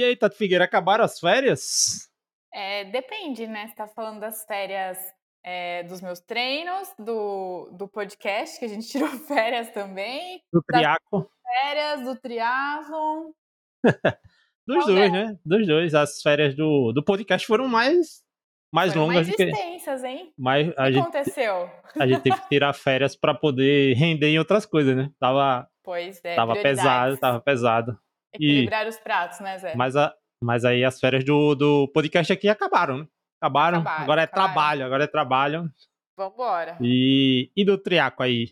E aí, Tati Figueira, acabaram as férias? É, depende, né? Você tá falando das férias é, dos meus treinos, do, do podcast, que a gente tirou férias também. Do triaco. Férias, do triatlon. Dos Qual dois, né? Dos dois. As férias do, do podcast foram mais, mais foram longas mais do que. extensas, hein? Mas o que gente, aconteceu? A gente teve que tirar férias para poder render em outras coisas, né? Tava, pois é. Tava pesado, tava pesado. Equilibrar e, os pratos, né, Zé? Mas, a, mas aí as férias do, do podcast aqui acabaram, né? Acabaram. acabaram agora é acabaram. trabalho, agora é trabalho. Vambora. E, e do triaco aí?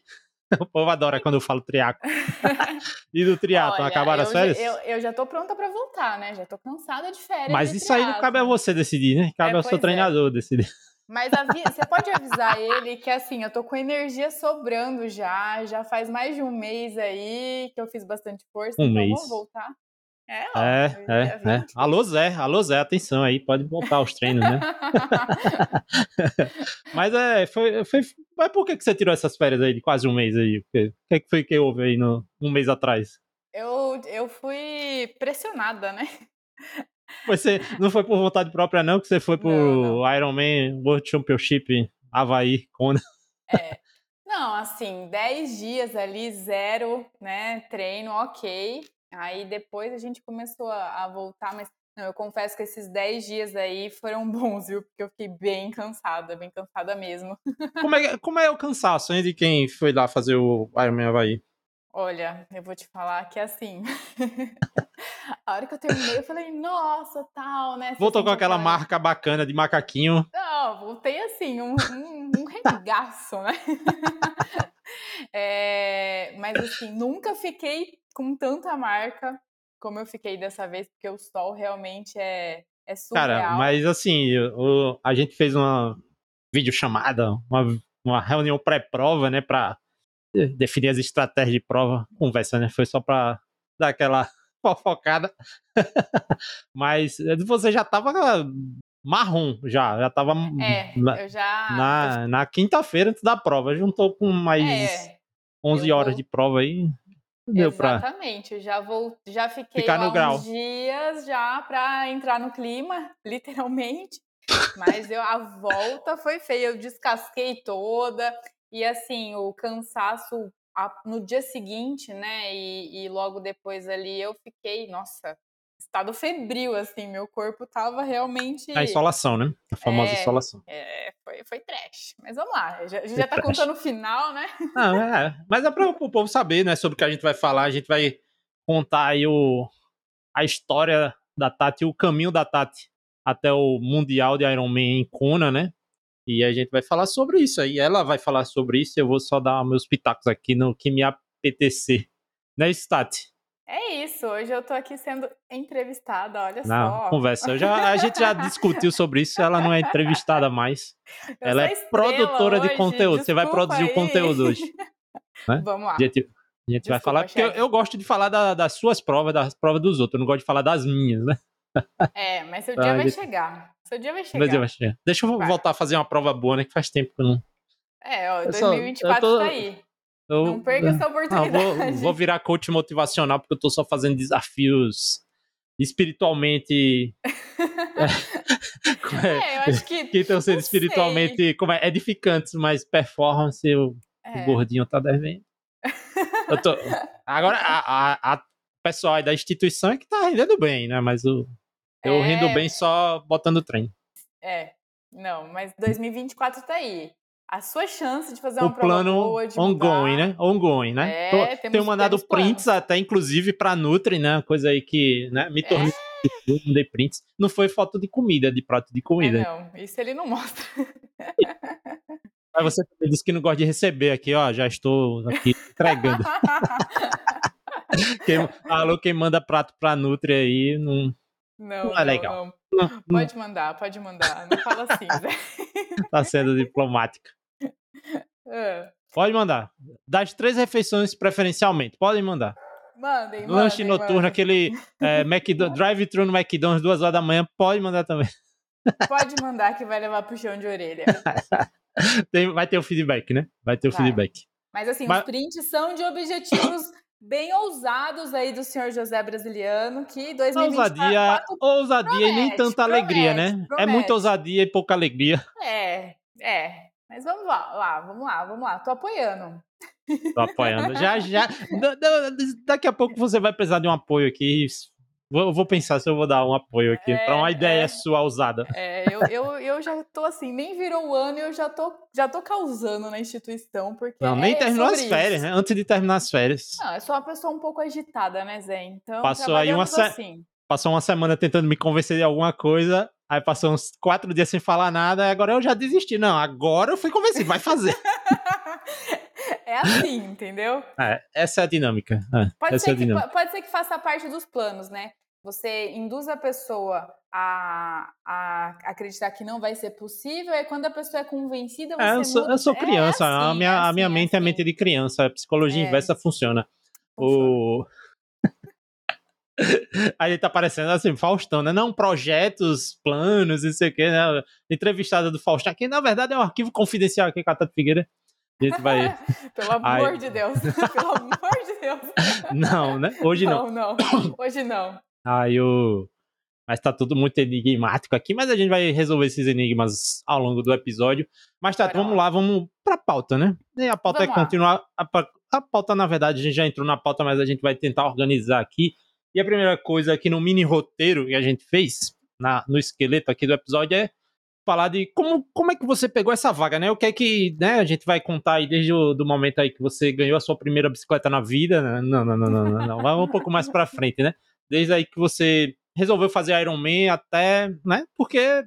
O povo adora quando eu falo triaco. e do triatlo, acabaram as férias? Eu, eu já tô pronta para voltar, né? Já tô cansada de férias. Mas isso aí não cabe a você decidir, né? Cabe é, ao seu é. treinador decidir. Mas você pode avisar ele que assim, eu tô com energia sobrando já, já faz mais de um mês aí que eu fiz bastante força, um então mês. vou voltar. É, ó, é, é, é. Alô Zé, alô Zé, atenção aí, pode voltar aos treinos, né? Mas é, foi, foi. Mas por que, que você tirou essas férias aí de quase um mês aí? O que, que foi que houve aí no, um mês atrás? Eu, eu fui pressionada, né? Você não foi por vontade própria, não, que você foi pro não, não. Ironman World Championship Havaí, Kona. É. Não, assim, 10 dias ali, zero, né? Treino, ok. Aí depois a gente começou a, a voltar, mas não, eu confesso que esses 10 dias aí foram bons, viu? Porque eu fiquei bem cansada, bem cansada mesmo. Como é, como é o cansaço, hein, de quem foi lá fazer o Ironman Havaí? Olha, eu vou te falar que assim. a hora que eu terminei, eu falei, nossa, tal, né? Voltou com aquela marca bacana de macaquinho. Não, voltei assim, um, um, um regaço, né? é, mas assim, nunca fiquei com tanta marca como eu fiquei dessa vez, porque o sol realmente é, é surreal. Cara, mas assim, o, a gente fez uma videochamada, uma, uma reunião pré-prova, né, pra definir as estratégias de prova. Conversa, né? Foi só pra dar aquela fofocada. mas você já tava marrom, já. Já tava é, na, já... na, na quinta-feira antes da prova. Juntou com mais é, 11 horas vou... de prova aí. Deu Exatamente, pra... já vou, já fiquei Ficar no grau. dias já para entrar no clima, literalmente. Mas eu, a volta foi feia, eu descasquei toda e assim o cansaço no dia seguinte, né? E, e, logo depois ali eu fiquei, nossa, estado febril, assim, meu corpo tava realmente. A insolação, né? A famosa é, insolação. É, foi, foi trash. Mas vamos lá, a gente já tá trash. contando o final, né? Não, é. Mas é para o povo saber, né, sobre o que a gente vai falar. A gente vai contar aí o, a história da Tati, o caminho da Tati até o Mundial de Ironman em Kona, né? E a gente vai falar sobre isso aí. Ela vai falar sobre isso. Eu vou só dar meus pitacos aqui no que me apetecer. Né, Tati? É isso, hoje eu tô aqui sendo entrevistada, olha não, só. Conversa, já, a gente já discutiu sobre isso, ela não é entrevistada mais. Eu ela é produtora hoje, de conteúdo, você vai produzir aí. o conteúdo hoje. Né? Vamos lá. A gente, a gente vai falar, porque eu, eu, gosto de falar da, das suas provas, das provas dos outros, eu não gosto de falar das minhas, né? É, mas seu dia vai gente... chegar. Seu dia vai chegar. Meu dia vai chegar. Deixa eu vai. voltar a fazer uma prova boa, né? Que faz tempo que eu não. É, ó, 2024 tô... tá aí. Eu, não perca essa oportunidade. Não, vou, vou, virar coach motivacional porque eu tô só fazendo desafios espiritualmente. é, eu acho que. Que estão sendo espiritualmente como é, edificantes, mas performance o, é. o gordinho tá devendo. Eu tô, agora, a, a, a pessoal da instituição é que tá rendendo bem, né? Mas o, eu é... rendo bem só botando trem. É, não, mas 2024 tá aí a sua chance de fazer o uma prova plano boa, de ongoing, né? Ongoing, né? É, Tô, tenho mandado prints planos. até, inclusive, pra Nutri, né? Coisa aí que né, me tornou... É. Não dei prints. Não foi foto de comida, de prato de comida. É, não, isso ele não mostra. Mas você disse que não gosta de receber aqui, ó. Já estou aqui entregando. quem, alô, quem manda prato pra Nutri aí não, não, não é legal. Não. Não, pode mandar, pode mandar. Não fala assim, Zé. tá sendo diplomática. É. Pode mandar. Das três refeições, preferencialmente. Podem mandar. Mandem, Lanche mandem, noturno, mandem. aquele é, drive-thru no McDonald's, duas horas da manhã, pode mandar também. Pode mandar que vai levar puxão de orelha. Tem, vai ter o feedback, né? Vai ter o vai. feedback. Mas assim, Mas... os prints são de objetivos bem ousados aí do senhor José Brasiliano, que 2024 Ousadia, ousadia e nem promete, tanta alegria, né? promete, É muita promete. ousadia e pouca alegria. É, é. Mas vamos lá, lá, vamos lá, vamos lá. Tô apoiando. Tô apoiando. Já, já. da- da- Daqui a pouco você vai precisar de um apoio aqui. Vou, vou pensar se eu vou dar um apoio aqui É, pra uma ideia é. sua ousada. É, eu, eu, eu já tô assim, nem virou o ano e eu já tô, já tô causando na instituição, porque. Não, nem é terminou as férias, isso. né? Antes de terminar as férias. Não, eu sou uma pessoa um pouco agitada, né, Zé? Então, Passou aí uma se- assim. Passou uma semana tentando me convencer de alguma coisa. Aí passou uns quatro dias sem falar nada. Agora eu já desisti. Não, agora eu fui convencido. Vai fazer. é assim, entendeu? É, essa é a dinâmica. É, Pode essa é ser, a que, dinâmica. po- pode ser que faça parte dos planos, né? Você induz a pessoa a, a acreditar que não vai ser possível, e quando a pessoa é convencida, você É, eu, sou, eu sou É criança. a assim, minha, é a minha assim, mente é assim. mente de criança. A psicologia É. inversa funciona. Funciona. O... Aí tá parecendo assim, Faustão, né? Não, projetos, planos, não sei o quê, né? Entrevistada do Faustão, que na verdade é um arquivo confidencial aqui com a Tati Figueira. A gente vai. Pelo amor Ai. de Deus. Pelo amor de Deus. Não, né? Hoje não. Não, não. Hoje não. Aí o. Mas tá tudo muito enigmático aqui, mas a gente vai resolver esses enigmas ao longo do episódio. Mas tá, vamos lá. vamos pra pauta, né? E a pauta Vamos é continuar. A, a pauta, na verdade, a gente já entrou na pauta, mas a gente vai tentar organizar aqui. E a primeira coisa aqui no mini roteiro que a gente fez, na, no esqueleto aqui do episódio, é falar de como, como é que você pegou essa vaga, né? O que é que né, a gente vai contar aí desde o do momento aí que você ganhou a sua primeira bicicleta na vida. né? Não, não, não, não, não, não. Vamos um pouco mais pra frente, né? Desde aí que você resolveu fazer Iron Man até, né? Porque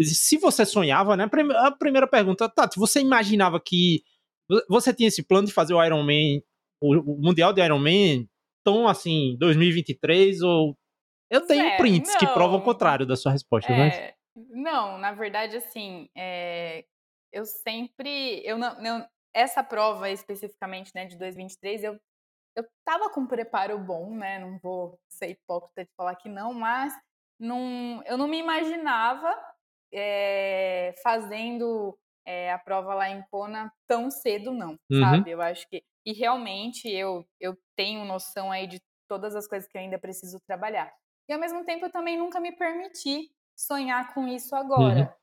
se você sonhava, né? A primeira pergunta, Tati, você imaginava que você tinha esse plano de fazer o Iron Man, o, o Mundial de Iron Man, tão assim, 2023 ou eu tenho Zé, prints que não. provam o contrário da sua resposta, mas É, não, na verdade, assim, é, eu sempre, eu não, não- essa prova especificamente, né, de 2023, eu, eu tava com preparo bom, né, não vou ser hipócrita de falar que não, mas não, eu não me imaginava é, fazendo é, a prova lá em Kona tão cedo, não, Uhum. sabe? Eu acho que, e realmente eu, eu tenho noção aí de todas as coisas que eu ainda preciso trabalhar. E ao mesmo tempo eu também nunca me permiti sonhar com isso agora.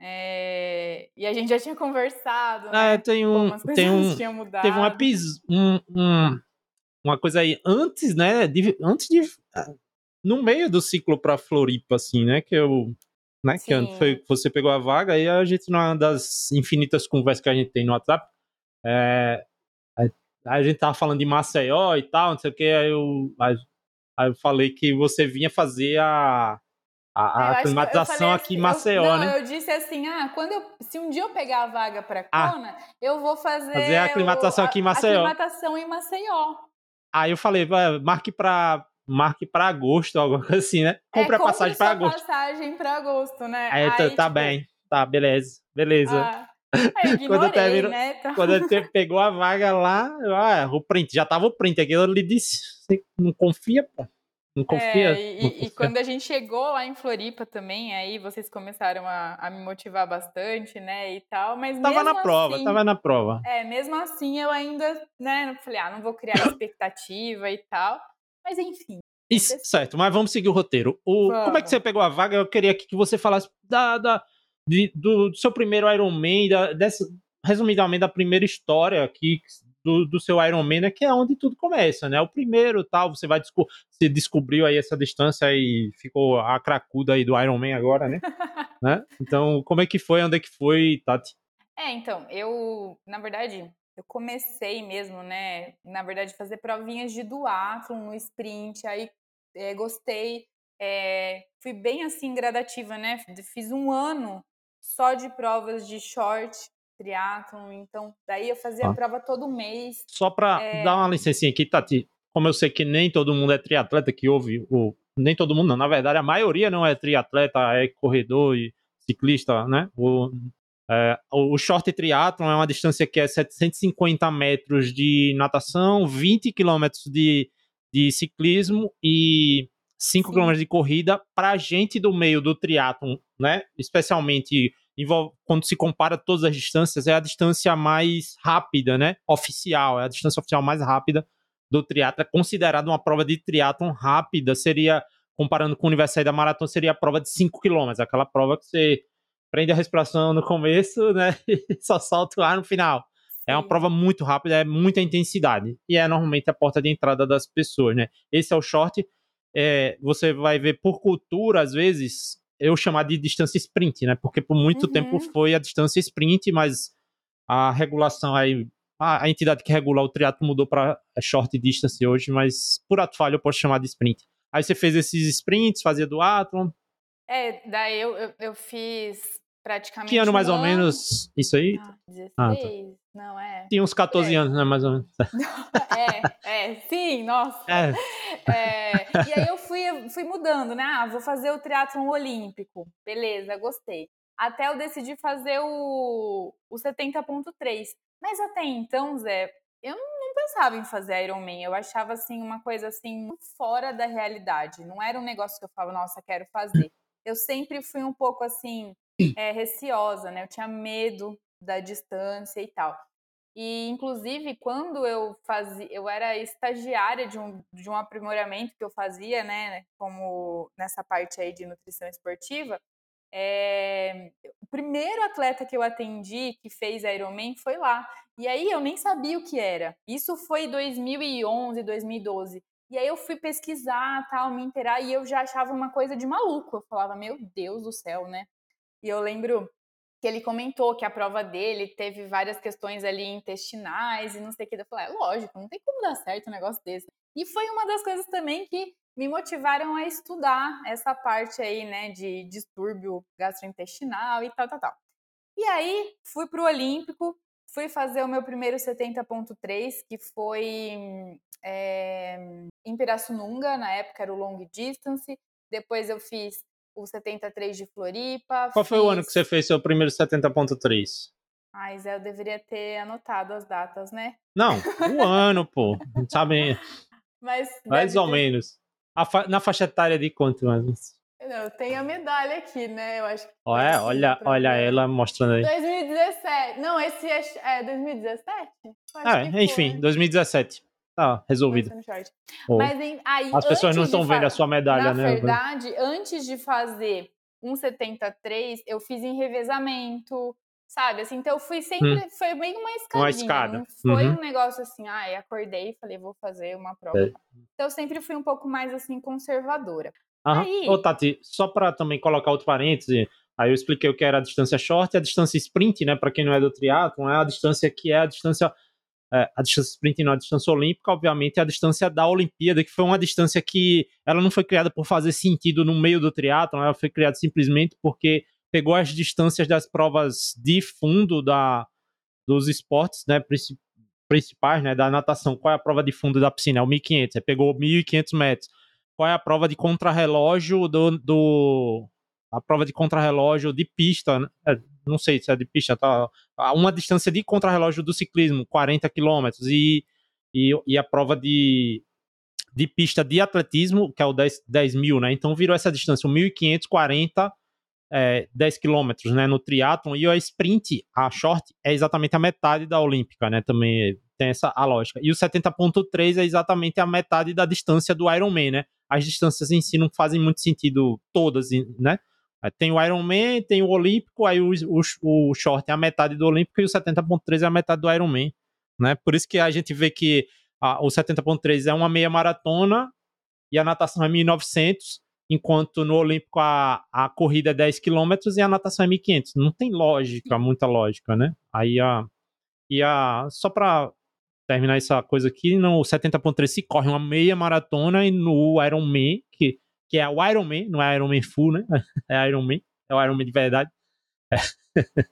É, e a gente já tinha conversado, né? é, tem um, tem um, teve um episódio, um, um- uma coisa aí antes, né, de, antes de no meio do ciclo pra Floripa, assim, né, que eu né, que Sim. foi, você pegou a vaga e a gente numa das infinitas conversas que a gente tem no WhatsApp, é, a, a gente tava falando de Maceió e tal, não sei o que, aí eu, aí, aí eu falei que você vinha fazer a a, É, a climatização falei aqui em assim, Maceió, eu, não, né? eu disse assim, ah, quando eu, se um dia eu pegar a vaga para Ah. Kona, eu vou fazer, Fazer a aclimatação o- aqui em Maceió. A aclimatação em Maceió. Aí eu falei, marque pra, marque pra agosto, alguma coisa assim, né? Compre é, a passagem sua agosto. passagem para agosto, né? Aí, tá, tá tipo, bem, tá, beleza, beleza. ah, aí eu ignorei, Quando eu termino- né? Então, Quando pegou a vaga lá, ah, o print, já tava o print aqui, eu lhe disse, você não confia, pô? Não confia? É, e, Não e- e confia. quando a gente chegou lá em Floripa também, aí vocês começaram a, a me motivar bastante, né, e tal, mas Tava mesmo na prova, assim, tava na prova. É, mesmo assim eu ainda, né, falei, ah, não vou criar expectativa e tal, mas enfim. Isso, certo, mas vamos seguir o roteiro. O, Vamos. como é que você pegou a vaga? Eu queria que você falasse da, da- de- do, do seu primeiro Iron Man, da, dessa, resumidamente, da primeira história aqui do, do seu Iron Man, né, que é onde tudo começa, né? O primeiro tal, você vai desco você descobriu aí essa distância e ficou a cracuda aí do Iron Man agora, né? né? Então, como é que foi? Onde é que foi, Tati? É, então, eu, na verdade, eu comecei mesmo, né, na verdade, fazer provinhas de duatlon no sprint, aí é, gostei, é, fui bem assim gradativa, né, fiz um ano só de provas de short, triatlon, então daí eu fazia Ah. a prova todo mês. Só pra É. dar uma licencinha aqui, Tati, como eu sei que nem todo mundo é triatleta que ouve, o, nem todo mundo não, na verdade a maioria não é triatleta, é corredor e ciclista, né? O, é, o short triatlon é uma distância que é 750 metros de natação, 20 quilômetros de, de ciclismo e 5 Sim. quilômetros de corrida para gente do meio do triatlon, né? Especialmente quando se compara todas as distâncias, é a distância mais rápida, né? Oficial, é a distância oficial mais rápida do triatlo, é considerado uma prova de triatlon rápida, seria, comparando com o Universidade da Maratona, seria a prova de 5 km, aquela prova que você prende a respiração no começo, né, e só solta o ar no final. É uma prova muito rápida, é muita intensidade. E é normalmente a porta de entrada das pessoas, né? Esse é o short. É, você vai ver por cultura, às vezes, eu chamar de distância sprint, né? Porque por muito uhum. tempo foi a distância sprint, mas a regulação aí, a, a entidade que regula o triatlo mudou para short distance hoje, mas por ato falho eu posso chamar de sprint. Aí você fez esses sprints, fazia do atlon. É, daí eu, eu, eu fiz praticamente. Que ano mais um ou ano. menos isso aí? Ah, 16. Ah, tá. Não, é. Tinha uns 14 é. anos, né? Mais ou menos. é, é, sim, nossa. É. é. e aí eu fui, fui mudando, né? Ah, vou fazer o triatlon olímpico. Beleza, gostei. Até eu decidi fazer o, o 70.3. Mas até então, Zé, eu não pensava em fazer Ironman. Eu achava, assim, uma coisa, assim, fora da realidade. Não era um negócio que eu falava, nossa, quero fazer. Eu sempre fui um pouco, assim, é, receosa, né? Eu tinha medo da distância e tal. E, inclusive, quando eu fazia, eu era estagiária de um, de um aprimoramento que eu fazia, né, como nessa parte aí de nutrição esportiva, é, o primeiro atleta que eu atendi que fez Ironman foi lá. E aí eu nem sabia o que era. Isso foi 2011, 2012. E aí eu fui pesquisar, tal, me inteirar, e eu já achava uma coisa de maluco. Eu falava, meu Deus do céu, né? E eu lembro que ele comentou que a prova dele teve várias questões ali intestinais e não sei o que. Eu falei, é lógico, não tem como dar certo um negócio desse. E foi uma das coisas também que me motivaram a estudar essa parte aí, né, de distúrbio gastrointestinal e tal, tal, tal. E aí, fui pro Olímpico, fui fazer o meu primeiro 70.3, que foi é, em Pirassununga, na época era o long distance. Depois eu fiz o 73 de Floripa. Qual foi fiz... o ano que você fez seu primeiro 70.3? Ai, Zé, eu deveria ter anotado as datas, né? Não, o ano, pô. Sabe? Mas mais ou ter... menos. Fa... Na faixa etária de quanto mais? Não, eu tenho a medalha aqui, né? Eu acho que. Olha, olha, olha ela mostrando aí. 2017. Não, esse é, é 2017? É, enfim, foi. 2017. Tá, resolvido. Mas em, aí, As pessoas não estão vendo a sua medalha, na né? Na verdade, antes de fazer um 73, eu fiz em revezamento, sabe? Assim, então eu fui sempre, hum. foi meio uma escadinha. Uma escada. Não foi uhum. um negócio assim, ah, acordei e falei, vou fazer uma prova. É. Então eu sempre fui um pouco mais assim, conservadora. Aham. Aí... Ô, Tati, só para também colocar outro parêntese, aí eu expliquei o que era a distância short e a distância sprint, né? Para quem não é do triatlo, é a distância que é a distância é, a distância sprint não a distância olímpica, obviamente, é a distância da Olimpíada, que foi uma distância que ela não foi criada por fazer sentido no meio do triatlo, ela foi criada simplesmente porque pegou as distâncias das provas de fundo da, dos esportes, né, principais, né, da natação. Qual é a prova de fundo da piscina? É o 1500, você pegou 1500 metros. Qual é a prova de contrarrelógio do, do a prova de contrarrelógio de pista, né? É, não sei se é de pista, tá? Uma distância de contrarrelógio do ciclismo, 40 quilômetros, e, e, a prova de, de pista de atletismo, que é o 10, 10 mil, né? Então virou essa distância, 1.500, 40, é, 10 quilômetros, né? No triatlon, e a sprint, a short, é exatamente a metade da olímpica, né? Também tem essa a lógica. E o 70.3 é exatamente a metade da distância do Ironman, né? As distâncias em si não fazem muito sentido todas, né? Tem o Ironman, tem o Olímpico, aí o, o, o short é a metade do Olímpico e o 70.3 é a metade do Ironman, né? Por isso que a gente vê que a, o 70.3 é uma meia maratona e a natação é 1900, enquanto no Olímpico a, a corrida é 10 km e a natação é 1500. Não tem lógica, muita lógica, né? Aí a e a só para terminar essa coisa aqui, no 70.3 se corre uma meia maratona e no Ironman, que que é o Iron Man, não é Iron Man Full, né? É Iron Man, é o Iron Man de verdade. É.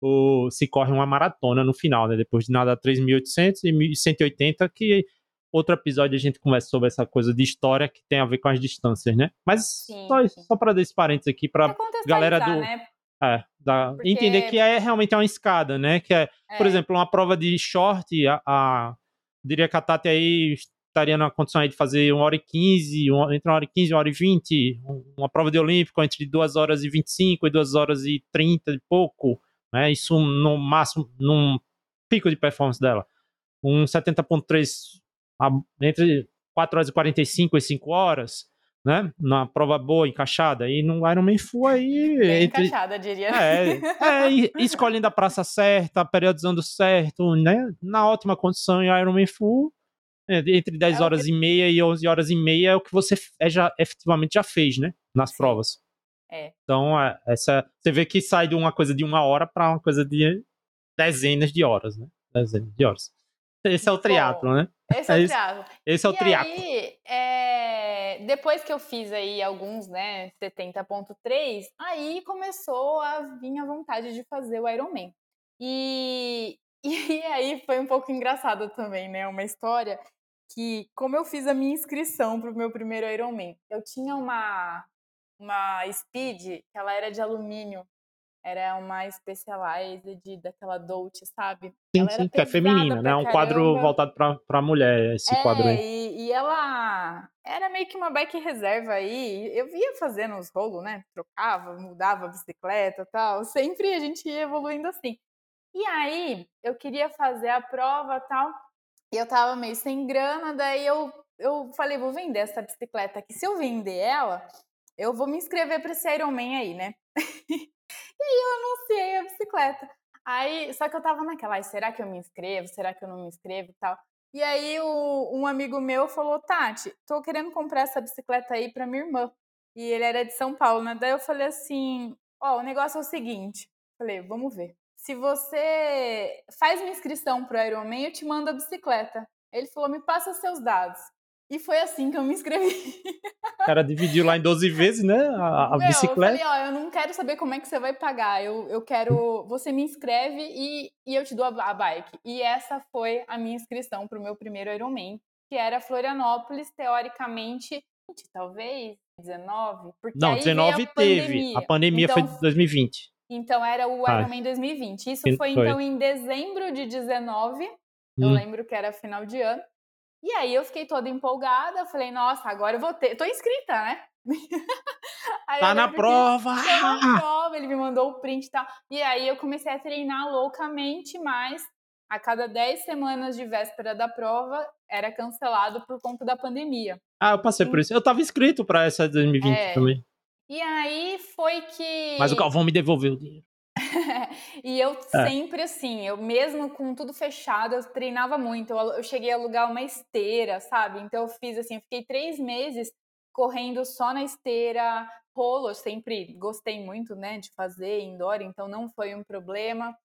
o, se corre uma maratona no final, né? Depois de nada 3.800 e 1.180, que outro episódio a gente conversa sobre essa coisa de história que tem a ver com as distâncias, né? Mas sim, só, só para dar esse parênteses aqui para galera do né? é, da, Porque... entender que é realmente uma escada, né? Que é, é. por exemplo, uma prova de short, a, a diria que a Tati aí estaria na condição aí de fazer uma hora e quinze, entre uma hora e quinze e uma hora e vinte, uma prova de olímpico entre duas horas e vinte e cinco e duas horas e trinta e pouco, né? Isso no máximo, num pico de performance dela. Um 70.3 entre 4 horas e 45 e 5 horas, né? Na prova boa, encaixada. E no Ironman Full aí. Bem entre... encaixada, diria. É, é escolhendo a praça certa, periodizando certo, né? Na ótima condição em Ironman Full. É, entre 10 é horas e meia e 11 horas e meia é o que você é, já, efetivamente já fez, né? Nas provas. É. Então, é, essa, você vê que sai de uma coisa de uma hora para uma coisa de dezenas de horas, né? Dezenas de horas. Esse é o triatlo, né? Esse é o triatlo. Esse é o e triatlo. Aí, é, depois que eu fiz aí alguns, né, 70.3, aí começou a vir a vontade de fazer o Ironman. E, e aí foi um pouco engraçado também, né? Uma história que, como eu fiz a minha inscrição para o meu primeiro Ironman, eu tinha uma, uma Speed, que ela era de alumínio, era uma Specialized daquela Dolce, sabe? Sim, sim, que é feminina, né? É um caramba. quadro voltado pra, pra mulher, esse é, quadro aí. E, e ela era meio que uma bike reserva aí. Eu via fazendo os rolos, né? Trocava, mudava a bicicleta e tal. Sempre a gente ia evoluindo assim. E aí, eu queria fazer a prova tal. E eu tava meio sem grana, daí eu, eu falei, vou vender essa bicicleta aqui. Se eu vender ela, eu vou me inscrever para esse Ironman aí, né? e aí eu anunciei a bicicleta. Aí, só que eu tava naquela, será que eu me inscrevo? Será que eu não me inscrevo e tal? E aí o, um amigo meu falou, Tati, tô querendo comprar essa bicicleta aí pra minha irmã. E ele era de São Paulo, né? Daí eu falei assim, ó, oh, o negócio é o seguinte. Falei, vamos ver. Se você faz uma inscrição pro Ironman, eu te mando a bicicleta. Ele falou, me passa seus dados. E foi assim que eu me inscrevi. O cara dividiu lá em 12 vezes, né? A, a Meu, bicicleta. Eu falei, ó, eu não quero saber como é que você vai pagar. Eu, eu quero. Você me inscreve e, e eu te dou a, a bike. E essa foi a minha inscrição para o meu primeiro Ironman, que era Florianópolis, teoricamente, talvez 19. Porque não, 19 a teve. A pandemia então, foi de 2020. Então era o ah. Ironman 2020. Isso foi, então em dezembro de 19. Eu hum. lembro que era final de ano. E aí eu fiquei toda empolgada, falei, nossa, agora eu vou ter. Tô inscrita, né? tá na prova! Tá na prova, ele me mandou o print e tal. E aí eu comecei a treinar loucamente, mas a cada 10 semanas de véspera da prova era cancelado por conta da pandemia. Ah, eu passei por isso. Eu tava inscrito para essa 2020 é. também. E aí foi que. Mas o Galvão me devolveu o dinheiro. e eu é. sempre assim, eu mesmo com tudo fechado, eu treinava muito. Eu, eu, cheguei a alugar uma esteira, sabe? Então eu fiz assim, eu fiquei três meses correndo só na esteira, rolo. Eu sempre gostei muito, né, de fazer indoor, então não foi um problema.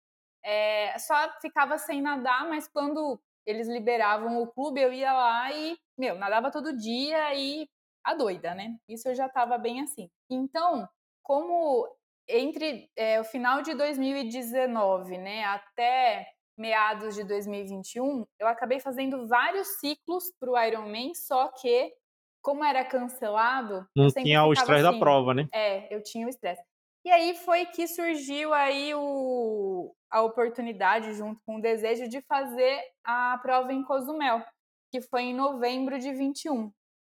É, só ficava sem nadar, mas quando eles liberavam o clube, eu ia lá e, meu, nadava todo dia e a doida, né? Isso eu já tava bem assim. Então, como entre é, o final de 2019, né, até meados de 2021, eu acabei fazendo vários ciclos para o Ironman, só que como era cancelado, não tinha o estresse assim, da prova, né? É, eu tinha o estresse. E aí foi que surgiu aí o, a oportunidade, junto com o desejo, de fazer a prova em Cozumel, que foi em novembro de 21.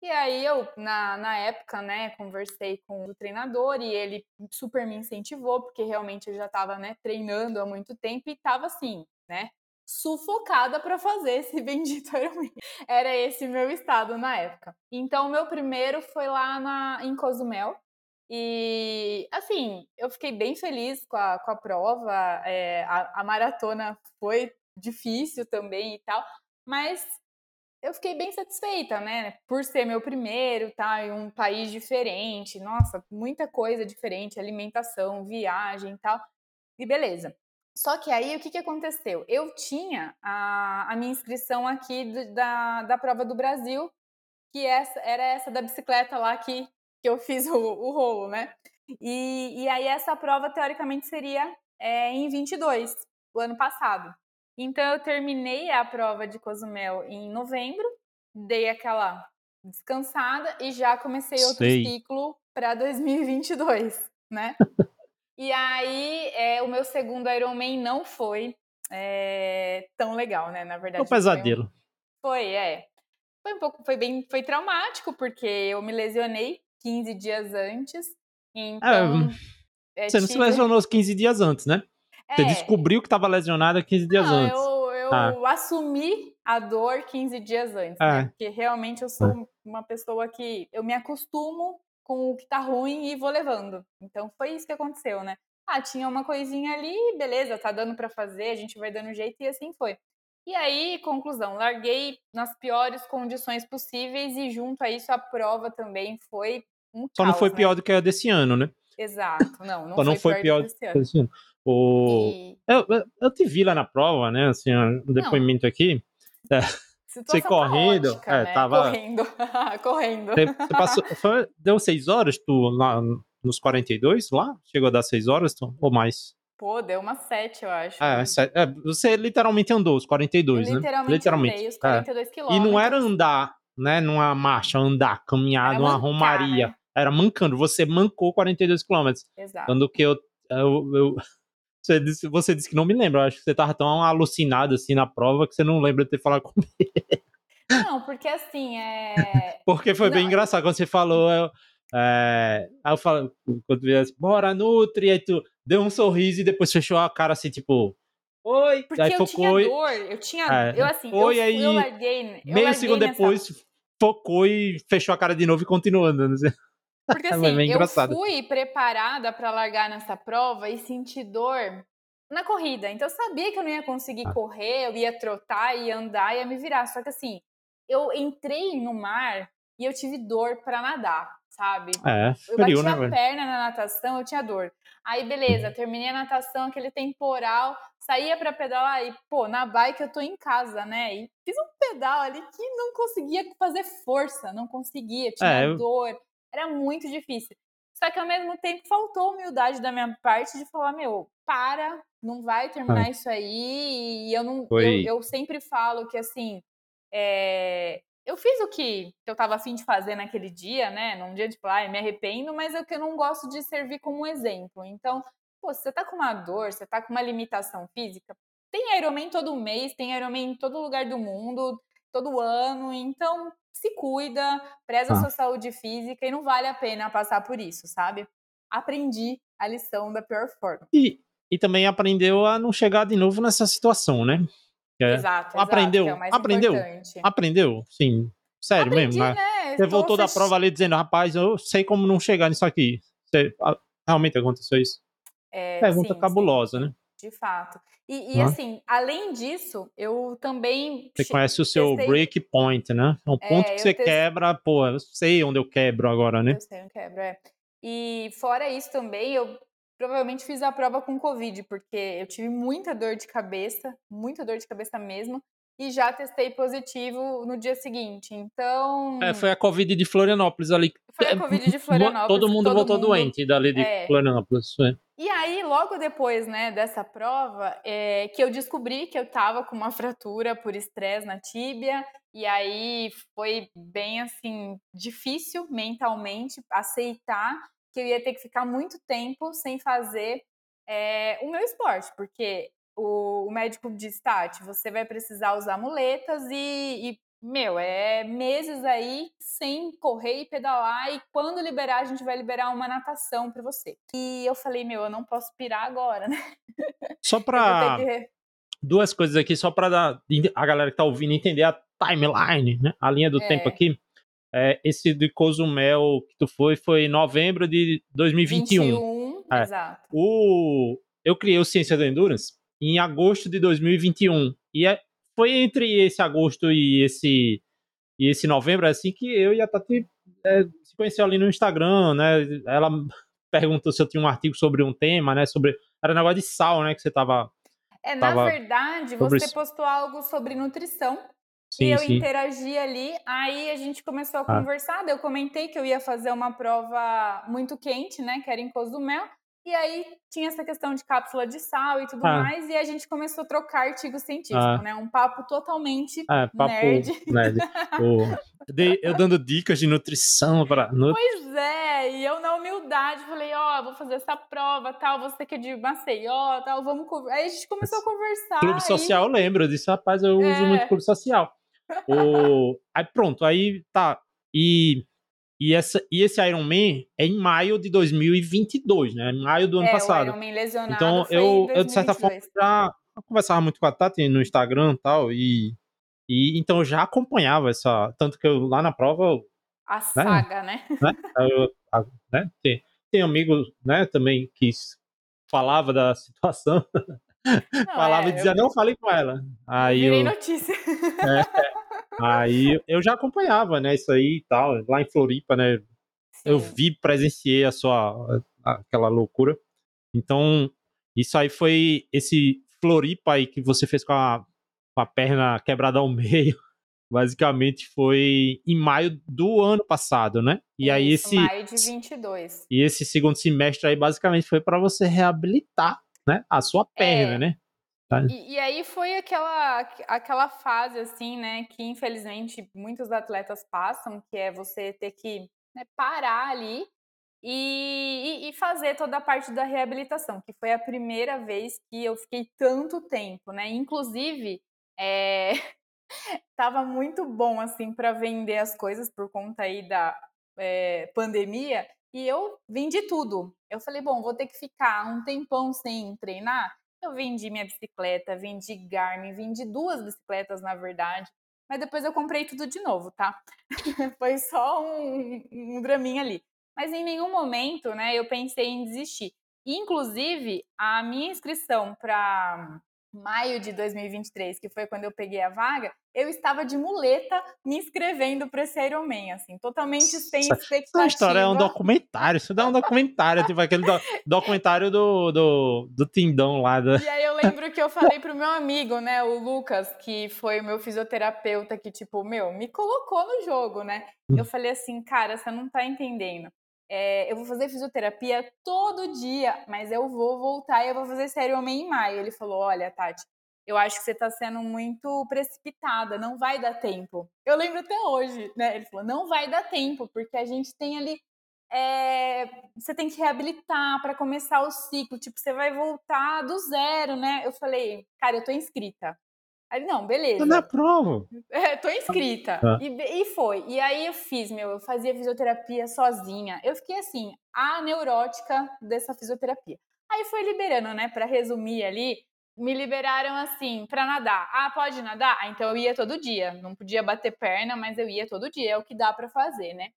E aí eu, na, na época, né, conversei com o treinador e ele super me incentivou, porque realmente eu já estava, né, treinando há muito tempo e estava assim, né, sufocada para fazer esse bendito Ironman. Era esse meu estado na época. Então, meu primeiro foi lá na, em Cozumel. E, assim, eu fiquei bem feliz com a, com a prova. É, a, a maratona foi difícil também e tal. Mas eu fiquei bem satisfeita, né? Por ser meu primeiro, tá? Em um país diferente, nossa, muita coisa diferente, alimentação, viagem e tal. E beleza. Só que aí o que, que aconteceu? Eu tinha a, a minha inscrição aqui do, da, da prova do Brasil, que essa, era essa da bicicleta lá que, que eu fiz o, o rolo, né? E, e aí essa prova, teoricamente, seria é, em 22, o ano passado. Então eu terminei a prova de Cozumel em novembro, dei aquela descansada e já comecei outro Sei. ciclo para 2022, né? e aí é, o meu segundo Ironman não foi é, tão legal, né? Na verdade. Um pesadelo. Foi, foi, é. Foi um pouco, foi bem, foi traumático porque eu me lesionei 15 dias antes. É, então, é, você tive... não se lesionou os 15 dias antes, né? Você é. descobriu que estava lesionada 15 dias não, antes. Eu, eu ah. assumi a dor 15 dias antes, né? É. Porque realmente eu sou uma pessoa que eu me acostumo com o que tá ruim e vou levando. Então foi isso que aconteceu, né? Ah, tinha uma coisinha ali, beleza, tá dando pra fazer, a gente vai dando jeito e assim foi. E aí, conclusão, larguei nas piores condições possíveis e junto a isso a prova também foi um Só não foi né? pior do que a desse ano, né? Exato, não, não, Só não foi pior do do que a desse ano. O... E Eu, eu- te vi lá na prova, né? Assim, um depoimento aqui. situação correndo, caótica, é, né? tava- Correndo, correndo. Você, você passou, foi- deu seis horas tu lá nos 42 lá? Chegou a dar seis horas tu, ou mais? Pô, deu uma sete, eu acho. É, é, você literalmente andou os 42, Eu né? literalmente, andei os é. 42 E quilômetros. não era andar, né? Numa marcha, andar, caminhar, Era numa mancar, romaria. né? Era mancando. Você mancou 42 quilômetros. Exato. Quando que eu. eu, eu- você, disse, você disse que não me lembra. Eu acho que você tava tão alucinado assim na prova que você não lembra de ter falado comigo. Não, porque assim, é... Porque foi bem Não. engraçado quando você falou. Eu, é, aí eu falo, quando tu assim, bora, Nutri, aí tu deu um sorriso e depois fechou a cara assim, tipo. Oi, Porque aí eu focou tinha dor, eu tinha... É, eu assim, foi eu, aí, eu larguei... eu meio larguei segundo nessa- depois focou e fechou a cara de novo e continuou andando. Porque É assim, bem eu fui preparada pra largar nessa prova e senti dor na corrida. Então eu sabia que eu não ia conseguir Ah. correr, eu ia trotar, ia andar, ia me virar. Só que assim, eu entrei no mar e eu tive dor pra nadar, sabe? É, Eu frio, bati né, a perna na natação, eu tinha dor. Aí, beleza, terminei a natação, aquele temporal, saía pra pedalar e, pô, na bike eu tô em casa, né? E fiz um pedal ali que não conseguia fazer força, não conseguia, tinha É, eu- dor, era muito difícil. Só que ao mesmo tempo faltou humildade da minha parte de falar, meu, para, não vai terminar isso aí. E eu não. Eu, eu sempre falo que assim. é, eu fiz o que eu tava afim de fazer naquele dia, né? Num dia de praia, me arrependo, mas é que eu não gosto de servir como exemplo. Então, pô, você tá com uma dor, você tá com uma limitação física, tem Ironman todo mês, tem Ironman em todo lugar do mundo, todo ano, então se cuida, preza Ah. sua saúde física e não vale a pena passar por isso, sabe? Aprendi a lição da pior forma. E, e também aprendeu a não chegar de novo nessa situação, né? É. Exato, exato, Aprendeu? que é Aprendeu? importante. Aprendeu? Sim. Sério Aprendi, mesmo. né? né? Você Tô voltou da prova ali dizendo, rapaz, eu sei como não chegar nisso aqui. Você- realmente aconteceu isso? É, Pergunta sim, sim, cabulosa, né? De fato. E, e, assim, além disso, eu também. Você conhece o seu testei- break point, né? É um É, ponto que eu você quebra, pô, eu sei onde eu quebro agora, né? Eu sei, não quebro, é. E fora isso também, eu provavelmente fiz a prova com Covid, porque eu tive muita dor de cabeça, muita dor de cabeça mesmo, e já testei positivo no dia seguinte. Então. É, foi a Covid de Florianópolis ali. Foi a É, Covid de Florianópolis. Todo que mundo todo voltou mundo- doente dali de É. Florianópolis. é. E aí, logo depois, né, dessa prova, é, que eu descobri que eu tava com uma fratura por estresse na tíbia, e aí foi bem, assim, difícil mentalmente aceitar que eu ia ter que ficar muito tempo sem fazer é, o meu esporte, porque o, o médico disse, Tati, você vai precisar usar muletas e, e, meu, é meses aí sem correr e pedalar, e quando liberar, a gente vai liberar uma natação pra você. E eu falei, meu, eu não posso pirar agora, né? Só ter que... Duas coisas aqui, só pra dar, a galera que tá ouvindo entender a timeline, né? A linha do É. tempo aqui. É, esse de Cozumel que tu foi, foi em novembro de 2021. 21, É. exato. O, eu criei o Ciência da Endurance em agosto de 2021. E é, foi entre esse agosto e esse, e esse novembro, assim, que eu e a Tati é, se conheceu ali no Instagram, né? Ela perguntou se eu tinha um artigo sobre um tema, né? Sobre. Era negócio de sal, né? Que você tava. É, na tava verdade, você isso. postou algo sobre nutrição e Sim, eu sim. interagi ali, aí a gente começou a Ah. conversar, eu comentei que eu ia fazer uma prova muito quente, né, que era em Cozumel, e aí tinha essa questão de cápsula de sal e tudo Ah. mais, e a gente começou a trocar artigo científico, Ah. né, um papo totalmente É, papo Nerd. nerd. Eu dando dicas de nutrição para. Pois é, e eu na humildade falei, ó, vou fazer essa prova, tal, você que é de Maceió, tal, vamos... conver-" Aí a gente começou a conversar. Clube e- social, eu lembro. Eu disse, rapaz, eu uso É. muito clube social. O... Aí pronto, aí tá. E, e, essa, e esse Iron Man é em maio de 2022, né? Em maio do ano é, passado. o Ironman lesionado Então eu, eu, de certa forma, 2022. já conversava muito com a Tati no Instagram e tal, e E então eu já acompanhava essa. Tanto que eu lá na prova. A saga, né? né? Eu, a, né? Tem, tem amigos né, também que falava da situação. Não, falava é, e dizia, eu... não, falei com ela. Aí Virei eu, notícia. É, aí eu já acompanhava, né, isso aí e tal, lá em Floripa, né, Sim. eu vi, presenciei a sua, aquela loucura. Então, isso aí foi esse Floripa aí que você fez com a, com a perna quebrada ao meio. Basicamente foi em maio do ano passado, né? E Isso, aí esse maio de 22. E esse segundo semestre aí basicamente foi para você reabilitar, né, a sua perna, é. né? E, e, aí foi aquela, aquela fase, assim, né, que infelizmente muitos atletas passam, que é você ter que né, parar ali e, e, fazer toda a parte da reabilitação, que foi a primeira vez que eu fiquei tanto tempo, né? Inclusive, é, tava muito bom assim para vender as coisas por conta aí da é, pandemia e eu vendi tudo. Eu falei, bom, vou ter que ficar um tempão sem treinar. Eu vendi minha bicicleta, vendi Garmin, vendi duas bicicletas na verdade, mas depois eu comprei tudo de novo, tá? Foi só um, um draminha ali. Mas em nenhum momento, né, eu pensei em desistir. Inclusive, a minha inscrição para maio de 2023, que foi quando eu peguei a vaga, eu estava de muleta me inscrevendo para esse Ironman, assim, totalmente sem expectativa. Essa história é um documentário, isso dá um documentário, tipo aquele do, documentário do, do, do Tindão lá. Do... E aí eu lembro que eu falei pro meu amigo, né, o Lucas, que foi o meu fisioterapeuta, que tipo, meu, me colocou no jogo, né? Eu hum. falei assim, cara, você não tá entendendo. É, eu vou fazer fisioterapia todo dia, mas eu vou voltar e eu vou fazer sério homem em maio. Ele falou: Olha, Tati, eu acho que você está sendo muito precipitada, não vai dar tempo. Eu lembro até hoje, né? Ele falou: Não vai dar tempo, porque a gente tem ali. É, você tem que reabilitar para começar o ciclo, tipo, você vai voltar do zero, né? Eu falei, cara, eu tô inscrita. Aí não, beleza. Tá na prova. É, tô inscrita. Ah. E, e foi. E aí eu fiz, meu, eu fazia fisioterapia sozinha. Eu fiquei assim, a neurótica dessa fisioterapia. Aí foi liberando, né? Para resumir ali, me liberaram assim para nadar. Ah, pode nadar? Ah, então eu ia todo dia. Não podia bater perna, mas eu ia todo dia. É o que dá para fazer, né?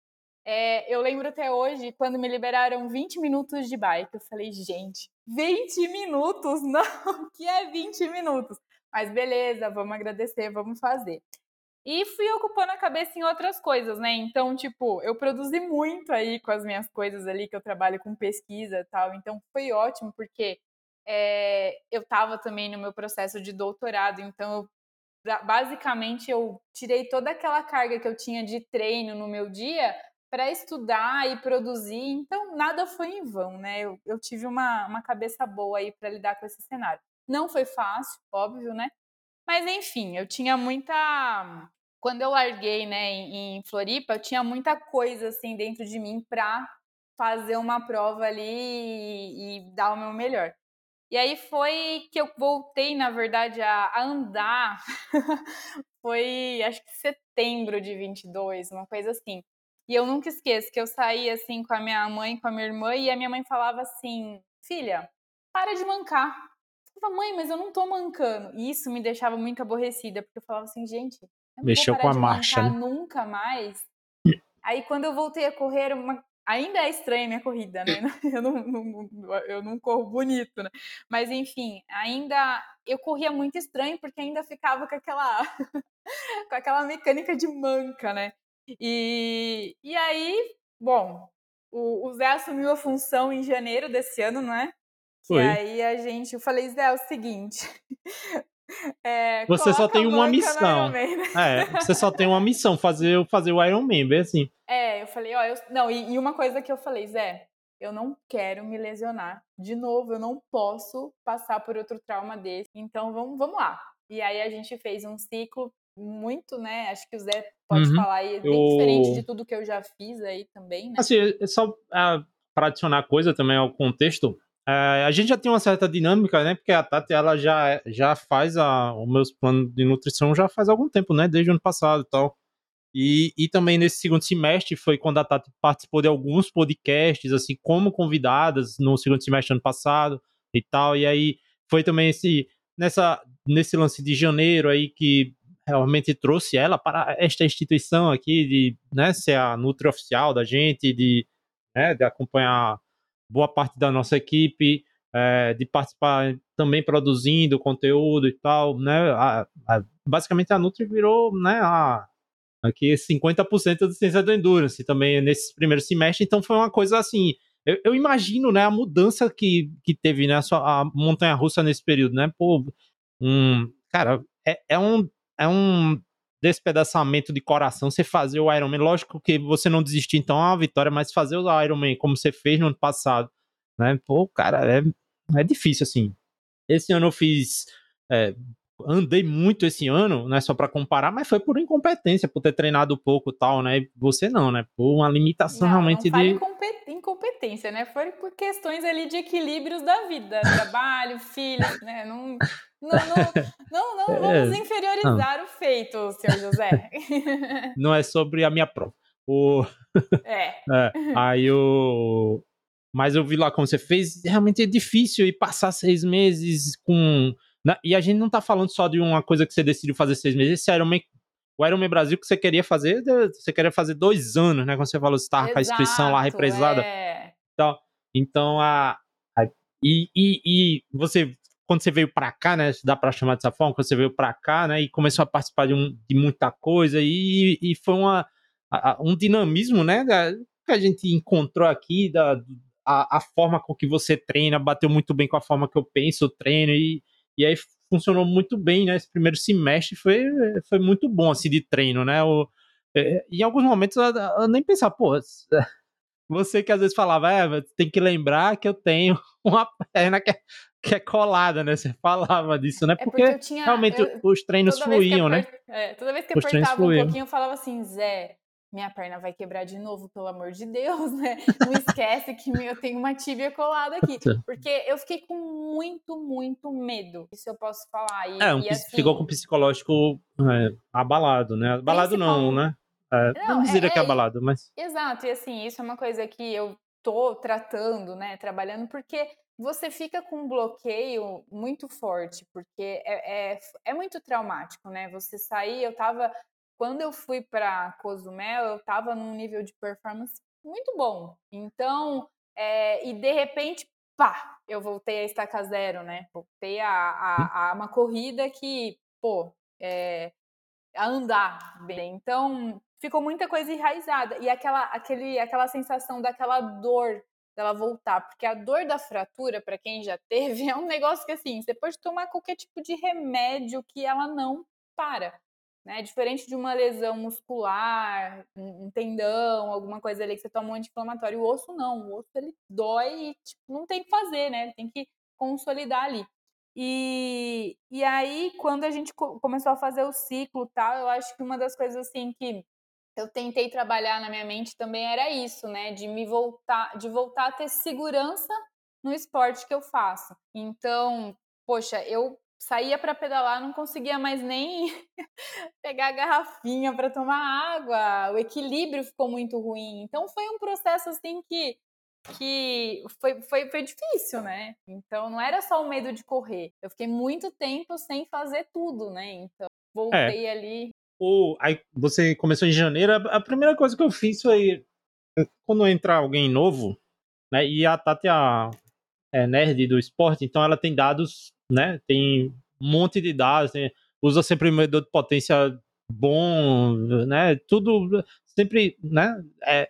É, eu lembro até hoje, quando me liberaram 20 minutos de bike, eu falei, gente, 20 minutos? Não, que é 20 minutos? Mas beleza, vamos agradecer, vamos fazer. E fui ocupando a cabeça em outras coisas, né? Então, tipo, eu produzi muito aí com as minhas coisas ali, que eu trabalho com pesquisa e tal. Então, foi ótimo, porque é, eu estava também no meu processo de doutorado. Então, eu, basicamente, eu tirei toda aquela carga que eu tinha de treino no meu dia para estudar e produzir. Então, nada foi em vão, né? Eu, eu tive uma, uma cabeça boa aí para lidar com esse cenário. Não foi fácil, óbvio, né? Mas enfim, eu tinha muita. Quando eu larguei, né, em, Floripa, eu tinha muita coisa assim dentro de mim para fazer uma prova ali e, e, dar o meu melhor. E aí foi que eu voltei, na verdade, a, a andar. foi, acho que setembro de 22, uma coisa assim. E eu nunca esqueço que eu saí assim com a minha mãe, com a minha irmã, e a minha mãe falava assim: Filha, para de mancar. Eu falava, mãe, mas eu não tô mancando. E isso me deixava muito aborrecida, porque eu falava assim, gente, eu não Mexeu vou com a marcha. Né? Nunca mais. Aí quando eu voltei a correr, uma... ainda é estranha a minha corrida, né? Eu não, não, eu não corro bonito, né? Mas enfim, ainda eu corria muito estranho, porque ainda ficava com aquela, com aquela mecânica de manca, né? E, e aí, bom, o, o Zé assumiu a função em janeiro desse ano, não é? Foi. E aí a gente, eu falei, Zé, é o seguinte. É, você só tem uma missão. É, você só tem uma missão, fazer, fazer o Iron Man, bem assim. É, eu falei, ó, eu, não, e, e, uma coisa que eu falei, Zé, eu não quero me lesionar. De novo, eu não posso passar por outro trauma desse. Então vamos, vamos lá. E aí a gente fez um ciclo muito, né? Acho que o Zé pode uhum. falar aí, bem eu... diferente de tudo que eu já fiz aí também, né? Assim, é só uh, para adicionar coisa também ao contexto, é, a gente já tem uma certa dinâmica, né? Porque a Tati ela já, já faz a, os meus planos de nutrição já faz algum tempo, né? Desde o ano passado e tal. E, e também nesse segundo semestre foi quando a Tati participou de alguns podcasts, assim, como convidadas no segundo semestre ano passado e tal. E aí foi também esse nessa nesse lance de janeiro aí que realmente trouxe ela para esta instituição aqui de né, ser a Nutri oficial da gente, de, né, de acompanhar boa parte da nossa equipe, é, de participar também produzindo conteúdo e tal, né? A, a, basicamente a Nutri virou, né, a, aqui 50% do ciência do endurance também nesse primeiro semestre, então foi uma coisa assim, eu, eu imagino, né, a mudança que, que teve, né, a, a montanha-russa nesse período, né, pô, um, cara, é, é um é um despedaçamento de coração você fazer o Ironman. Lógico que você não desistir, então, é uma vitória, mas fazer o Ironman como você fez no ano passado, né? Pô, cara, é, é difícil, assim. Esse ano eu fiz. É, andei muito esse ano, né? Só para comparar, mas foi por incompetência, por ter treinado pouco e tal, né? Você não, né? Por uma limitação não, realmente não de. incompetência, né? Foi por questões ali de equilíbrios da vida, trabalho, filhos, né? Não, não, não, não, não é, vamos inferiorizar não. o feito, senhor José. Não é sobre a minha prova. O... É. é. Aí o. Mas eu vi lá como você fez, realmente é difícil e passar seis meses com. E a gente não tá falando só de uma coisa que você decidiu fazer seis meses. Esse Ironman, o Ironman Brasil que você queria fazer, você queria fazer dois anos, né? Quando você falou que estava com a inscrição lá represada. É. Então, então a, a e, e, e, você quando você veio para cá, né? Dá para chamar dessa forma, quando você veio para cá, né? E começou a participar de, um, de muita coisa e, e foi uma, a, um dinamismo, né? Da, que a gente encontrou aqui, da, a, a, forma com que você treina, bateu muito bem com a forma que eu penso, treino e, e aí funcionou muito bem, né? Esse primeiro semestre foi, foi muito bom, assim, de treino, né? O, é, em alguns momentos eu, eu nem pensava, pô, você que às vezes falava, é, tem que lembrar que eu tenho uma perna que é, que é colada, né? Você falava disso, né? É porque, porque tinha, realmente eu, os treinos fluíam, né? É, toda vez que os apertava um pouquinho, eu falava assim, Zé, minha perna vai quebrar de novo, pelo amor de Deus, né? Não esquece que eu tenho uma tíbia colada aqui. Porque eu fiquei com muito, muito medo. Isso eu posso falar. E, é, um, assim, ficou com o psicológico é, abalado, né? Abalado não, né? É, não, não diria é, que é, é abalado, mas. Exato, e assim, isso é uma coisa que eu tô tratando, né? Trabalhando, porque você fica com um bloqueio muito forte, porque é, é, é muito traumático, né? Você sair, eu tava. Quando eu fui para Cozumel, eu tava num nível de performance muito bom. Então, é, e de repente, pá, eu voltei a estaca zero, né? Voltei a, a, a uma corrida que, pô, é, a andar bem. Então, ficou muita coisa enraizada. E aquela, aquele, aquela sensação daquela dor dela voltar, porque a dor da fratura, para quem já teve, é um negócio que assim, você pode tomar qualquer tipo de remédio que ela não para. Né? Diferente de uma lesão muscular, um tendão, alguma coisa ali que você toma um anti-inflamatório. O osso não, o osso ele dói e tipo, não tem que fazer, né? Ele tem que consolidar ali. E, e aí, quando a gente começou a fazer o ciclo tal, eu acho que uma das coisas assim que eu tentei trabalhar na minha mente também era isso, né? De me voltar, de voltar a ter segurança no esporte que eu faço. Então, poxa, eu saía para pedalar, não conseguia mais nem pegar a garrafinha para tomar água. O equilíbrio ficou muito ruim. Então foi um processo assim que que foi, foi, foi difícil, né? Então não era só o medo de correr. Eu fiquei muito tempo sem fazer tudo, né? Então voltei é. ali o, aí você começou em janeiro, a, primeira coisa que eu fiz foi quando entrar alguém novo, né? E a Tati a, é nerd do esporte, então ela tem dados, né? Tem um monte de dados, usa sempre um medidor de potência bom, né? Tudo sempre, né? É,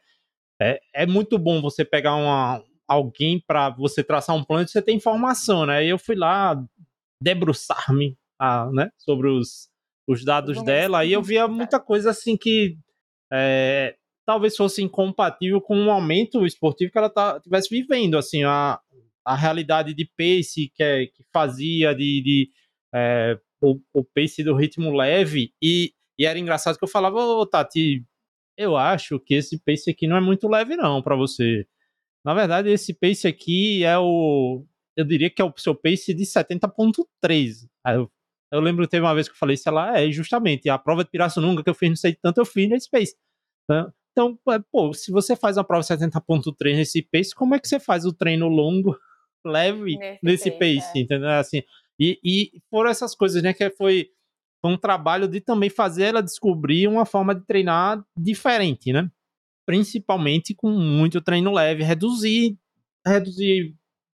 é, é muito bom você pegar uma, alguém para você traçar um plano e você ter informação, né? E eu fui lá debruçar-me ah, né, sobre os os dados dela, aí eu via muita coisa assim que é, talvez fosse incompatível com o momento esportivo que ela tá, tivesse vivendo, assim, a, a realidade de pace que, é, que fazia, de, de é, o, o, pace do ritmo leve, e, e era engraçado que eu falava, ô Tati, eu acho que esse pace aqui não é muito leve não para você. Na verdade, esse pace aqui é o, eu diria que é o seu pace de 70.3. Aí eu eu lembro que teve uma vez que eu falei isso lá, é justamente a prova de Pirassununga que eu fiz, não sei tanto, eu fiz nesse pace. Né? Então, é, pô, se você faz uma prova 70.3 nesse pace, como é que você faz o treino longo, leve, nesse, nesse pace, é. entendeu? Assim, e, e foram essas coisas, né, que foi foi um trabalho de também fazer ela descobrir uma forma de treinar diferente, né? Principalmente com muito treino leve, reduzir, reduzir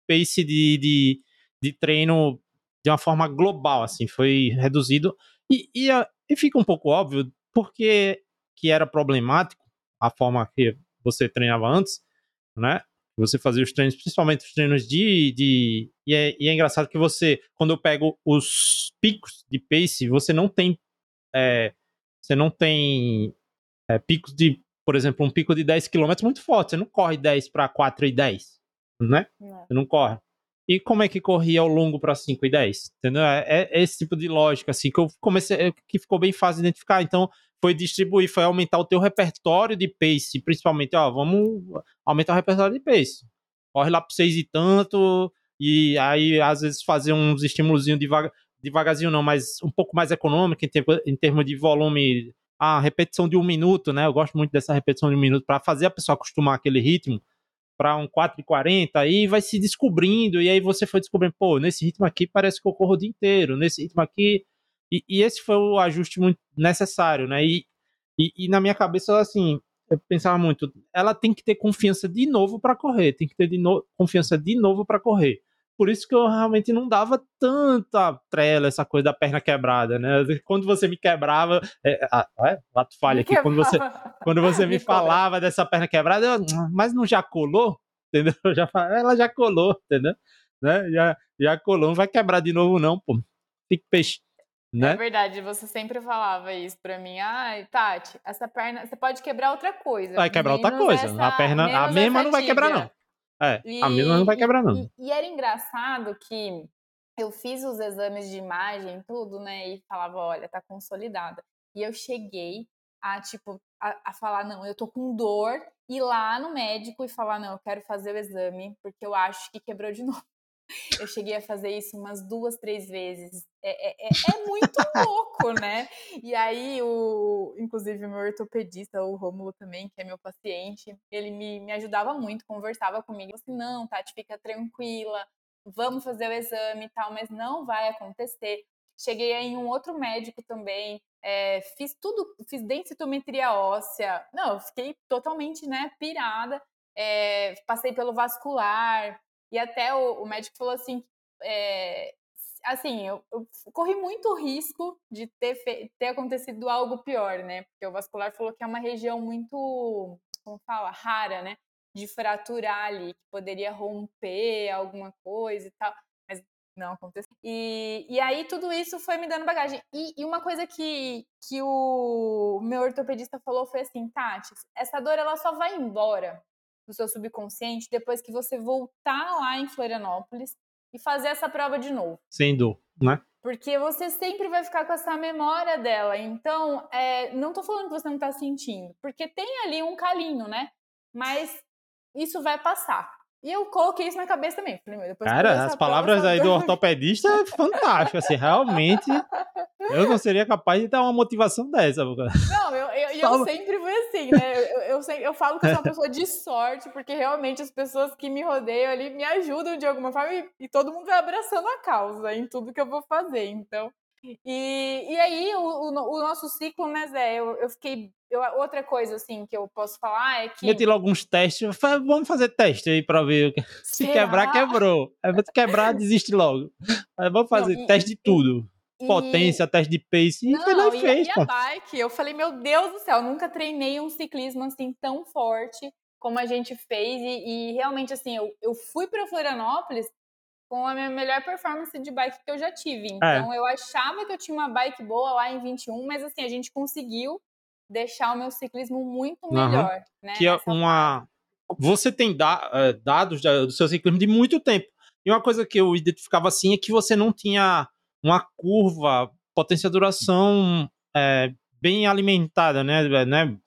pace de, de, de treino de uma forma global, assim, foi reduzido. E, e, e fica um pouco óbvio porque que era problemático a forma que você treinava antes, né? Você fazia os treinos, principalmente os treinos de. de e, é, e é engraçado que você, quando eu pego os picos de pace, você não tem. É, você não tem é, picos de. Por exemplo, um pico de 10 km muito forte. Você não corre 10 para 4 e 10, né? Não. Você não corre. E como é que corria ao longo para 5 e 10? Entendeu? É, é, esse tipo de lógica, assim, que eu comecei. que ficou bem fácil de identificar. Então, foi distribuir, foi aumentar o teu repertório de pace, principalmente, ó, vamos aumentar o repertório de pace. Corre lá pro seis e tanto, e aí às vezes fazer uns estímulos devagar, devagarzinho não, mas um pouco mais econômico em, termos de volume, a repetição de um minuto, né? Eu gosto muito dessa repetição de um minuto para fazer a pessoa acostumar aquele ritmo para um 4,40, aí vai se descobrindo, e aí você foi descobrindo, pô, nesse ritmo aqui parece que eu corro o dia inteiro, nesse ritmo aqui e, e, esse foi o ajuste muito necessário, né? E, e, e, na minha cabeça, assim, eu pensava muito, ela tem que ter confiança de novo para correr, tem que ter de no, confiança de novo para correr. Por isso que eu realmente não dava tanta trela, essa coisa da perna quebrada, né? Quando você me quebrava, é, é, lato falha aqui, quando você, quando você me, falava dessa perna quebrada, eu, mas não já colou? Entendeu? Já, ela já colou, entendeu? Né? Já, já colou, não vai quebrar de novo não, pô. Fique peixe. É né? É verdade, você sempre falava isso pra mim. Ai, Tati, essa perna, você pode quebrar outra coisa. Vai quebrar outra coisa. Essa, a perna, a mesma não vai quebrar, não. É, e, a mesma não vai quebrar, não. E, e, era engraçado que eu fiz os exames de imagem, tudo, né? E falava, olha, tá consolidada. E eu cheguei a, tipo, a, a falar, não, eu tô com dor, ir lá no médico e falar, não, eu quero fazer o exame, porque eu acho que quebrou de novo. Eu cheguei a fazer isso umas duas, três vezes. É, é, é, é muito louco, né? E aí, o, inclusive, o meu ortopedista, o Rômulo também, que é meu paciente, ele me, me ajudava muito, conversava comigo. assim, não, Tati, fica tranquila, vamos fazer o exame e tal, mas não vai acontecer. Cheguei em um outro médico também, é, fiz tudo, fiz densitometria óssea. Não, fiquei totalmente, né, pirada. É, passei pelo vascular, e até o, o médico falou assim, é, assim, eu, eu, corri muito risco de ter, ter acontecido algo pior, né? Porque o vascular falou que é uma região muito, como fala, rara, né? De fraturar ali, que poderia romper alguma coisa e tal. Mas não aconteceu. E, e aí tudo isso foi me dando bagagem. E, e uma coisa que, que o meu ortopedista falou foi assim, Tati, essa dor ela só vai embora do seu subconsciente depois que você voltar lá em Florianópolis e fazer essa prova de novo. Sem dor, né? Porque você sempre vai ficar com essa memória dela. Então, é, não tô falando que você não tá sentindo, porque tem ali um calinho, né? Mas isso vai passar. E eu coloquei isso na cabeça também. Falei, Cara, as palavras aí do ortopedista é fantástico, assim, realmente eu não seria capaz de dar uma motivação dessa. Não, eu, eu, eu sempre fui assim, né? Eu, eu, eu, eu falo que eu sou uma pessoa de sorte, porque realmente as pessoas que me rodeiam ali me ajudam de alguma forma e, e todo mundo vai abraçando a causa em tudo que eu vou fazer. Então, e, e aí, o, o, o, nosso ciclo, né, Zé? Eu, eu fiquei. Eu, outra coisa, assim, que eu posso falar é que. Meti logo uns testes. Vamos fazer teste aí pra ver. Se Será? quebrar, quebrou. Se quebrar, desiste logo. Aí vamos fazer não, e, teste de tudo. E... Potência, teste de pace. Não, e foi lá e fez, e pô. a bike, eu falei, meu Deus do céu, nunca treinei um ciclismo assim tão forte como a gente fez. E, e realmente, assim, eu, eu fui para Florianópolis com a minha melhor performance de bike que eu já tive. É. Então, é. eu achava que eu tinha uma bike boa lá em 21, mas assim, a gente conseguiu deixar o meu ciclismo muito melhor. Uhum. Né, que é uma. Fase. Você tem da, uh, dados do seu ciclismo de muito tempo. E uma coisa que eu identificava assim é que você não tinha uma curva, potência duração é, bem alimentada, né? né?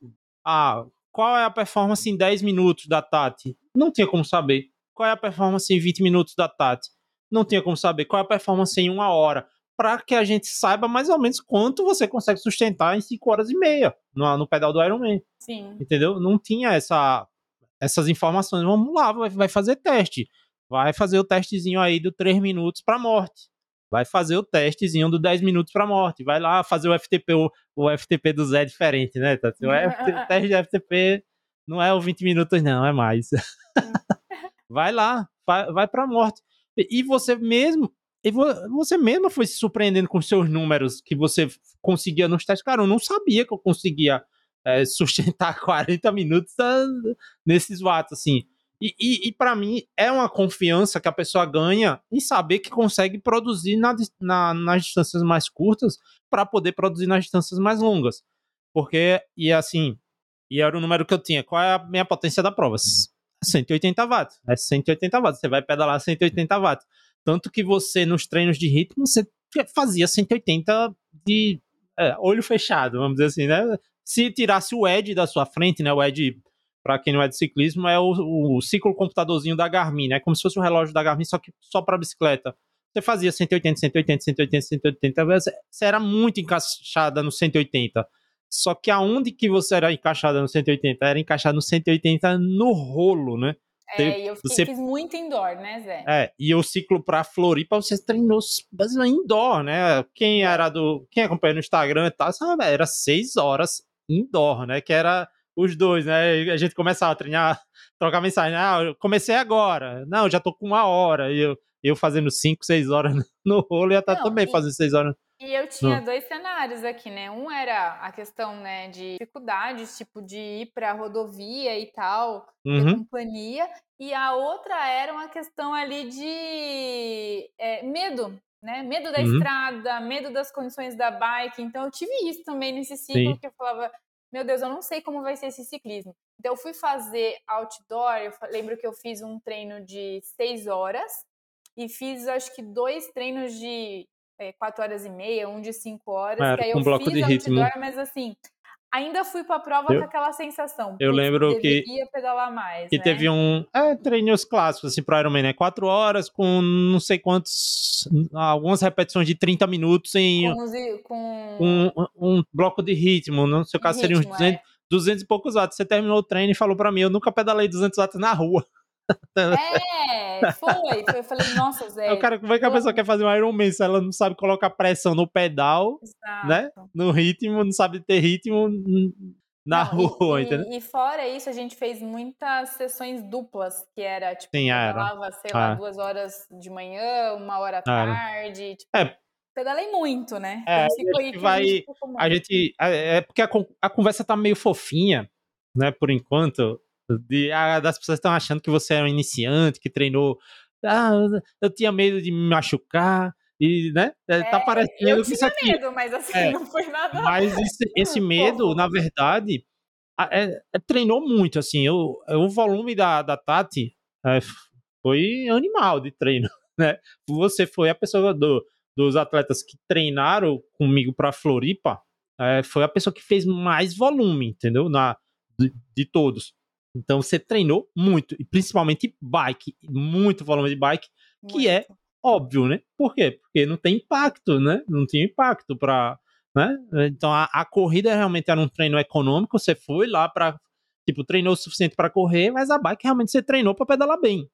Ah, qual é a performance em 10 minutos da Tati? Não tinha como saber qual é a performance em 20 minutos da Tati. Não tinha como saber qual é a performance em uma hora. Para que a gente saiba mais ou menos quanto você consegue sustentar em 5 horas e meia no, no pedal do Ironman. Sim. Entendeu? Não tinha essa, essas informações. Vamos lá, vai, vai fazer teste. Vai fazer o testezinho aí do 3 minutos para morte. vai fazer o testezinho do 10 minutos para morte, vai lá fazer o FTP, o, o FTP do Zé é diferente, né? O, FTP, o teste de FTP não é o 20 minutos, não, é mais. Vai lá, vai, vai para morte. E, e você mesmo, e você mesmo foi se surpreendendo com seus números que você conseguia nos testes. Cara, eu não sabia que eu conseguia é, sustentar 40 minutos ah, nesses watts, assim. E, e, e para mim é uma confiança que a pessoa ganha em saber que consegue produzir na, na, nas distâncias mais curtas para poder produzir nas distâncias mais longas. Porque, e assim, e era o número que eu tinha. Qual é a minha potência da prova? 180 watts. É 180 watts. Você vai pedalar 180 watts. Tanto que você, nos treinos de ritmo, você fazia 180 de é, olho fechado, vamos dizer assim, né? Se tirasse o Edge da sua frente, né? O Edge para quem não é de ciclismo, é o, o ciclo computadorzinho da Garmin, né? Como se fosse um relógio da Garmin, só que só para bicicleta. Você fazia 180, 180, 180, 180, você era muito encaixada no 180. Só que aonde que você era encaixada no 180? Era encaixada no 180 no rolo, né? É, e eu fiquei, você... fiz muito indoor, né, Zé? É, e o ciclo para Floripa você treinou basicamente indoor, né? Quem era do. Quem acompanha no Instagram e tal, sabe, era seis horas indoor, né? Que era os dois, né? A gente começava a treinar, trocar mensagem. Ah, eu comecei agora. Não, já tô com uma hora. E eu, eu fazendo cinco, seis horas no rolo e a Tata também e, fazendo seis horas. E eu tinha no... dois cenários aqui, né? Um era a questão, né, de dificuldades, tipo, de ir pra rodovia e tal, uhum. companhia. E a outra era uma questão ali de é, medo, né? Medo da uhum. estrada, medo das condições da bike. Então eu tive isso também nesse ciclo Sim. que eu falava, meu Deus, eu não sei como vai ser esse ciclismo. Então, eu fui fazer outdoor, eu lembro que eu fiz um treino de seis horas e fiz, acho que, dois treinos de é, quatro horas e meia, um de cinco horas, é, que aí um eu bloco fiz de ritmo. outdoor, mas assim, ainda fui para a prova eu, com aquela sensação. Eu lembro que ia pedalar mais. E né? teve um é, treinos clássicos assim, para Ironman, né? Quatro horas com não sei quantos, algumas repetições de 30 minutos em com, com... Um, um, bloco de ritmo. No seu caso, seria uns 200, é. 200 e poucos watts. Você terminou o treino e falou para mim: eu nunca pedalei 200 watts na rua. É, foi, foi. Eu falei, nossa, Zé. O cara, como é que a pessoa quer fazer um Ironman se ela não sabe colocar pressão no pedal, Exato. né? No ritmo, não sabe ter ritmo na não, rua, e, entendeu? E fora isso, a gente fez muitas sessões duplas, que era, tipo, Sim, pedalava, sei lá, ah. duas horas de manhã, uma hora à tarde. Tipo, é. Pedalei muito, né? É, então, a gente vai. A gente. É porque a, a conversa tá meio fofinha, né, por enquanto de, ah, das pessoas estão achando que você é um iniciante, que treinou. Ah, eu tinha medo de me machucar. E, né? É, tá parecendo eu tinha aqui, medo, mas assim, é, não foi nada. Mas esse, esse medo, na verdade, é, é, treinou muito, assim. Eu, o volume da, da Tati é, foi animal de treino, né? Você foi a pessoa do, dos atletas que treinaram comigo para Floripa, é, foi a pessoa que fez mais volume, entendeu? Na, de, de todos. Então você treinou muito, e principalmente bike, muito volume de bike, muito. que é óbvio, né? Por quê? Porque não tem impacto, né? Não tinha impacto para, né? Então a, a, corrida realmente era um treino econômico, você foi lá para tipo treinou o suficiente para correr, mas a bike realmente você treinou para pedalar bem,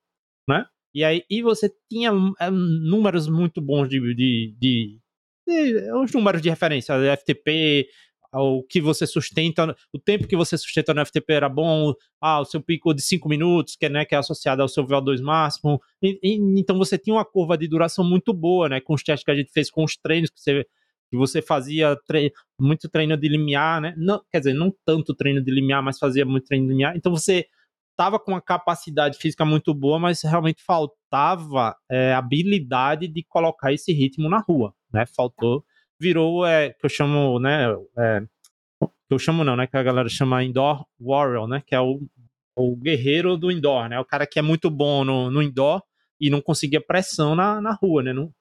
né? E aí e você tinha é, números muito bons de, de, de, de os números de referência, FTP, o que você sustenta, o tempo que você sustenta no FTP era bom, ah, o seu pico de 5 minutos, que, né, que é associado ao seu VO2 máximo. E, e, então você tinha uma curva de duração muito boa, né, com os testes que a gente fez, com os treinos que você, que você fazia tre muito treino de limiar, né? Não, quer dizer, não tanto treino de limiar, mas fazia muito treino de limiar. Então você estava com uma capacidade física muito boa, mas realmente faltava é, habilidade de colocar esse ritmo na rua, né? Faltou virou, é, que eu chamo, né, é, que eu chamo não, né, que a galera chama indoor warrior, né, que é o, o guerreiro do indoor, né, o cara que é muito bom no, no indoor e não conseguia pressão na, na rua, né, não,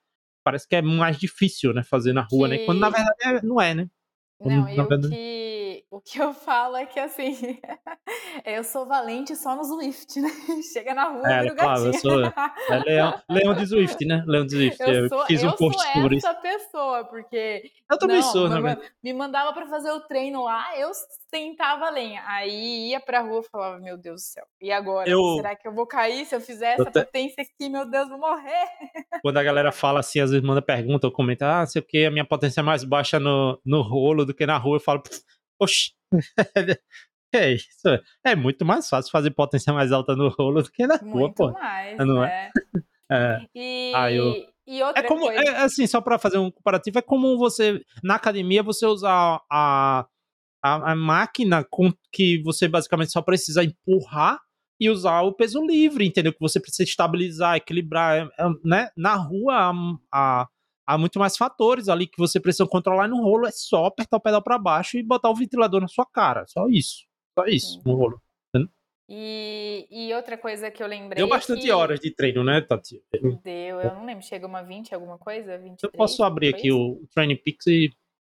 parece que é mais difícil, né, fazer na rua, que... né, quando na verdade é, não é, né. Não, e verdade... que O que eu falo é que assim, eu sou valente só no Zwift, né? Chega na rua, É, viro claro, eu gatinha. sou é leão, leão de Zwift, né? Leão de Zwift. Eu Eu, sou, fiz um eu post sou sobre isso. essa pessoa, porque Eu também não, sou, me, né? me mandava pra fazer o treino lá, eu sentava lenha. Aí ia pra rua e falava, meu Deus do céu. E agora? Eu- Será que eu vou cair se eu fizer Eu essa te- potência aqui? Meu Deus, vou morrer. Quando a galera fala assim, às vezes manda pergunta ou comenta, ah, sei o que, a minha potência é mais baixa no, no rolo do que na rua. Eu falo, oxi, é isso. É muito mais fácil fazer potência mais alta no rolo do que na rua, Muito pô. mais, Não né? É. E, Ah, eu- e outra É como, coisa... é, assim, só pra fazer um comparativo, é como você, na academia, você usar a, a, a máquina com que você basicamente só precisa empurrar e usar o peso livre, entendeu? Que você precisa estabilizar, equilibrar, é- é, né? Na rua, há, há muito mais fatores ali que você precisa controlar e no rolo é só apertar o pedal pra baixo e botar o ventilador na sua cara, só isso. Só isso, no rolo. E, e outra coisa que eu lembrei. Deu é bastante que horas de treino, né, Tati? Deu, eu não lembro, chega uma 20, alguma coisa? 23, Eu posso abrir aqui o Training Peaks e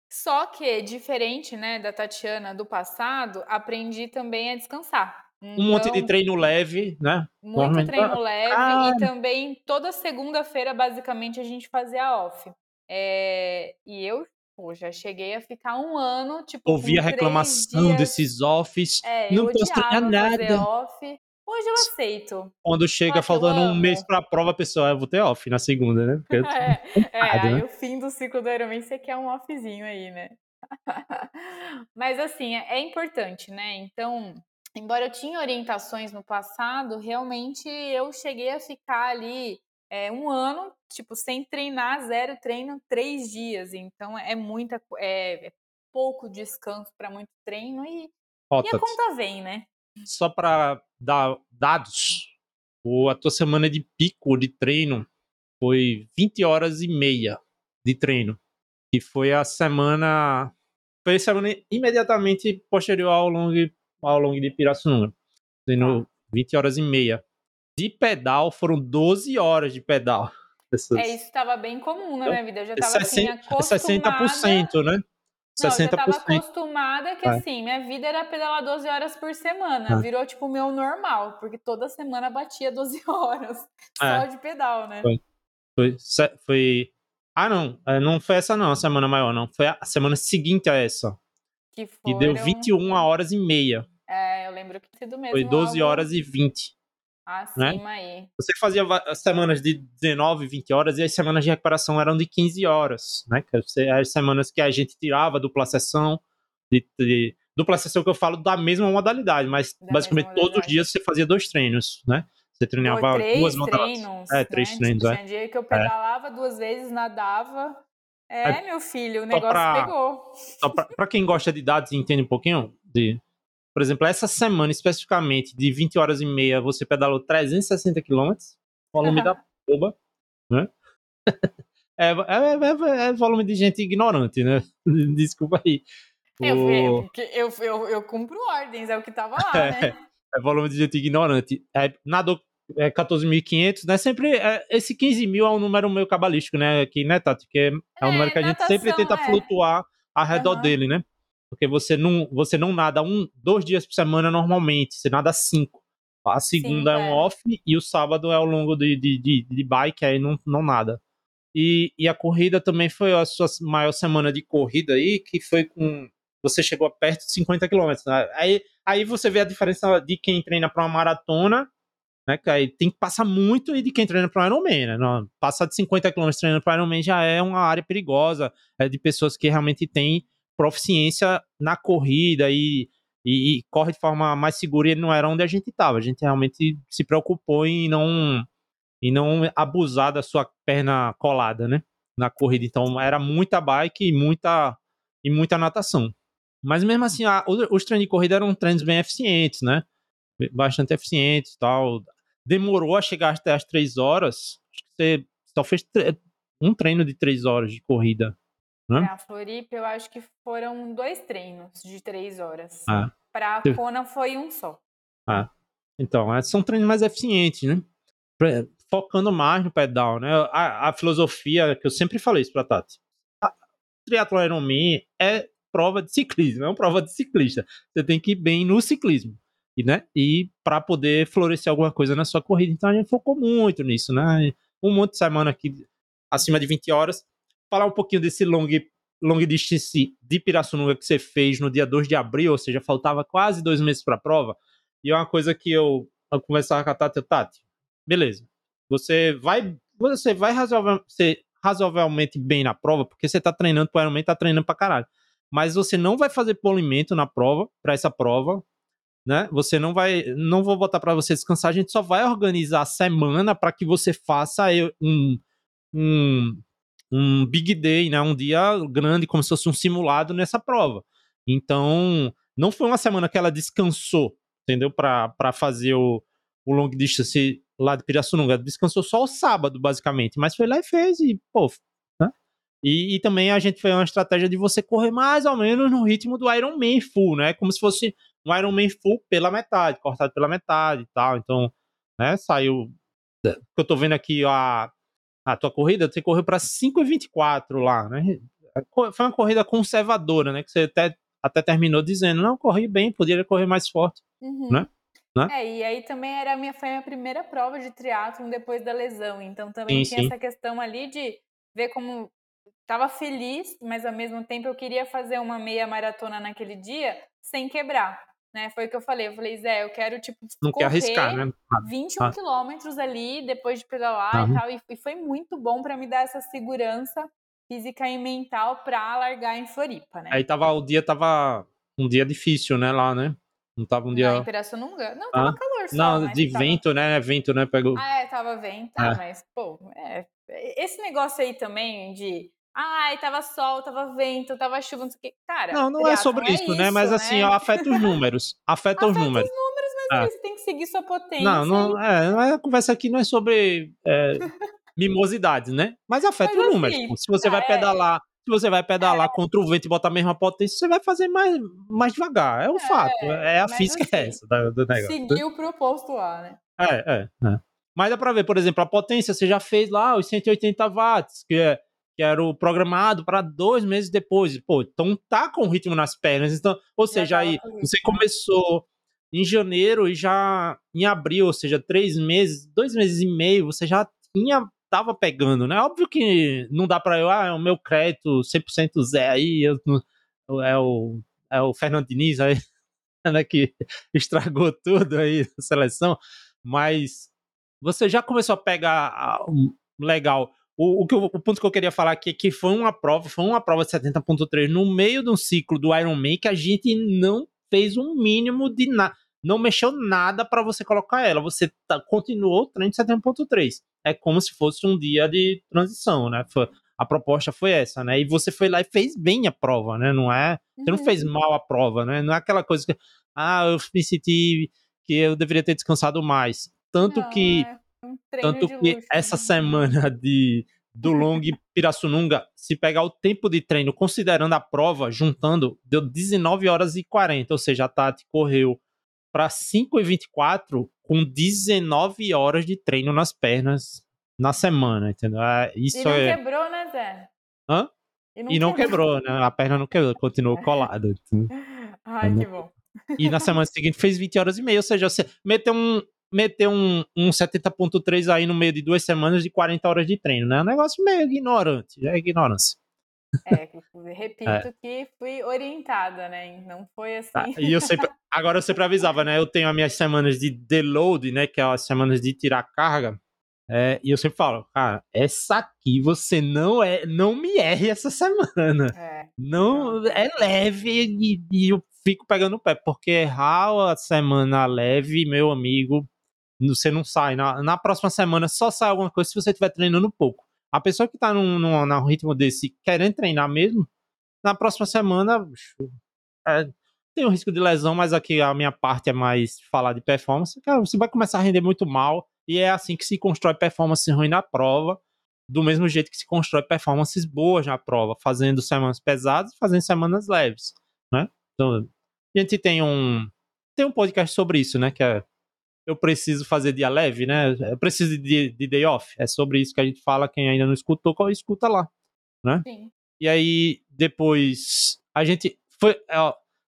Só que, diferente né, da Tatiana do passado, aprendi também a descansar. Um monte de Então, treino leve, né? Muito treino leve cara. e também toda segunda-feira, basicamente, a gente fazia off. É, e eu pô, já cheguei a ficar um ano, tipo, Ouvi a reclamação dias- desses offs. É, não posso treinar nada. off. Hoje eu aceito. Quando chega faltando um mês pra prova, a pessoa, "Ah, eu vou ter off na segunda, né? Porque É, é, ocupado, aí né? o fim do ciclo do Ironman você quer um offzinho aí, né? Mas assim, é, é importante, né? Então, embora eu tinha orientações no passado, realmente eu cheguei a ficar ali é, um ano, tipo, sem treinar, zero treino, três dias. Então é muita, é, é pouco descanso para muito treino e, e a conta vem, né? só pra dar dados, o, a tua semana de pico de treino foi 20 horas e meia de treino. E foi a semana. Foi a semana imediatamente posterior ao long, ao long de Pirassununga. Treino 20 horas e meia. De pedal, foram 12 horas de pedal. Essas- É, isso estava bem comum na minha vida. Eu já estava assim, 60%, acostumada... 60%, né? Não, eu já tava 60%. acostumada que É. assim, minha vida era pedalar 12 horas por semana. É. Virou tipo o meu normal, porque toda semana batia 12 horas É. só de pedal, né? Foi. Foi, foi. Ah, não. é, Não foi essa, não, a semana maior, não. Foi a semana seguinte a essa. Que Que foram... deu 21 horas e meia. É, eu lembro que sido mesmo. Foi 12 algo horas e 20. Acima aí. Você fazia as semanas de 19, 20 horas e as semanas de recuperação eram de 15 horas, né? Que as semanas que a gente tirava dupla sessão, de, de- dupla sessão que eu falo da mesma modalidade, mas Da basicamente mesma todos os modalidade. dias você fazia dois treinos, né? Você treinava Pô, duas modalidades. treinos. É, três né? treinos, tipo, é. Tinha dia que eu pedalava duas vezes, nadava. É, É, meu filho, o negócio pra- pegou. Pra quem gosta de dados e entende um pouquinho, de, por exemplo, essa semana especificamente, de 20 horas e meia, você pedalou 360 quilômetros, volume da boba, né? É, é, é- é volume de gente ignorante, né? Desculpa aí. Eu, O- eu, eu, eu, eu cumpro ordens, é o que tava lá, né? é volume de gente ignorante. É, nadou é 14.500, né? Sempre, é, esse 15 mil é um número meio cabalístico, né? Aqui, né, Tati? Que é, é um É, número que a gente sempre natação, tenta é. flutuar ao redor Aham. dele, né? Porque você não, você não nada um, dois dias por semana normalmente, você nada cinco. A segunda Cinco, é um é. off e o sábado é ao longo de, de, de, de bike, aí não, não nada. E, e a corrida também foi a sua maior semana de corrida aí, que foi com. Você chegou a perto de 50 quilômetros. Né? Aí, aí você vê a diferença de quem treina para uma maratona, né? Tem que passar muito, de quem treina para Ironman, né? Não, passar de 50 quilômetros treinando para Ironman já é uma área perigosa, é de pessoas que realmente têm proficiência na corrida e, e, e corre de forma mais segura e não era onde a gente estava. A gente realmente se preocupou em não e não abusar da sua perna colada, né? Na corrida. Então era muita bike e muita e muita natação. Mas mesmo assim, a- os, os treinos de corrida eram treinos bem eficientes, né? Bastante eficientes, tal. Demorou a chegar até as três horas. Acho que você só fez tre- um treino de três horas de corrida. Hã? Pra Floripa, eu acho que foram dois treinos de três horas. Ah. Pra Teve- Kona foi um só. Então, é, são treinos mais eficientes, né? Focando mais no pedal, né? A, a filosofia que eu sempre falei isso pra Tati. A- triatlo Ironman é prova de ciclismo, é uma prova de ciclista. Você tem que ir bem no ciclismo. E, né? e para poder florescer alguma coisa na sua corrida. Então a gente focou muito nisso, né? Um monte de semana aqui acima de 20 horas. Falar um pouquinho desse long, long distance de Pirassununga que você fez no dia 2 de abril, ou seja, faltava quase dois meses para a prova. E é uma coisa que eu, eu conversava com a Tati, Tati, beleza, você vai, você vai razoável, ser razoavelmente bem na prova, porque você tá treinando pro Ironman, tá treinando pra caralho. Mas você não vai fazer polimento na prova, para essa prova, né? Você não vai, não vou botar para você descansar, a gente só vai organizar a semana para que você faça um, um, um big day, né? Um dia grande, como se fosse um simulado nessa prova. Então, não foi uma semana que ela descansou, entendeu? Para fazer o, o long distance lá de Pirassununga. Descansou só o sábado, basicamente. Mas foi lá e fez e, pô, né? E, e, também a gente fez uma estratégia de você correr mais ou menos no ritmo do Iron Man full, né? Como se fosse um Iron Man full pela metade, cortado pela metade e tal. Então, né, saiu. Eu tô vendo aqui a, a tua corrida, você correu para 5,24 lá, né? Foi uma corrida conservadora, né? Que você até, até terminou dizendo, não, corri bem, poderia correr mais forte, uhum. né? Né? É, e aí também era a minha, foi a minha primeira prova de triatlon depois da lesão. Então também sim, tinha sim. essa questão ali de ver como estava feliz, mas ao mesmo tempo eu queria fazer uma meia maratona naquele dia sem quebrar. Né? Foi o que eu falei. Eu falei, Zé, eu quero, tipo, Não correr quer arriscar, né? 21 ah. quilômetros ali, depois de pedalar e tal. E, e foi muito bom para me dar essa segurança física e mental para largar em Floripa, né? Aí tava, o dia tava um dia difícil, né, lá, né? Não tava um dia. Na Pirassununga? Não, tava ah? calor só. Não, de tava... vento, né? Vento, né? Pegou. Ah, é, tava vento, tá, é. mas, pô, é. Esse negócio aí também de. Ai, tava sol, tava vento, tava chuva, não sei o quê. Cara, não, não é sobre isso, é né? Mas assim, né? afeta os números. Afeta, afeta os números. Afeta os números, mas é. você tem que seguir sua potência. Não, não, é, a conversa aqui não é sobre é, mimosidades, né? Mas afeta mas, os números. Assim, Se você vai é. pedalar se você vai pedalar é. contra o vento e botar a mesma potência, você vai fazer mais, mais devagar. É um é, fato. É a física assim, é essa do, do negócio. Seguir o proposto lá, né? É, é, é. Mas dá pra ver, por exemplo, a potência você já fez lá os 180 watts, que, é, que era o programado para dois meses depois. Pô, então tá com ritmo nas pernas. Então, ou seja, aí você começou em janeiro e já em abril, ou seja, três meses, dois meses e meio, você já tinha tava pegando, né? Óbvio que não dá para eu, ah, é o meu crédito 100% Zé aí, eu, é o é o Fernando Diniz aí, né, que estragou tudo aí na seleção, mas você já começou a pegar um, legal. O, o, que, o ponto que eu queria falar aqui é que foi uma prova, foi uma prova de 70.3 no meio de um ciclo do Ironman que a gente não fez um mínimo de nada não mexeu nada para você colocar ela. Você tá, continuou o trem de 70.3. É como se fosse um dia de transição, né? Foi, a proposta foi essa, né? E você foi lá e fez bem a prova, né? Não é. Você não fez uhum. mal a prova, né? Não é aquela coisa que. Ah, eu me senti que eu deveria ter descansado mais. Tanto não, que. É um tanto que luxo, essa né? semana de do Long Pirassununga, se pegar o tempo de treino, considerando a prova, juntando, deu 19 horas e 40, ou seja, a Tati correu para 5 e 24 com 19 horas de treino nas pernas na semana, entendeu? É, isso e não é... quebrou, né, Zé? Hã? E não, e não quebrou. quebrou, né? A perna não quebrou, continuou colada. Ai, que bom. E na semana seguinte fez 20 horas e meia, ou seja, você meteu um, meteu um, um 70.3 aí no meio de duas semanas de 40 horas de treino, né? É um negócio meio ignorante, é ignorância. É, repito é. que fui orientada, né? Não foi assim. Ah, e eu sempre, agora eu sempre avisava, né? Eu tenho as minhas semanas de deload, né? Que é as semanas de tirar carga. É, e eu sempre falo, cara, essa aqui você não é, não me erre essa semana. É, não, é leve e, e, eu fico pegando o pé, porque errar a semana leve, meu amigo, você não sai. Na, na próxima semana só sai alguma coisa se você estiver treinando pouco. A pessoa que tá num, num, num ritmo desse, querendo treinar mesmo, na próxima semana é, tem um risco de lesão, mas aqui a minha parte é mais falar de performance. Cara, você vai começar a render muito mal, e é assim que se constrói performance ruim na prova, do mesmo jeito que se constrói performances boas na prova, fazendo semanas pesadas e fazendo semanas leves, né? Então, a gente tem um tem um podcast sobre isso, né, que é eu preciso fazer dia leve, né? Eu preciso de, de day off. É sobre isso que a gente fala. Quem ainda não escutou, escuta lá, né? Sim. E aí, depois, a gente foi,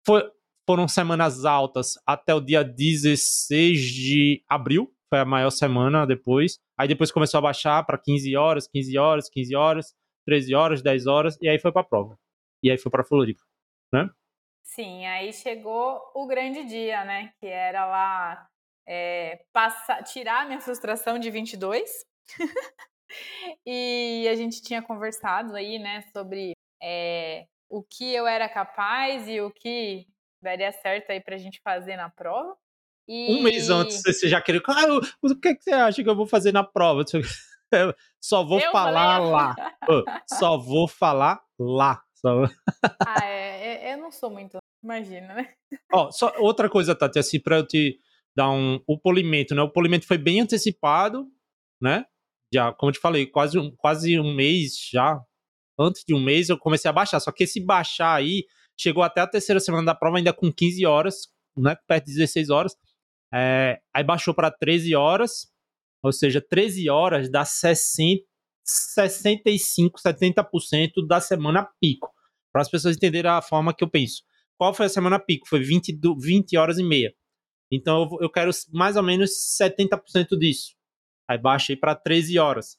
foi, foram semanas altas até o dia 16 de abril, foi a maior semana depois. Aí depois começou a baixar para 15 horas, 15 horas, 15 horas, 13 horas, 10 horas, e aí foi para a prova. E aí foi para Floripa, né? Sim, aí chegou o grande dia, né? Que era lá é, passar, tirar minha frustração de 22. e a gente tinha conversado aí, né, sobre é, o que eu era capaz e o que daria certo aí pra gente fazer na prova. E... Um mês antes você já queria. Ah, o que, que você acha que eu vou fazer na prova? Eu só vou eu falar falei... lá. só vou falar lá. Só... ah, é, é, eu não sou muito. Imagina, né? Ó, só outra coisa, Tati, assim, pra eu te dar um. O polimento, né? O polimento foi bem antecipado, né? Já, como eu te falei, quase um, quase um mês já. Antes de um mês eu comecei a baixar. Só que esse baixar aí chegou até a terceira semana da prova, ainda com 15 horas, né? Perto de 16 horas. É, aí baixou para 13 horas, ou seja, 13 horas dá 60, 65, 70% da semana pico. Para as pessoas entenderem a forma que eu penso. Qual foi a semana pico? Foi 20, 20 horas e meia. Então eu, quero mais ou menos 70% disso. Aí baixei para 13 horas.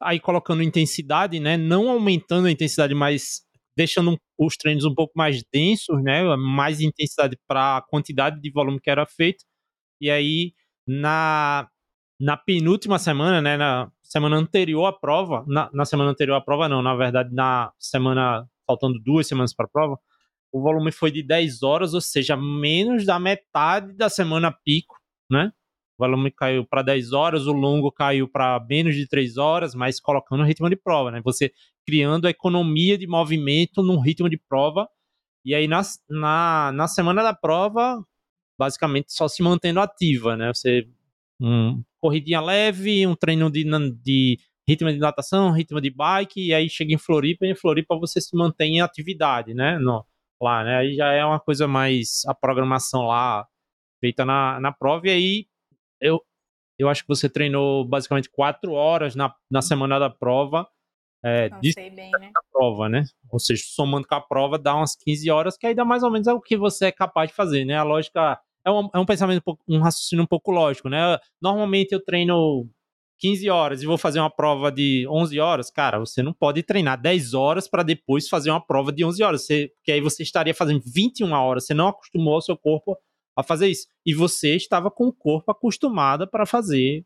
Aí colocando intensidade, né? Não aumentando a intensidade, mas deixando os treinos um pouco mais densos, né? Mais intensidade para a quantidade de volume que era feito. E aí, na, na penúltima semana, né, na semana anterior à prova, na, na semana anterior à prova, não, na verdade, na semana, faltando duas semanas para a prova, o volume foi de 10 horas, ou seja, menos da metade da semana pico, né? O volume caiu para 10 horas, o longo caiu para menos de 3 horas, mas colocando ritmo de prova, né? Você criando a economia de movimento num ritmo de prova. E aí, na, na, na semana da prova, basicamente só se mantendo ativa, né? Você um corridinha leve, um treino de, de ritmo de natação, ritmo de bike, e aí chega em Floripa, e em Floripa você se mantém em atividade, né? No, lá, né? Aí já é uma coisa mais a programação lá feita na, na prova, e aí eu, eu acho que você treinou basicamente quatro horas na, na semana da prova. É, Não sei bem, né? prova, né? Ou seja, somando com a prova dá umas 15 horas, que aí dá mais ou menos é o que você é capaz de fazer, né? A lógica é um, é um pensamento, um raciocínio um pouco lógico, né? Normalmente eu treino 15 horas e vou fazer uma prova de 11 horas, cara, você não pode treinar 10 horas para depois fazer uma prova de 11 horas, você, porque aí você estaria fazendo 21 horas, você não acostumou o seu corpo a fazer isso. E você estava com o corpo acostumado para fazer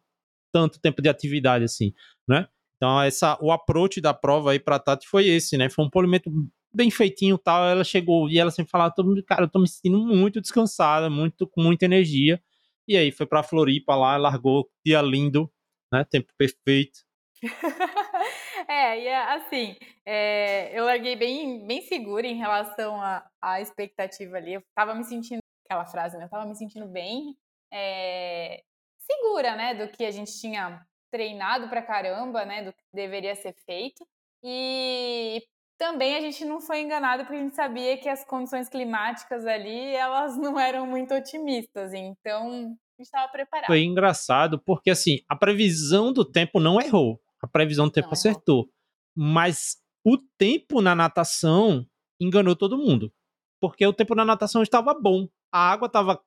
tanto tempo de atividade assim, né? Então, essa, o approach da prova aí para Tati foi esse, né? Foi um polimento bem feitinho tal. Ela chegou e ela sempre falava, cara, eu tô me sentindo muito descansada, muito com muita energia. E aí foi pra Floripa lá, largou, dia lindo, né? Tempo perfeito. é, e é, assim, é, eu larguei bem, bem segura em relação à, expectativa ali. Eu tava me sentindo, aquela frase, né? Eu tava me sentindo bem é, segura, né? Do que a gente tinha treinado pra caramba, né? Do que deveria ser feito. E também a gente não foi enganado porque a gente sabia que as condições climáticas ali, elas não eram muito otimistas, então gente estava preparado. Foi engraçado porque assim, a previsão do tempo não errou, a previsão do tempo não acertou, errou. mas o tempo na natação enganou todo mundo, porque o tempo na natação estava bom, a água estava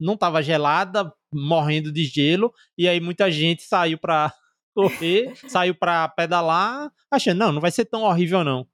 não estava gelada, morrendo de gelo, e aí muita gente saiu para correr, saiu para pedalar, achando, não, não vai ser tão horrível não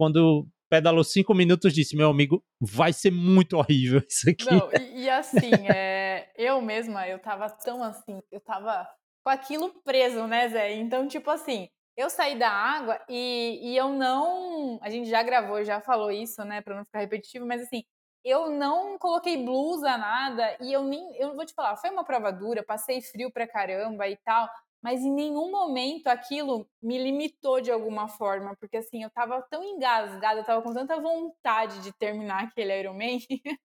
quando pedalou cinco minutos, disse: Meu amigo, vai ser muito horrível isso aqui. Não, e, e assim, é, eu mesma, eu tava tão assim, eu tava com aquilo preso, né, Zé? Então, tipo assim, eu saí da água e, e eu não. A gente já gravou, já falou isso, né, pra não ficar repetitivo, mas assim, eu não coloquei blusa, nada, e eu nem. Eu vou te falar, foi uma prova dura, passei frio pra caramba e tal mas em nenhum momento aquilo me limitou de alguma forma, porque assim, eu tava tão engasgada, eu tava com tanta vontade de terminar aquele Ironman,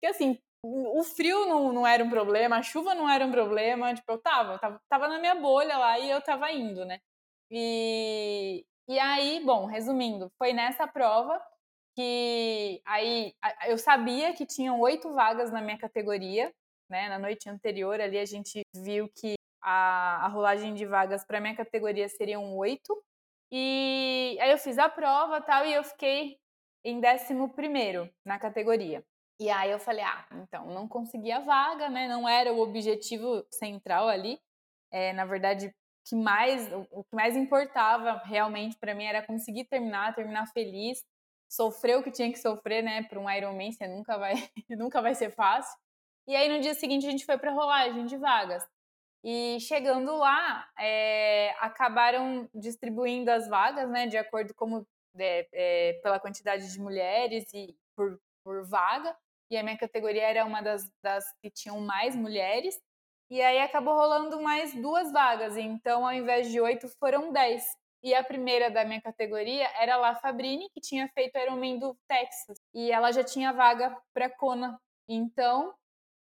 que assim, o frio não, não era um problema, a chuva não era um problema, tipo, eu tava, eu tava, tava na minha bolha lá e eu tava indo, né? E, e aí, bom, resumindo, foi nessa prova que aí eu sabia que tinham oito vagas na minha categoria, né? Na noite anterior ali a gente viu que a, a rolagem de vagas para minha categoria seriam oito. E aí eu fiz a prova tal, e eu fiquei em 11 na categoria. E aí eu falei, ah, então não consegui a vaga, né? Não era o objetivo central ali. É, na verdade, que mais, o que mais importava realmente para mim era conseguir terminar, terminar feliz, sofrer o que tinha que sofrer, né? Para um Ironman, você nunca vai, nunca vai ser fácil. E aí no dia seguinte a gente foi para rolagem de vagas. E chegando lá, é, acabaram distribuindo as vagas, né? De acordo como é, é, pela quantidade de mulheres e por, por vaga. E a minha categoria era uma das, das que tinham mais mulheres. E aí acabou rolando mais duas vagas. Então, ao invés de oito, foram dez. E a primeira da minha categoria era a La Fabrini, que tinha feito Ironman do Texas. E ela já tinha vaga para Kona. Então,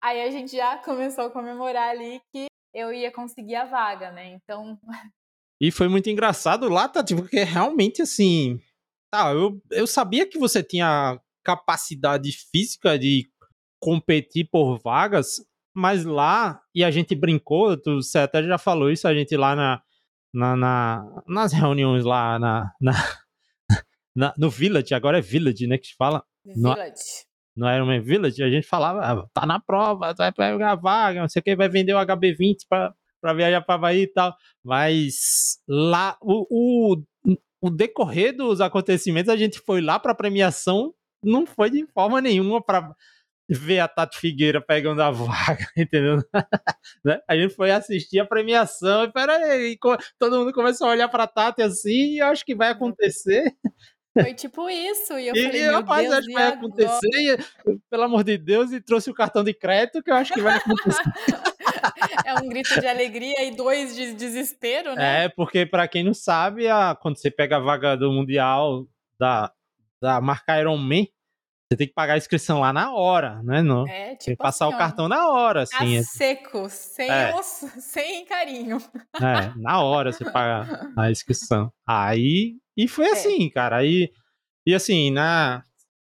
aí a gente já começou a comemorar ali que eu ia conseguir a vaga, né? Então. E foi muito engraçado lá, Tati, porque realmente assim. Tá, eu, eu sabia que você tinha capacidade física de competir por vagas, mas lá, e a gente brincou, tu, você até já falou isso, a gente lá na, na, na nas reuniões lá na, na, no Village, agora é Village, né, que se fala. Village. No, no Ironman Village, a gente falava, ah, tá na prova, vai pegar vaga, não sei o que, vai vender o HB20 pra, pra viajar pra Bahia e tal. Mas lá, o, o, o decorrer dos acontecimentos, a gente foi lá pra premiação, não foi de forma nenhuma pra ver a Tati Figueira pegando a vaga, entendeu? né? A gente foi assistir a premiação e peraí, todo mundo começou a olhar pra Tati assim e eu acho que vai acontecer. Foi tipo isso, e eu e, falei, meu rapaz, Deus, acho que vai agora? acontecer, e, pelo amor de Deus, e trouxe o cartão de crédito que eu acho que vai acontecer. é um grito de alegria e dois de desespero, né? É, porque para quem não sabe, a, quando você pega a vaga do Mundial da, da marca Iron Man, você tem que pagar a inscrição lá na hora, né? Não, é, tipo tem que passar assim, o cartão na hora, assim. A seco, sem, é. osso, sem carinho. É, na hora você paga a inscrição. Aí, e foi é. assim, cara. Aí, e assim, na,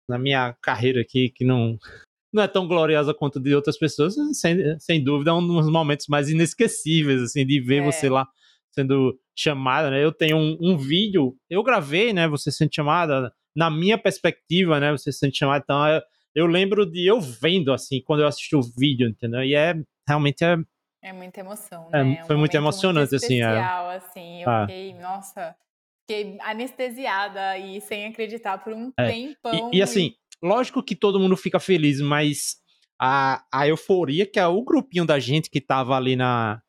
na minha carreira aqui, que não, não é tão gloriosa quanto de outras pessoas, sem, sem dúvida, é um dos momentos mais inesquecíveis, assim, de ver é. você lá sendo chamada, né? Eu tenho um, um vídeo, eu gravei, né? Você sendo chamada na minha perspectiva, né, você se sente chamado, então eu, eu lembro de eu vendo, assim, quando eu assisti o vídeo, entendeu? E é, realmente é... É muita emoção, é, né? É, foi um muito emocionante, muito assim. Especial, é. assim, eu ah. fiquei, nossa, fiquei anestesiada e sem acreditar por um é. tempão. E, e assim, lógico que todo mundo fica feliz, mas a, a euforia que é o grupinho da gente que tava ali na...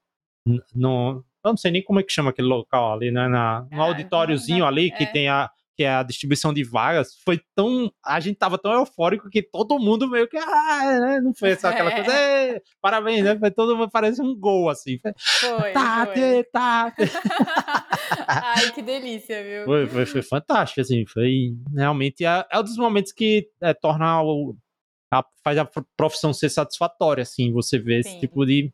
No, eu não sei nem como é que chama aquele local ali, né? Na, no ah, auditóriozinho não, ali, que é. tem a, que é a distribuição de vagas, foi tão. A gente tava tão eufórico que todo mundo meio que. Ah, né? Não foi só aquela é. coisa. Parabéns, né? Foi todo mundo parece um gol, assim. Foi. Tate, foi. tate. Ai, que delícia, viu? Foi, foi, foi fantástico, assim. Foi realmente. É, é um dos momentos que é, torna o. A, faz a profissão ser satisfatória, assim, você vê Sim. esse tipo de,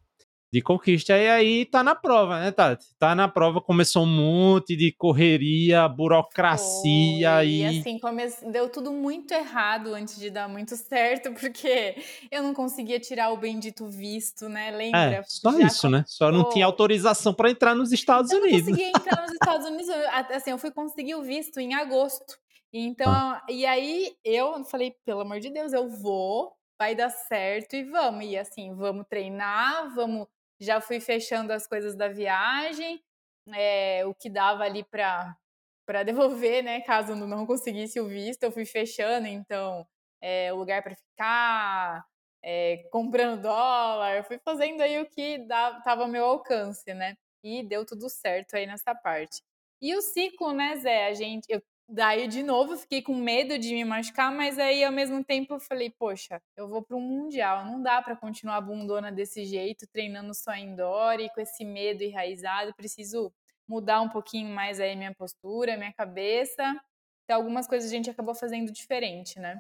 de conquista. E aí tá na prova, né, Tati? Tá na prova, começou um monte de correria, burocracia Foi, e. E assim, come... deu tudo muito errado antes de dar muito certo, porque eu não conseguia tirar o bendito visto, né? Lembra? É, só Já isso, né? Só não tinha autorização para entrar nos Estados eu Unidos. Eu não conseguia entrar nos Estados Unidos. Assim, eu fui conseguir o visto em agosto. Então, ah. e aí eu falei, pelo amor de Deus, eu vou, vai dar certo e vamos. E assim, vamos treinar, vamos já fui fechando as coisas da viagem, é, o que dava ali para para devolver, né, caso não conseguisse o visto, eu fui fechando, então, é, o lugar para ficar, é, comprando dólar, eu fui fazendo aí o que estava ao meu alcance, né, e deu tudo certo aí nessa parte. E o ciclo, né, Zé, a gente, eu Daí, de novo, fiquei com medo de me machucar, mas aí, ao mesmo tempo, eu falei, poxa, eu vou para um Mundial, não dá para continuar bundona desse jeito, treinando só indoor e com esse medo enraizado, preciso mudar um pouquinho mais aí minha postura, minha cabeça. Então, algumas coisas a gente acabou fazendo diferente, né?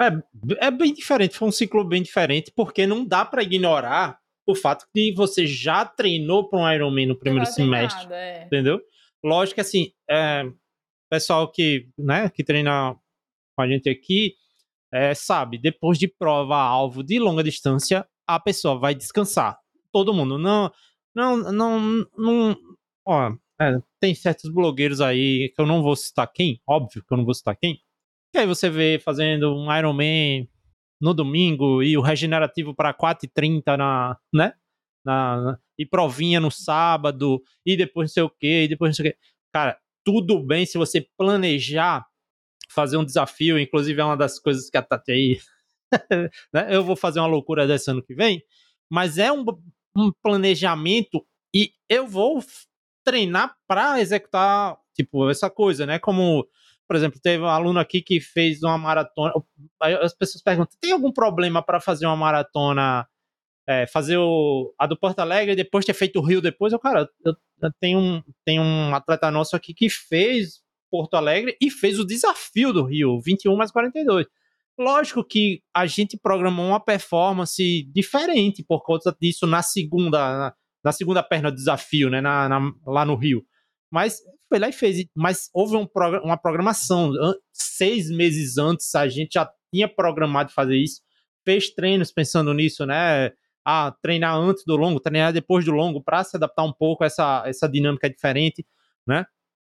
É, é bem diferente, foi um ciclo bem diferente, porque não dá para ignorar o fato de você já treinou para um Ironman no primeiro semestre, nada, é. entendeu? Lógico que assim, é, pessoal que, né, que treina com a gente aqui é, sabe, depois de prova alvo de longa distância, a pessoa vai descansar. Todo mundo. Não, não, não, não. Ó, é, tem certos blogueiros aí que eu não vou citar quem, óbvio que eu não vou citar quem, E aí você vê fazendo um Ironman no domingo e o regenerativo para 4h30 na, né? Na, e provinha no sábado, e depois não sei o que, e depois não sei o que. Cara, tudo bem se você planejar fazer um desafio, inclusive é uma das coisas que a Tati né? Eu vou fazer uma loucura desse ano que vem, mas é um, um planejamento e eu vou treinar para executar, tipo, essa coisa, né? Como, por exemplo, teve um aluno aqui que fez uma maratona. As pessoas perguntam: tem algum problema para fazer uma maratona? É, fazer o, a do Porto Alegre e depois ter feito o Rio depois? Eu, cara, eu, eu tenho, um, tenho um atleta nosso aqui que fez Porto Alegre e fez o desafio do Rio, 21 mais 42. Lógico que a gente programou uma performance diferente por conta disso na segunda, na, na segunda perna do desafio, né, na, na, lá no Rio. Mas foi lá e fez. Mas houve um, uma programação. Seis meses antes a gente já tinha programado fazer isso. Fez treinos pensando nisso, né? Ah, treinar antes do longo, treinar depois do longo, para se adaptar um pouco a essa, essa dinâmica diferente, né?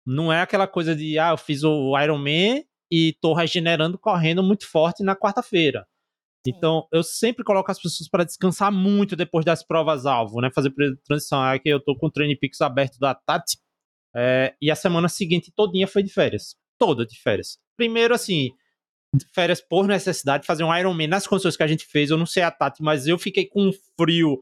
Não é aquela coisa de, ah, eu fiz o Ironman e tô regenerando correndo muito forte na quarta-feira. Então, eu sempre coloco as pessoas para descansar muito depois das provas-alvo, né? Fazer transição. Aqui eu tô com o Training Peaks aberto da Tati. É, e a semana seguinte todinha foi de férias. Toda de férias. Primeiro, assim, férias por necessidade, fazer um Ironman nas condições que a gente fez. Eu não sei a Tati, mas eu fiquei com frio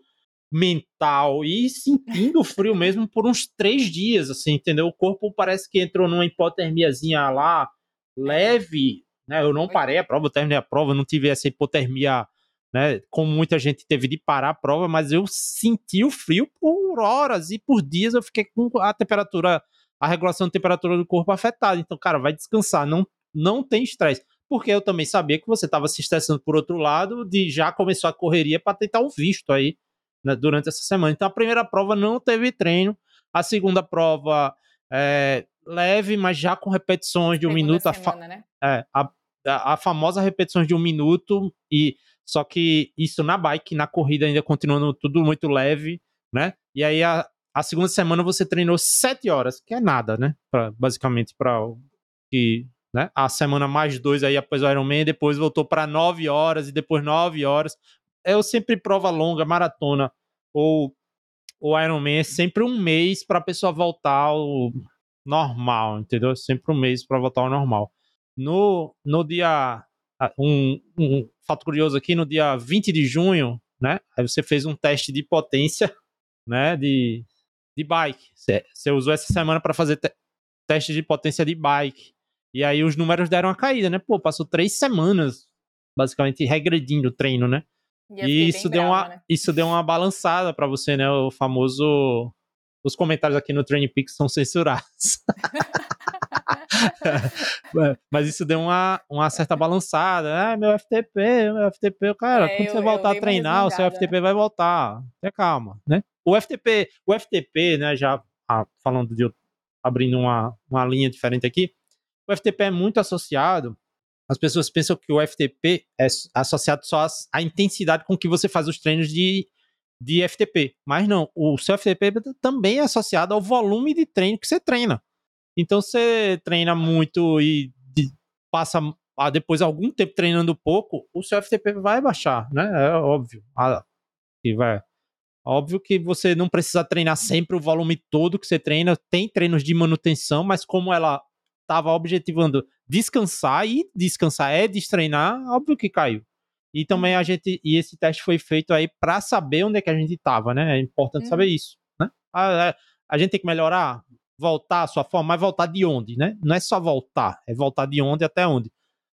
mental e sentindo frio mesmo por uns três dias, assim, entendeu? O corpo parece que entrou numa hipotermiazinha lá, leve, né? Eu não parei a prova, eu terminei a prova, não tive essa hipotermia, né? Como muita gente teve de parar a prova, mas eu senti o frio por horas e por dias eu fiquei com a temperatura, a regulação de temperatura do corpo afetada. Então, cara, vai descansar, não, não tem estresse. Porque eu também sabia que você estava se estressando por outro lado, de já começou a correria para tentar o visto aí né, durante essa semana. Então a primeira prova não teve treino, a segunda prova é, leve, mas já com repetições de um Segunda minuto. Semana, a, né? é, a, a, a, famosa repetições de um minuto, e só que isso na bike, na corrida ainda continuando tudo muito leve, né? E aí a, a segunda semana você treinou sete horas, que é nada, né? Pra, basicamente para que né? A semana mais dois aí após o Ironman, depois voltou para nove horas e depois nove horas eu sempre prova longa, maratona ou o Ironman é sempre um mês para a pessoa voltar ao normal, entendeu? Sempre um mês para voltar ao normal. No, no dia. Um, um fato curioso aqui, no dia 20 de junho, né? Aí você fez um teste de potência, né? De, de bike. Você, você usou essa semana para fazer te, teste de potência de bike. E aí os números deram uma caída, né? Pô, passou três semanas basicamente regredindo o treino, né? E, isso deu, brava, uma, né? isso deu uma balançada para você, né? O famoso. Os comentários aqui no Training Peaks são censurados. Mas isso deu uma, uma certa balançada. Ah, meu FTP, meu FTP. Cara, é, quando eu, você voltar a treinar, o seu FTP vai voltar. Tenha calma, né? O FTP, o FTP, né? Já ah, falando de abrindo uma, uma linha diferente aqui, o FTP é muito associado as pessoas pensam que o FTP é associado só à intensidade com que você faz os treinos de, de FTP. Mas não, o seu FTP também é associado ao volume de treino que você treina. Então você treina muito e passa ah, depois algum tempo treinando pouco, o seu FTP vai baixar, né? É óbvio. Ah, que vai. Óbvio que você não precisa treinar sempre o volume todo que você treina. Tem treinos de manutenção, mas como ela estava objetivando descansar e descansar é destreinar, óbvio que caiu. E também a uhum. gente e esse teste foi feito aí para saber onde é que a gente estava, né? É importante saber uhum. isso, né? A, a, a, gente tem que melhorar, voltar a sua forma, mas voltar de onde, né? Não é só voltar, é voltar de onde até onde.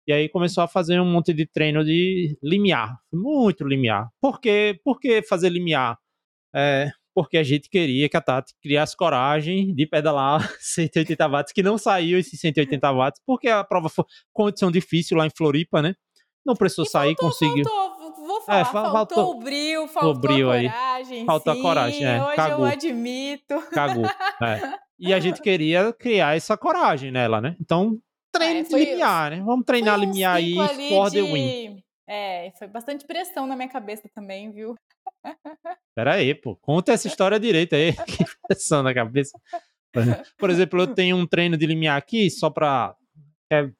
E aí começou a fazer um monte de treino de limiar, muito limiar. Por quê? Por que fazer limiar? É, porque a gente queria que a Tati criasse coragem de pedalar 180 watts, que não saiu esses 180 watts, porque a prova foi condição difícil lá em Floripa, né? Não precisou e sair, faltou, conseguiu. Faltou, vou falar, é, faltou, faltou o brilho, faltou o brilho a coragem. Aí. Faltou sim, a coragem, é. Hoje Cagou. eu admito. Cagou. É. E a gente queria criar essa coragem nela, né? Então, treino é, de limiar, né? Vamos treinar limiar aí, for the win. É, foi bastante pressão na minha cabeça também, viu? Pera aí, pô. Conta essa história direito aí. que pressão na cabeça. Por exemplo, eu tenho um treino de limiar aqui, só pra. É,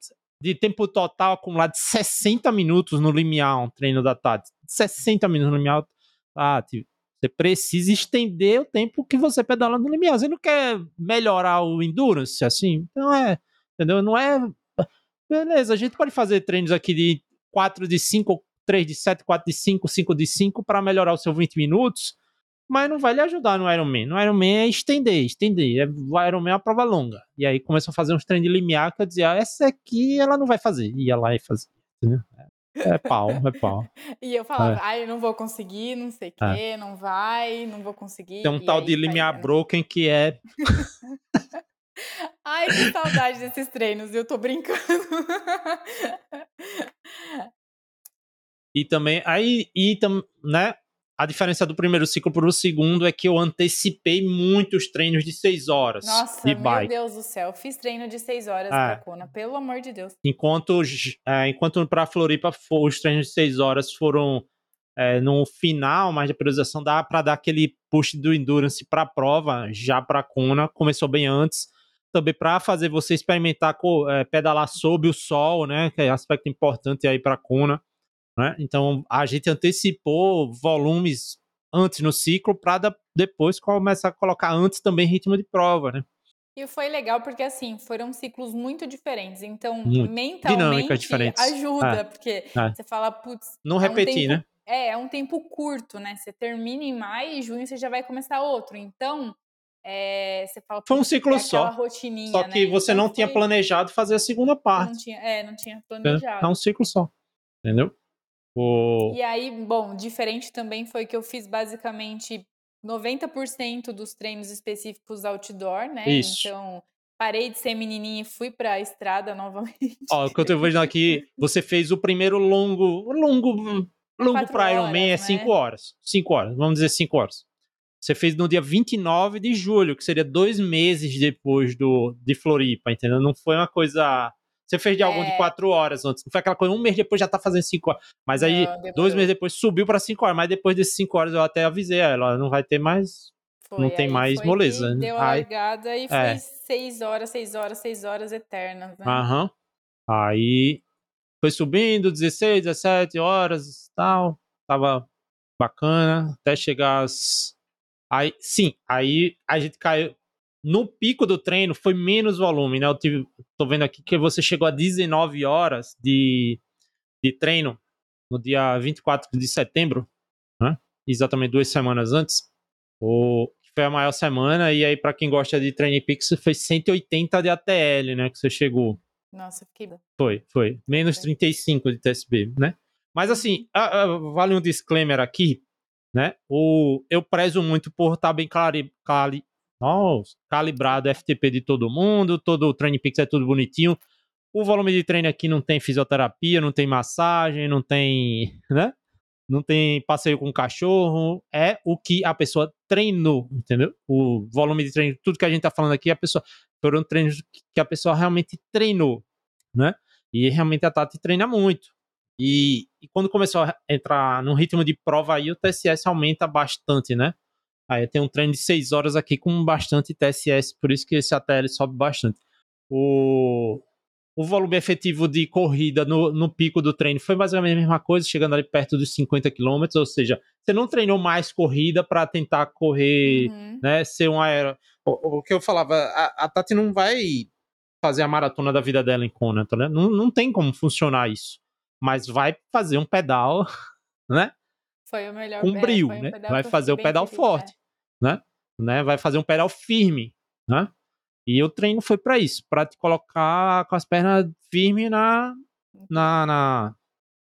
de tempo total acumulado de 60 minutos no limiar, um treino da Tati. 60 minutos no limiar. Tati, você precisa estender o tempo que você pedala no limiar. Você não quer melhorar o endurance assim? Então é, entendeu? Não é. Beleza, a gente pode fazer treinos aqui de 4 de 5, 3 de 7, 4 de 5, 5 de 5 para melhorar o seu 20 minutos mas não vai lhe ajudar no Ironman. No Ironman é estender, estender. É, o Ironman é uma prova longa. E aí começou a fazer uns treinos de limiar que eu dizia, ah, essa aqui ela não vai fazer. Ia lá e fazia. É, é pau, é pau. e eu falava, é. ai, eu não vou conseguir, não sei o é. quê, não vai, não vou conseguir. Tem um tal de limiar né? broken que é... ai, que saudade desses treinos, eu tô brincando. e também, aí, e, né, a diferença do primeiro ciclo para o segundo é que eu antecipei muitos treinos de seis horas. Nossa, de meu bike. Deus do céu. Fiz treino de seis horas é. Kona, pelo amor de Deus. Enquanto, é, enquanto para Floripa os treinos de seis horas foram é, no final, mais de periodização, dá para dar aquele push do endurance para a prova, já para Kona. Começou bem antes. Também para fazer você experimentar é, pedalar sob o sol, né? Que é aspecto importante aí para Kona. Né? Então a gente antecipou volumes antes no ciclo para depois começar a colocar antes também ritmo de prova, né? E foi legal porque, assim, foram ciclos muito diferentes. Então, muito. mentalmente diferentes. ajuda, é. porque é. você fala, putz. Não é repetir, um tempo, né? É, é um tempo curto, né? Você termina em maio e junho você já vai começar outro. Então, é, você fala. Foi um ciclo só. Rotininha, só que né? você então, não foi... tinha planejado fazer a segunda parte. Não tinha, é, não tinha planejado. É, é um ciclo só. Entendeu? O... E aí, bom, diferente também foi que eu fiz basicamente 90% dos treinos específicos outdoor, né? Isso. Então, parei de ser menininha e fui para a estrada novamente. Ó, o que eu tô vendo aqui, você fez o primeiro longo, longo, longo para Ironman é 5 né? horas. 5 horas, vamos dizer 5 horas. Você fez no dia 29 de julho, que seria dois meses depois do, de Floripa, entendeu? Não foi uma coisa você fez de é... algum de quatro horas antes. Não foi aquela coisa, um mês depois já tá fazendo cinco horas. Mas aí, não, dois meses depois subiu para cinco horas. Mas depois desses cinco horas eu até avisei ela, não vai ter mais. Foi, não tem mais moleza. Né? Deu a largada e é. foi seis horas, seis horas, seis horas eternas, né? Aham. Aí foi subindo, 16, 17 horas tal. Tava bacana. Até chegar às. Aí, sim, aí a gente caiu no pico do treino foi menos volume, né? Eu tive, tô vendo aqui que você chegou a 19 horas de, de treino no dia 24 de setembro, né? Exatamente duas semanas antes. O, foi a maior semana, e aí, para quem gosta de Training Peaks, foi 180 de ATL, né? Que você chegou. Nossa, fiquei. Foi, foi. Menos 35 de TSB, né? Mas assim, a, a, vale um disclaimer aqui, né? O, eu prezo muito por estar tá bem claro, claro, nossa, calibrado FTP de todo mundo, todo o Training Peaks é tudo bonitinho. O volume de treino aqui não tem fisioterapia, não tem massagem, não tem, né? Não tem passeio com cachorro, é o que a pessoa treinou, entendeu? O volume de treino, tudo que a gente tá falando aqui, a pessoa foram treinos que a pessoa realmente treinou, né? E realmente a Tati treina muito. E, e quando começou a entrar num ritmo de prova aí, o TSS aumenta bastante, né? Aí eu tenho um treino de 6 horas aqui com bastante TSS, por isso que esse ATL sobe bastante. O, o volume efetivo de corrida no, no pico do treino foi mais ou menos a mesma coisa, chegando ali perto dos 50 km, ou seja, você não treinou mais corrida para tentar correr, uhum. né, ser um aero... O, o, que eu falava, a, a, Tati não vai fazer a maratona da vida dela em Kona, tá, né? não, não tem como funcionar isso, mas vai fazer um pedal, né? Foi o melhor com brilho, né? Vai fazer o pedal forte, é. né? né? Vai fazer um pedal firme, né? E o treino foi para isso, para te colocar com as pernas firmes na, na, na,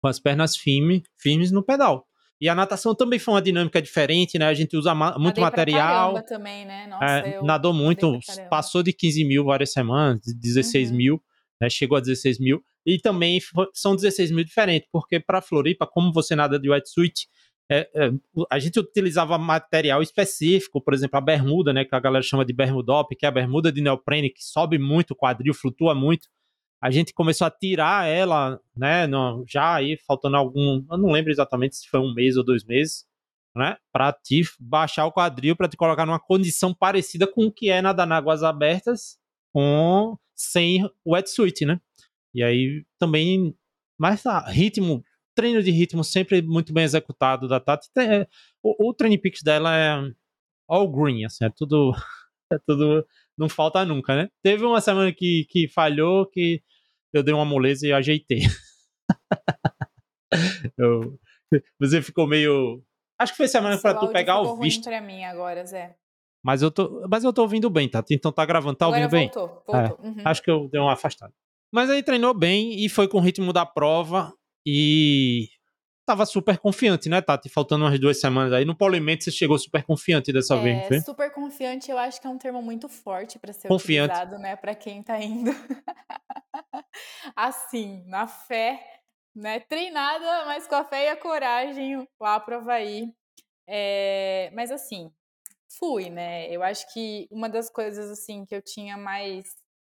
com as pernas firme, firmes no pedal. E a natação também foi uma dinâmica diferente, né? A gente usa ma muito material. também, né? Nossa, é, nadou muito, passou de 15 mil várias semanas, 16 uhum. mil, né? Chegou a 16 mil. E também são 16 mil diferentes, porque para Floripa, como você nada de wetsuit, é, é, a gente utilizava material específico, por exemplo, a bermuda, né, que a galera chama de bermudop, que é a bermuda de neoprene que sobe muito, o quadril flutua muito. A gente começou a tirar ela, né, no, já aí faltando algum, eu não lembro exatamente se foi um mês ou dois meses, né, para te baixar o quadril, para te colocar numa condição parecida com o que é nadar nas águas abertas com sem wetsuit, né? E aí também, mas tá, ritmo, treino de ritmo sempre muito bem executado da Tati. É, o, o Training Peaks dela é all green, assim, é tudo, é tudo, não falta nunca, né? Teve uma semana que, que falhou, que eu dei uma moleza e ajeitei. eu, você ficou meio. Acho que foi semana para tu pegar o visto. Ruim pra mim agora, Zé. Mas eu tô, mas eu tô ouvindo bem, tá? Então tá gravando, tá ouvindo Agora bem? Voltou, voltou. É, uhum. Acho que eu dei uma afastada. Mas aí treinou bem e foi com o ritmo da prova e tava super confiante, né, Tati? Faltando umas duas semanas aí. No polimento você chegou super confiante dessa é, vez, foi? Super confiante, eu acho que é um termo muito forte para ser confiante. utilizado, né, para quem tá indo. assim, na fé, né? Treinada, mas com a fé e a coragem lá pro Havaí. É, mas assim, fui, né? Eu acho que uma das coisas assim que eu tinha mais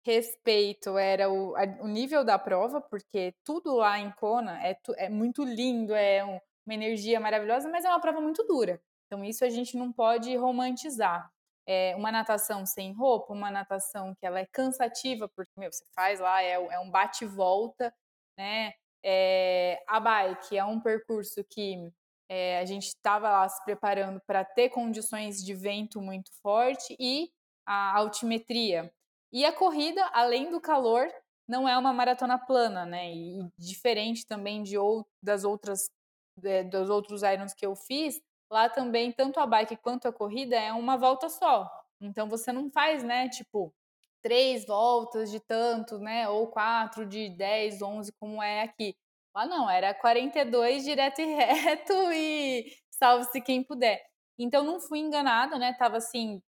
respeito era o, a, o nível da prova, porque tudo lá em Kona é, é muito lindo, é um, uma energia maravilhosa, mas é uma prova muito dura. Então isso a gente não pode romantizar. É uma natação sem roupa, uma natação que ela é cansativa, porque meu, você faz lá, é, é um bate-volta, né? É, a bike é um percurso que é, a gente estava lá se preparando para ter condições de vento muito forte e a altimetria. E a corrida, além do calor, não é uma maratona plana, né? E diferente também de ou, das outras é, dos outros irons que eu fiz, lá também tanto a bike quanto a corrida é uma volta só. Então você não faz, né? Tipo três voltas de tanto, né? Ou quatro de 10, 11, como é aqui. Lá não, era 42 direto e reto e salve-se quem puder. Então não fui enganada, né? Tava assim,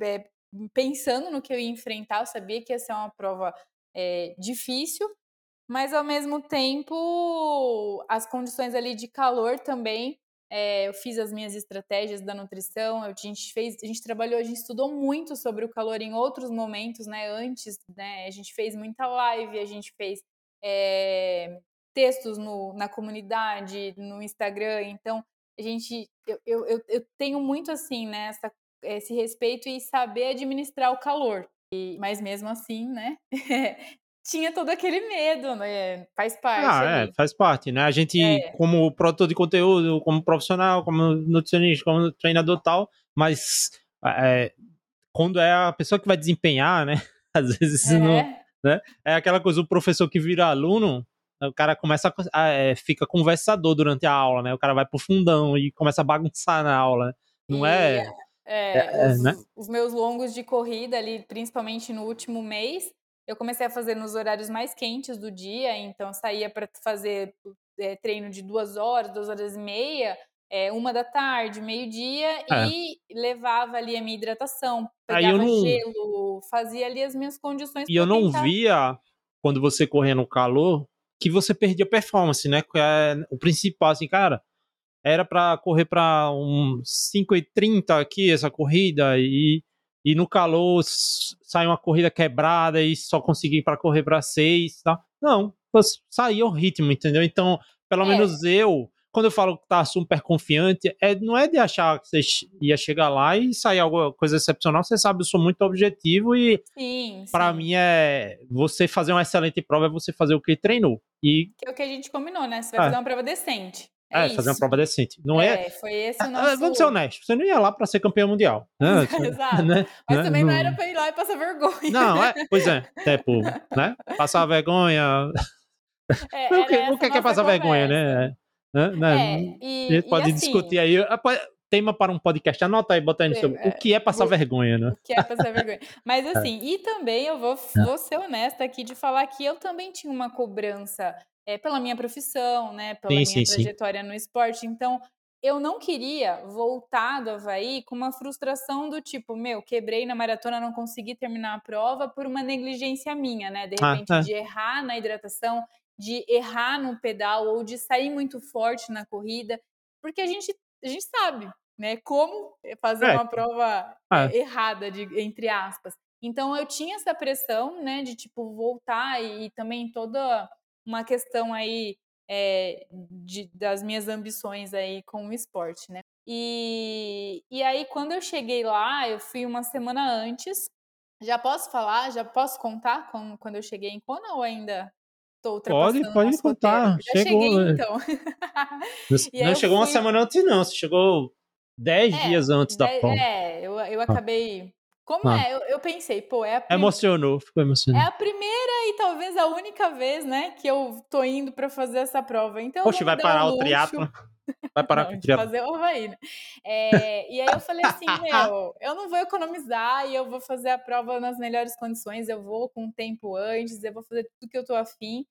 é, pensando no que eu ia enfrentar, eu sabia que ia ser uma prova é, difícil, mas ao mesmo tempo as condições ali de calor também. É, eu fiz as minhas estratégias da nutrição, a gente fez, a gente trabalhou, a gente estudou muito sobre o calor em outros momentos, né? Antes, né? A gente fez muita live, a gente fez é, textos no, na comunidade, no Instagram. Então, a gente, eu, eu, eu tenho muito assim, né, essa, esse respeito e saber administrar o calor. E, mas mesmo assim, né, tinha todo aquele medo, né? Faz parte. Ah, é, ali. é, faz parte, né? A gente, é. como produtor de conteúdo, como profissional, como nutricionista, como treinador tal, mas é, quando é a pessoa que vai desempenhar, né? Às vezes é. não. Né? É aquela coisa, o professor que vira aluno, o cara começa a, é, fica conversador durante a aula, né? O cara vai pro fundão e começa a bagunçar na aula. Não é. É, é os, né? os, meus longos de corrida ali, principalmente no último mês, eu comecei a fazer nos horários mais quentes do dia, então saía para fazer é, treino de duas horas, duas horas e meia, é, uma da tarde, meio-dia, é. e levava ali a minha hidratação, pegava não... gelo, fazia ali as minhas condições. E eu não tentar... via, quando você corria no calor, que você perdia performance, né? É o principal, assim, cara, era para correr para um 5,30 aqui essa corrida e, e no calor sai uma corrida quebrada e só consegui para correr para 6, tá? Não, saía o ritmo, entendeu? Então, pelo é. menos eu quando eu falo que tá super confiante, é, não é de achar que você ia chegar lá e sair alguma coisa excepcional. Você sabe, eu sou muito objetivo e para mim é você fazer uma excelente prova é você fazer o que treinou. E que é o que a gente combinou, né? Você vai é. fazer uma prova decente. É, é fazer uma prova decente. Não é. é foi esse o ah, nosso. Vamos ser honestos, você não ia lá para ser campeão mundial. Né? Exato. Né? Mas né? também não... não era para ir lá e passar vergonha. Não, é, pois é. Tipo, né? Passar vergonha. É, o que, o que é passar conversa. vergonha, né? Né? né? É, e, a gente pode assim, discutir aí. Tema para um podcast, anota aí, bota aí no seu. É, o que é passar vou, vergonha, né? O que é passar vergonha. Mas é. assim, é. e também eu vou, é. vou ser honesta aqui de falar que eu também tinha uma cobrança é, pela minha profissão, né? Pela sim, minha sim, trajetória sim. no esporte. Então, eu não queria voltar do Havaí com uma frustração do tipo, meu, quebrei na maratona, não consegui terminar a prova por uma negligência minha, né? De repente, ah, é. de errar na hidratação, de errar no pedal ou de sair muito forte na corrida, porque a gente, a gente sabe, né, como fazer é. uma prova ah. errada, de, entre aspas. Então eu tinha essa pressão, né, de tipo voltar e, e também toda uma questão aí é, de, das minhas ambições aí com o esporte, né. E, e aí quando eu cheguei lá, eu fui uma semana antes. Já posso falar? Já posso contar com, quando eu cheguei em Kona ou ainda Tô ultrapassando Pode, pode contar. Já Chegou, cheguei, né? então. E Não chegou uma fui- semana antes, não. Você chegou 10 É, dias antes da É, prova. é, eu, eu acabei. Como Ah. é? Eu, eu pensei, pô, é a, prim- Emocionou, ficou é emocionado. a primeira e talvez a única vez, né, que eu tô indo pra fazer essa prova. Então, eu Poxa, vai parar um o triatlo. Vai parar Não, com o fazer o Havaí, né? É, e aí eu falei assim, meu, eu não vou economizar e eu vou fazer a prova nas melhores condições, eu vou com tempo antes, eu vou fazer tudo que eu tô afim,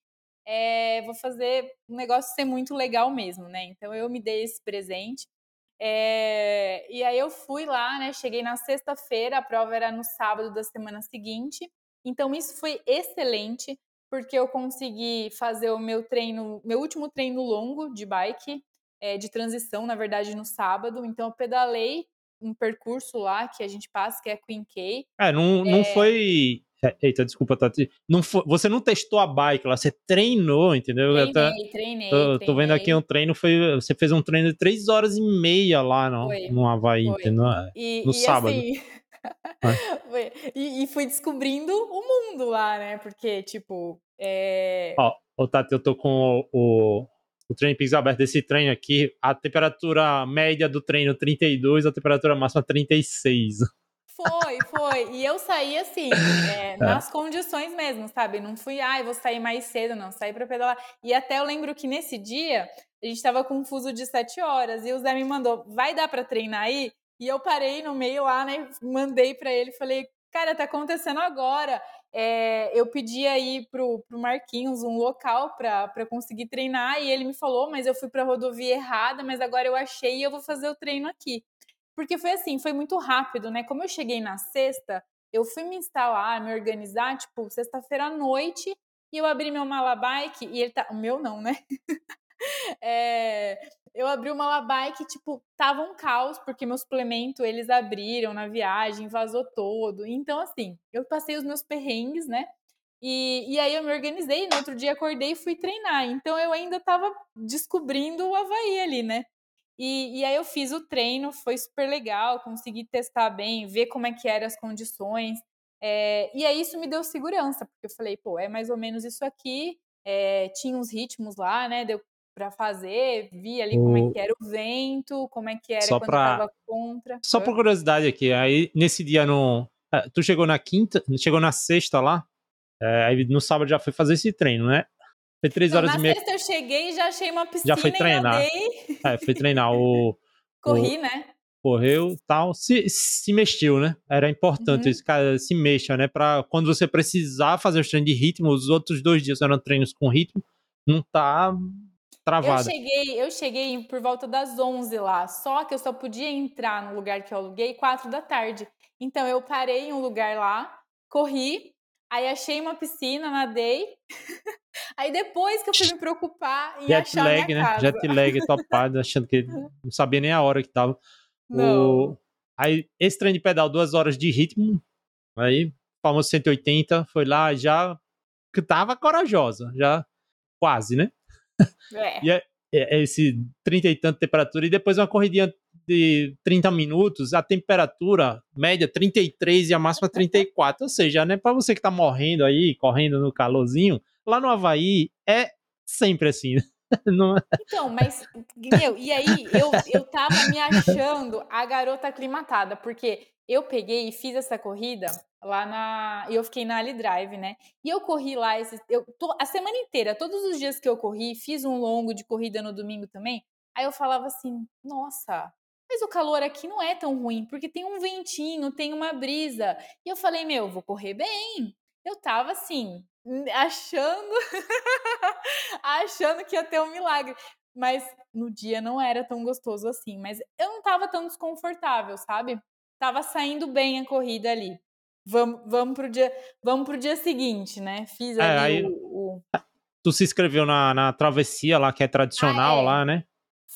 é, vou fazer o negócio ser muito legal mesmo, né? Então eu me dei esse presente. É, e aí eu fui lá, né? Cheguei na sexta-feira, a prova era no sábado da semana seguinte. Então isso foi excelente, porque eu consegui fazer o meu treino, meu último treino longo de bike, é, de transição, na verdade, no sábado. Então eu pedalei um percurso lá que a gente passa, que é Queen K. É, não, não foi. É, Eita, desculpa, Tati. Não foi... Você não testou a bike lá, você treinou, entendeu? Eu tô- Treinei, treinei. tô, tô vendo aqui treinei. um treino, foi. Você fez um treino de 3 horas e meia lá no, Foi, no Havaí, foi. entendeu? É. E, no e sábado. assim. foi- e, e fui descobrindo o mundo lá, né? Porque, tipo. É... Ó, ô, Tati, eu tô com o, o, o Training Peaks aberto desse treino aqui. A temperatura média do treino 32, a temperatura máxima 36. Foi, foi. E eu saí assim, é, nas condições mesmo, sabe? Não fui, ai, vou sair mais cedo, não. Saí pra pedalar. E até eu lembro que nesse dia, a gente tava com um fuso de sete horas. E o Zé me mandou, vai dar pra treinar aí? E eu parei no meio lá, né? Mandei pra ele, falei, cara, tá acontecendo agora. É, eu pedi aí pro, pro Marquinhos um local pra conseguir treinar. E ele me falou, mas eu fui pra rodovia errada, mas agora eu achei e eu vou fazer o treino aqui. Porque foi assim, foi muito rápido, né? Como eu cheguei na sexta, eu fui me instalar, me organizar, tipo, sexta-feira à noite, e eu abri meu malabike, e ele tá. O meu não, né? É, eu abri o malabike, tipo, tava um caos, porque meu suplemento eles abriram na viagem, vazou todo. Então, assim, eu passei os meus perrengues, né? E, e aí eu me organizei, no outro dia acordei e fui treinar. Então eu ainda tava descobrindo o Havaí ali, né? E, e aí eu fiz o treino, foi super legal, consegui testar bem, ver como é que eram as condições. É, e aí isso me deu segurança, porque eu falei, pô, é mais ou menos isso aqui. É, tinha uns ritmos lá, né? Deu para fazer, vi ali como é O- que era o vento, como é que era Só quando pra- tava contra. Só por curiosidade aqui, aí nesse dia no. é, Tu chegou na quinta, chegou na sexta lá, é, aí no sábado já foi fazer esse treino, né? Foi três Não, horas na e meia. sexta eu cheguei e já achei uma piscina foi e treinar. É, foi treinar. O, corri, né? correu tal, se, se mexeu, né? Era importante Uhum. esse cara se mexa, né? Pra quando você precisar fazer os treinos de ritmo, os outros dois dias eram treinos com ritmo, não tá Eu travado. cheguei, eu cheguei por volta das 11 lá, só que eu só podia entrar no lugar que eu aluguei 4 da tarde. Então eu parei em um lugar lá, corri, aí achei uma piscina, nadei. aí depois que eu fui me preocupar em Jet achar lag, minha né? casa. Jet lag topado, achando que não sabia nem a hora que tava. Não. O... Aí, esse treino de pedal, duas horas de ritmo. Aí, famoso 180, foi lá já. Que tava corajosa, já quase, né? É. E é, é esse 30 e tanto temperatura. E depois uma corridinha de 30 minutos, a temperatura média 33 e a máxima 34. Ou seja, né, para você que tá morrendo aí, correndo no calorzinho, lá no Havaí é sempre assim, né? Não é- Então, mas, meu, e aí eu, eu tava me achando a garota aclimatada, porque eu peguei e fiz essa corrida lá na. Eu fiquei na Ali Drive, né? E eu corri lá eu, to- a semana inteira, todos os dias que eu corri, fiz um longo de corrida no domingo também. Aí eu falava assim, nossa, mas o calor aqui não é tão ruim, porque tem um ventinho, tem uma brisa. E eu falei, meu, vou correr bem. Eu tava assim, achando achando que ia ter um milagre. Mas no dia não era tão gostoso assim. Mas eu não tava tão desconfortável, sabe? Tava saindo bem a corrida ali. Vamos, vamos, pro, dia, vamos pro dia seguinte, né? Fiz É, ali aí- o, o- Tu se inscreveu na, na travessia lá, que é tradicional Ah, é. lá, né?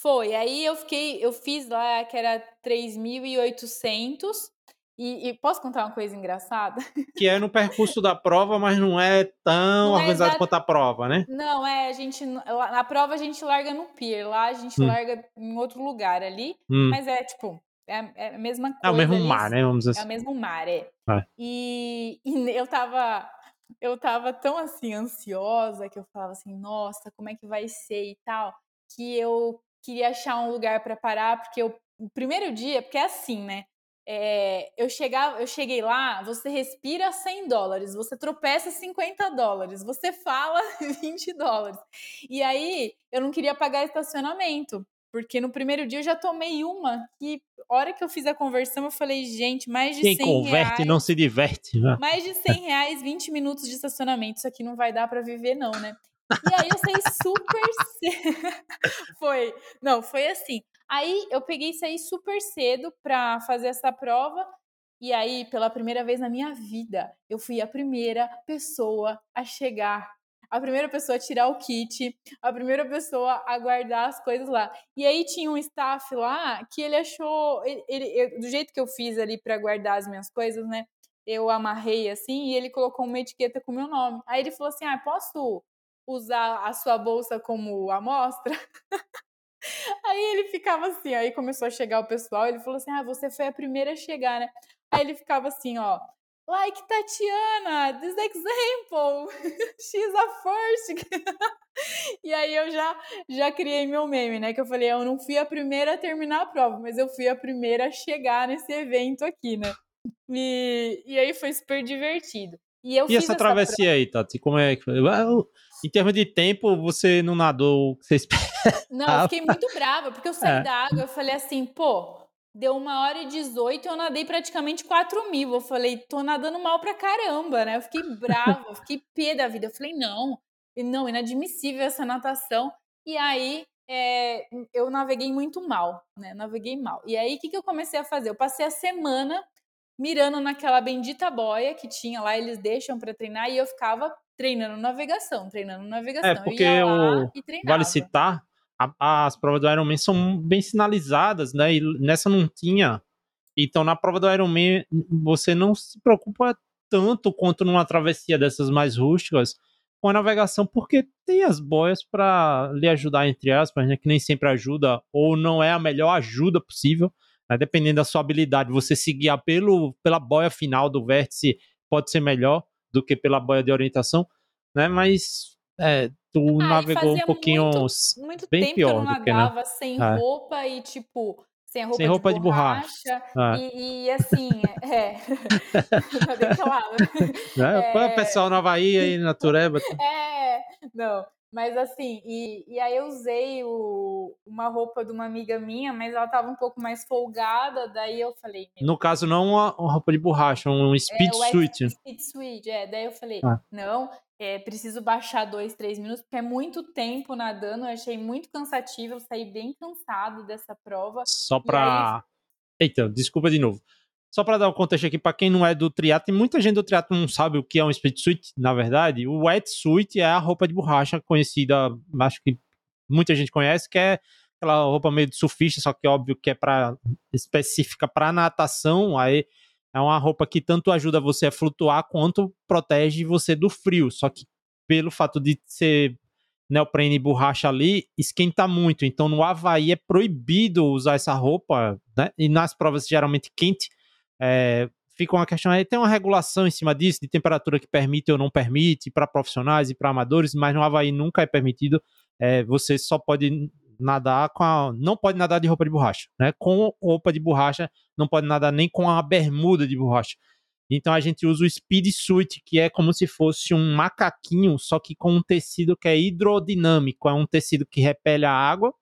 Foi. Aí eu fiquei, eu fiz lá que era 3.800. E, e posso contar uma coisa engraçada? Que é no percurso da prova, mas não é tão Não é organizado exato- quanto a prova, né? Não, é, a gente. Na prova a gente larga no pier, lá a gente Hum. larga em outro lugar ali. Hum. Mas é tipo, é, a- é a mesma coisa. É o mesmo ali, mar, né? Vamos dizer É o assim. mesmo mar, é. É. E, e eu tava. eu tava tão assim ansiosa que eu falava assim, nossa, como é que vai ser e tal, que eu queria achar um lugar para parar, porque eu, o primeiro dia, porque é assim, né? É, eu, chegava, eu cheguei lá, você respira 100 dólares, você tropeça 50 dólares, você fala 20 dólares. E aí eu não queria pagar estacionamento, porque no primeiro dia eu já tomei uma que, hora que eu fiz a conversão, eu falei, gente, mais de Quem 100 converte reais, não se diverte. Né? mais de 100 reais, 20 minutos de estacionamento. Isso aqui não vai dar para viver, não, né? E aí eu saí super cedo. foi. Não, foi assim. Aí eu peguei e saí super cedo para fazer essa prova. E aí, pela primeira vez na minha vida, eu fui a primeira pessoa a chegar. A primeira pessoa a tirar o kit, a primeira pessoa a guardar as coisas lá. E aí tinha um staff lá que ele achou, ele, ele do jeito que eu fiz ali para guardar as minhas coisas, né? Eu amarrei assim e ele colocou uma etiqueta com meu nome. Aí ele falou assim: "Ah, posso usar a sua bolsa como amostra?" Aí ele ficava assim, aí começou a chegar o pessoal, ele falou assim: "Ah, você foi a primeira a chegar, né?" Aí ele ficava assim, ó, like Tatiana, this example, she's a first. e aí eu já já criei meu meme, né? Que eu falei, eu não fui a primeira a terminar a prova, mas eu fui a primeira a chegar nesse evento aqui, né? E, e aí foi super divertido. E, eu e essa travessia prova... aí, Tati, como é que foi? Em termos de tempo, você não nadou o que você esperava? Não, eu fiquei muito brava, porque eu saí é. da água, eu falei assim, pô, deu uma hora e 18, eu nadei praticamente 4 mil. Eu falei, tô nadando mal pra caramba, né? Eu fiquei brava, eu fiquei pé da vida. Eu falei, não, não, inadmissível essa natação. E aí, é, eu naveguei muito mal, né? Naveguei mal. E aí, o que, que eu comecei a fazer? Eu passei a semana mirando naquela bendita boia que tinha lá, eles deixam para treinar, e eu ficava treinando navegação, treinando navegação. É, porque o... vale citar, a, as provas do Ironman são bem sinalizadas, né? E nessa não tinha. Então, na prova do Ironman, você não se preocupa tanto quanto numa travessia dessas mais rústicas com a navegação, porque tem as boias para lhe ajudar, entre aspas, né? Que nem sempre ajuda, ou não é a melhor ajuda possível. Né, dependendo da sua habilidade, você se guiar pelo, pela boia final do vértice pode ser melhor do que pela boia de orientação, né? Mas é, tu ah, navegou um pouquinho muito, muito bem pior que eu não nadava sem é. roupa e tipo sem roupa, sem roupa de, borracha, de borracha. É. E, e, assim, é. é. é. Pessoal na Havaí aí na Tureba. É, não. Mas assim, e, e aí eu usei o, uma roupa de uma amiga minha, mas ela tava um pouco mais folgada, daí eu falei. No caso, não uma, uma, roupa de borracha, um speed é, suit. Speed suit, é. Daí eu falei, ah. não, é, preciso baixar dois, três minutos, porque é muito tempo nadando, eu achei muito cansativo, eu saí bem cansado dessa prova. Só pra. Aí... Eita, desculpa de novo. Só para dar um contexto aqui para quem não é do triatlo, muita gente do triatlo não sabe o que é um speed suit, na verdade. O wetsuit é a roupa de borracha conhecida, acho que muita gente conhece, que é aquela roupa meio de surfista, só que óbvio que é para específica para natação, aí é uma roupa que tanto ajuda você a flutuar quanto protege você do frio. Só que pelo fato de ser neoprene e borracha ali, esquenta muito. Então no Havaí é proibido usar essa roupa, né? E nas provas geralmente quente, é, fica uma questão aí, tem uma regulação em cima disso, de temperatura que permite ou não permite, para profissionais e para amadores, mas no Havaí nunca é permitido. É, você só pode nadar com a. Não pode nadar de roupa de borracha, né? Com roupa de borracha, não pode nadar nem com a bermuda de borracha. Então a gente usa o Speed Suit, que é como se fosse um macaquinho, só que com um tecido que é hidrodinâmico, é um tecido que repele a água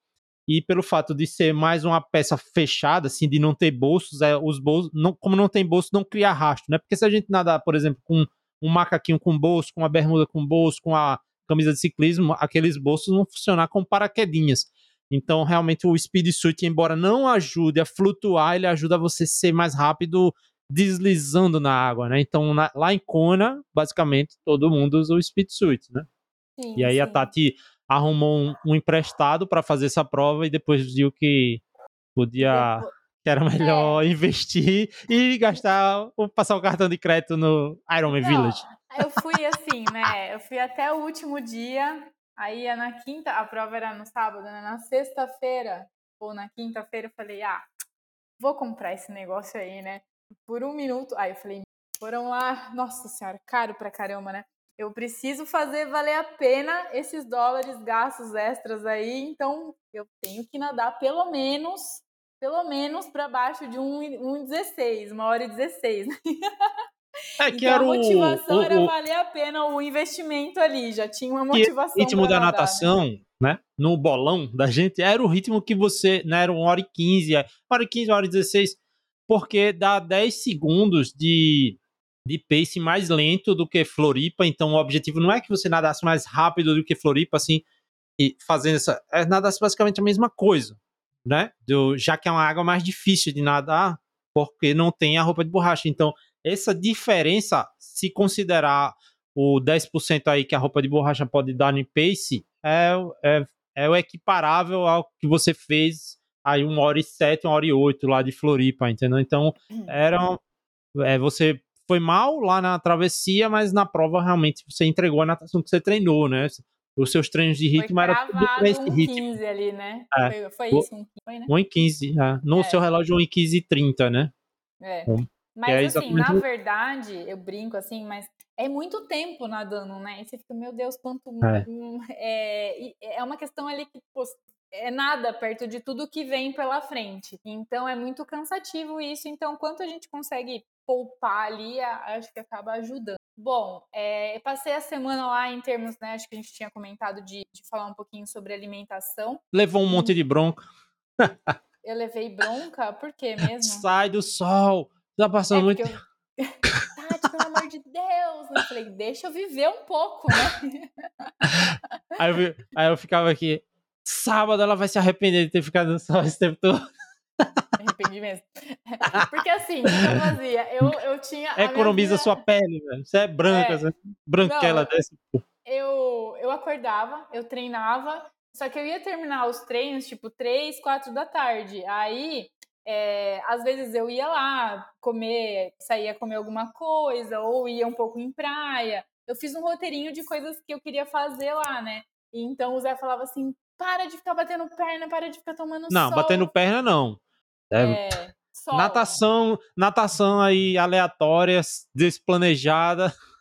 e pelo fato de ser mais uma peça fechada, assim, de não ter bolsos, é, os bolsos, não, como não tem bolso, não cria rastro, né? Porque se a gente nadar, por exemplo, com um macaquinho com bolso, com uma bermuda com bolso, com a camisa de ciclismo, aqueles bolsos vão funcionar como paraquedinhas. Então, realmente, o Speed Suit, embora não ajude a flutuar, ele ajuda você a ser mais rápido deslizando na água, né? Então, na, lá em Kona, basicamente, todo mundo usa o Speed Suit, né? Sim, e aí sim. a Tati arrumou um, um emprestado para fazer essa prova e depois viu que podia que era melhor é. investir e gastar ou passar o cartão de crédito no Ironman Não, Village. Eu fui assim, né? Eu fui até o último dia, aí na quinta, a prova era no sábado, né? Na sexta-feira ou na quinta-feira eu falei: "Ah, vou comprar esse negócio aí, né?" Por um minuto, aí eu falei: "Foram lá, nossa senhora, caro pra caramba, né?" Eu preciso fazer valer a pena esses dólares gastos extras aí, então eu tenho que nadar pelo menos, pelo menos para baixo de 1,16, uma hora e 16. Né? É que então, era a motivação o, o, era valer a pena o investimento ali, já tinha uma motivação. O ritmo da nadar, né? natação, né? né? No bolão da gente, era o ritmo que você, né? Era uma hora e 15, uma hora e 15, uma hora e 16, porque dá 10 segundos de, de pace mais lento do que Floripa, então o objetivo não é que você nadasse mais rápido do que Floripa, assim, e fazendo essa. É nadasse basicamente a mesma coisa, né? Do, já que é uma água mais difícil de nadar, porque não tem a roupa de borracha. Então, essa diferença, se considerar o 10% aí que a roupa de borracha pode dar no pace, é, é, é o equiparável ao que você fez aí uma hora e sete, uma hora e oito lá de Floripa, entendeu? Então, hum. era. É, você foi mal lá na travessia, mas na prova realmente você entregou a natação que você treinou, né? Os seus treinos de ritmo eram tudo pra esse ritmo. 15 ali, né? É. Foi, foi isso, um, foi, né? 1 em 15, é. No é. seu relógio 1 em 15 e 30, né? É. Então, mas assim, na verdade, eu brinco assim, mas é muito tempo nadando, né? E você fica, meu Deus, quanto. É, é, é uma questão ali que pô, é nada perto de tudo que vem pela frente. Então é muito cansativo isso. Então, quanto a gente consegue poupar ali, acho que acaba ajudando. Bom, é, eu passei a semana lá em termos, né? Acho que a gente tinha comentado de, de falar um pouquinho sobre alimentação. Levou um monte de bronca. eu levei bronca? Por quê mesmo? Sai do sol! Tá passando é muito. Eu... Tati, pelo amor de Deus! Eu falei, deixa eu viver um pouco, né? aí, eu, aí eu ficava aqui, sábado ela vai se arrepender de ter ficado no sol esse tempo todo. Arrependi mesmo. Porque assim, o que eu fazia? Eu, eu tinha. Economiza vida... sua pele, velho. Você é branca, é. Você é branquela Não, desse. Eu, eu acordava, eu treinava, só que eu ia terminar os treinos, tipo, três, quatro da tarde. Aí, é, às vezes eu ia lá comer, saía comer alguma coisa, ou ia um pouco em praia. Eu fiz um roteirinho de coisas que eu queria fazer lá, né? E então o Zé falava assim: para de ficar batendo perna, para de ficar tomando Não, sol. batendo perna não. É, é natação, natação aí aleatória, despranejada.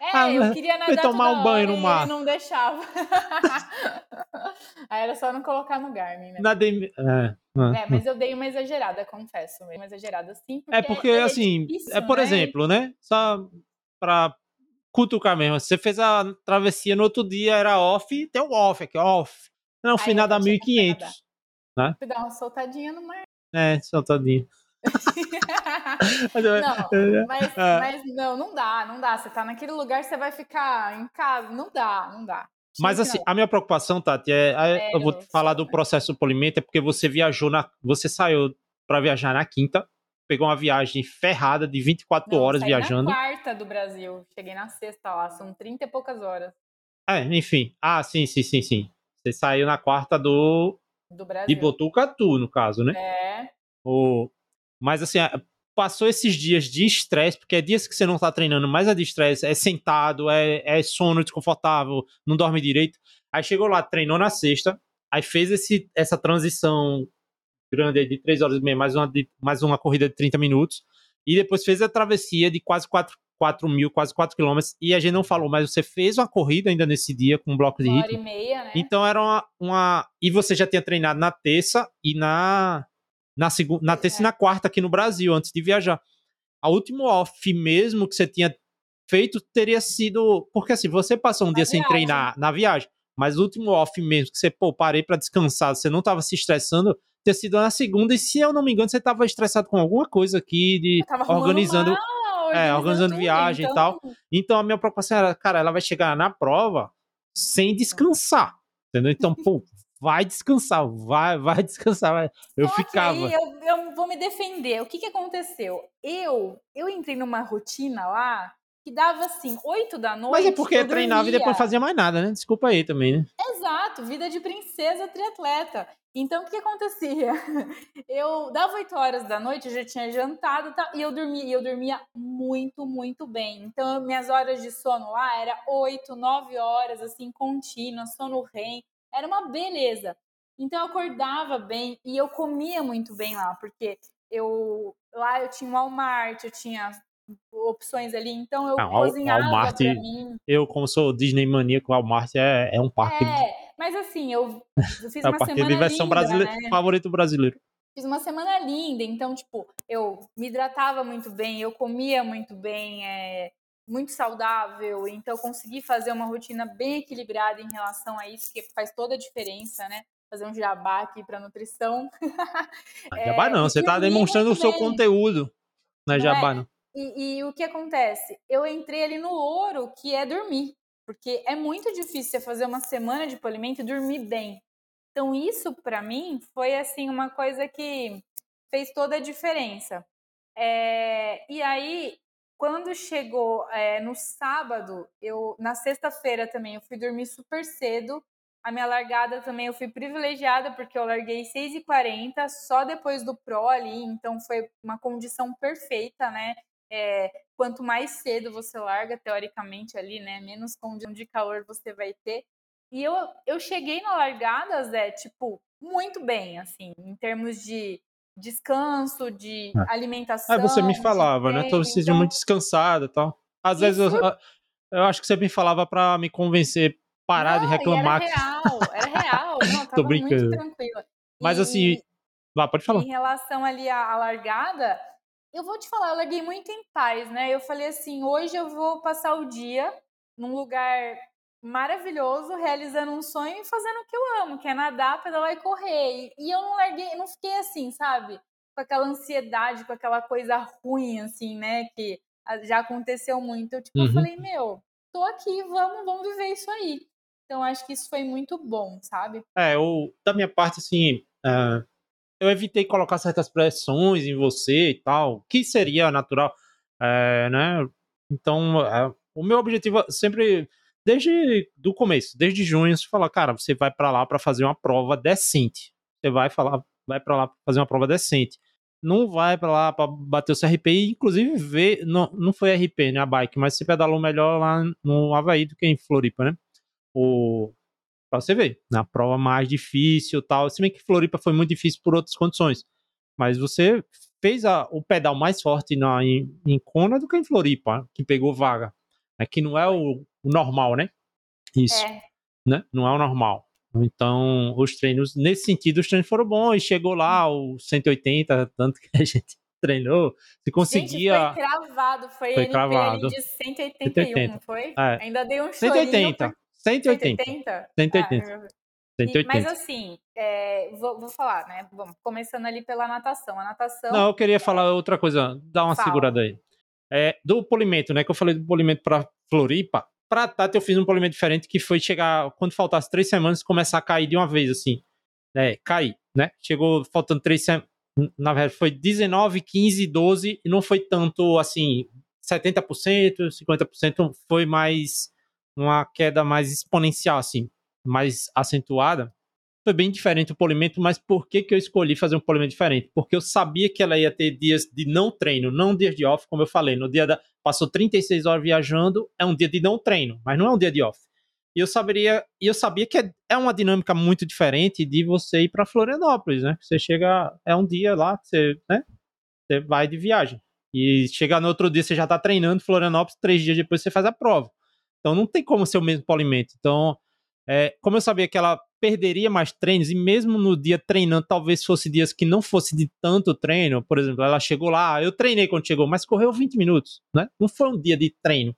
É, ah, eu queria nadar tomar um banho no mar. Não deixava. aí era só não colocar no Garmin, né? Nadei... É, é, mas eu dei uma exagerada, confesso. Uma exagerada sim. Porque é porque, é assim, difícil, é por né? exemplo, né? Só pra cutucar mesmo. Você fez a travessia no outro dia, era off, tem o off aqui, off. Não, fui nadar 1.500. Né? Fui dar uma soltadinha no mar. É, soltadinha. não, mas, é. mas, não, não dá, não dá. Você tá naquele lugar, você vai ficar em casa. Não dá, não dá. Mas assim, a minha preocupação, Tati, é, é eu vou te falar do processo do polimento, é porque você viajou na. Você saiu para viajar na quinta, pegou uma viagem ferrada de 24 não, horas viajando. Na quarta do Brasil. Cheguei na sexta lá, são 30 e poucas horas. É, enfim. Ah, sim, sim, sim, sim. Você saiu na quarta do. Do Brasil. De Botucatu, no caso, né? É. O... Mas assim, passou esses dias de estresse, porque é dias que você não tá treinando, mas é de estresse, é sentado, é, é sono desconfortável, não dorme direito. Aí chegou lá, treinou na sexta, aí fez esse, essa transição grande de 3 horas e meia, mais uma, de, mais uma corrida de 30 minutos, e depois fez a travessia de quase 4 4 mil, quase 4 quilômetros, e a gente não falou, mas você fez uma corrida ainda nesse dia com um bloco de ritmo. Uma hora e meia, né? Então era uma, uma... E você já tinha treinado na terça e na... Na, segunda, na terça é. e na quarta aqui no Brasil, antes de viajar. A último off mesmo que você tinha feito teria sido... Porque assim, você passou um na dia viagem. sem treinar na viagem, mas o último off mesmo, que você, pô, parei para descansar, você não tava se estressando, ter sido na segunda, e se eu não me engano, você tava estressado com alguma coisa aqui, de organizando... Mal é, organizando viagem então... e tal. Então a minha preocupação era, cara, ela vai chegar na prova sem descansar. Entendeu? Então, pô, vai descansar, vai, vai descansar. Vai. Eu ficava. Eu, eu vou me defender. O que, que aconteceu? Eu, eu entrei numa rotina lá que dava assim, 8 da noite. Mas é porque treinava e depois fazia mais nada, né? Desculpa aí também, né? Exato, vida de princesa triatleta. Então, o que acontecia? Eu dava 8 horas da noite, eu já tinha jantado tá, e eu dormia, e eu dormia muito, muito bem. Então, minhas horas de sono lá era 8, 9 horas, assim, contínuas, sono REM. Era uma beleza. Então, eu acordava bem e eu comia muito bem lá, porque eu lá eu tinha um Walmart, eu tinha opções ali. Então eu Não, cozinhava Walmart, pra mim. eu, como sou Disney maníaco, Walmart é, é um parque. É, mas assim, eu, eu fiz é o uma parque de semana diversão linda, brasileiro, né? favorito brasileiro. Fiz uma semana linda, então, tipo, eu me hidratava muito bem, eu comia muito bem, é, muito saudável, então eu consegui fazer uma rotina bem equilibrada em relação a isso, que faz toda a diferença, né? Fazer um jabá aqui para nutrição. Ah, Jabá não, e você tá demonstrando o seu bem. conteúdo. Não é Não jabá, é? não. E, e o que acontece? Eu entrei ali no ouro, que é dormir. Porque é muito difícil você fazer uma semana de polimento e dormir bem. Então, isso para mim foi assim uma coisa que fez toda a diferença. É, e aí, quando chegou é, no sábado, eu na sexta-feira também eu fui dormir super cedo. A minha largada também eu fui privilegiada porque eu larguei 6h40 só depois do Pro ali, então foi uma condição perfeita, né? É, quanto mais cedo você larga, teoricamente ali, né? Menos condição de calor você vai ter. E eu, eu cheguei na largada, Zé, tipo, muito bem, assim, em termos de descanso, de É. alimentação. Aí você me de falava, né? Treino, sentindo então- muito descansada e tal. Às vezes eu, eu acho que você me falava pra me convencer, parar de Não, e reclamar. Era real, era real. Não, Tô brincando. muito tranquila. Mas E- assim, vá, pode falar. Em relação ali à, à largada, eu vou te falar, eu larguei muito em paz, né? Eu falei assim, hoje eu vou passar o dia num lugar maravilhoso, realizando um sonho e fazendo o que eu amo, que é nadar, pedalar e correr. E, eu não larguei, não fiquei assim, sabe? Com aquela ansiedade, com aquela coisa ruim, assim, né? Que já aconteceu muito. Eu, tipo, eu Uhum. falei, meu, tô aqui, vamos, vamos viver isso aí. Então, acho que isso foi muito bom, sabe? É, eu, da minha parte, assim, é, eu evitei colocar certas pressões em você e tal, que seria natural, é, né? Então, é, o meu objetivo é sempre, desde do começo, desde junho, você fala, cara, você vai pra lá pra fazer uma prova decente. Você vai falar, vai para lá pra fazer uma prova decente. Não vai pra lá pra bater o seu RP e, inclusive, ver, não, não foi RP, né, a bike, mas você pedalou melhor lá no Havaí do que em Floripa, né? O, Pra você ver, na prova mais difícil tal. Se bem que Floripa foi muito difícil por outras condições. Mas você fez a- o pedal mais forte na, em, em Kona do que em Floripa, que pegou vaga. É que não é o, o normal, né? Isso, É, né? Não é o normal. Então, os treinos, nesse sentido, os treinos foram bons. E chegou lá o 180, tanto que a gente treinou. Se conseguia. Gente, foi cravado, foi, Foi NP cravado. de 181, não foi? É. Ainda dei um chorinho. 180. 180. 180? 180. Ah, eu- 180. Mas assim, é, vou, vou falar, né? Vamos, começando ali pela natação. A natação. Não, eu queria falar outra coisa, dar uma Fala. segurada aí. É, do polimento, né? Que eu falei do polimento pra Floripa. Pra Tati, eu fiz um polimento diferente que foi chegar, quando faltasse três semanas, começar a cair de uma vez, assim. É, cair, né? Chegou faltando três semanas. Na verdade, foi 19, 15, 12, e não foi tanto assim, 70%, 50%, foi mais uma queda mais exponencial, assim, mais acentuada foi bem diferente o polimento, mas por que, que eu escolhi fazer um polimento diferente? Porque eu sabia que ela ia ter dias de não treino, não dias de off, como eu falei. No dia da. Passou 36 horas viajando, é um dia de não treino, mas não é um dia de off. E eu saberia, e eu sabia que é, é uma dinâmica muito diferente de você ir para Florianópolis, né? Você chega, é um dia lá, você, né? Você vai de viagem. E chegar no outro dia, você já tá treinando Florianópolis, três dias depois você faz a prova. Então não tem como ser o mesmo polimento. Então, é, como eu sabia que ela perderia mais treinos, e mesmo no dia treinando, talvez fosse dias que não fosse de tanto treino, por exemplo, ela chegou lá, eu treinei quando chegou, mas correu 20 minutos, né? Não foi um dia de treino.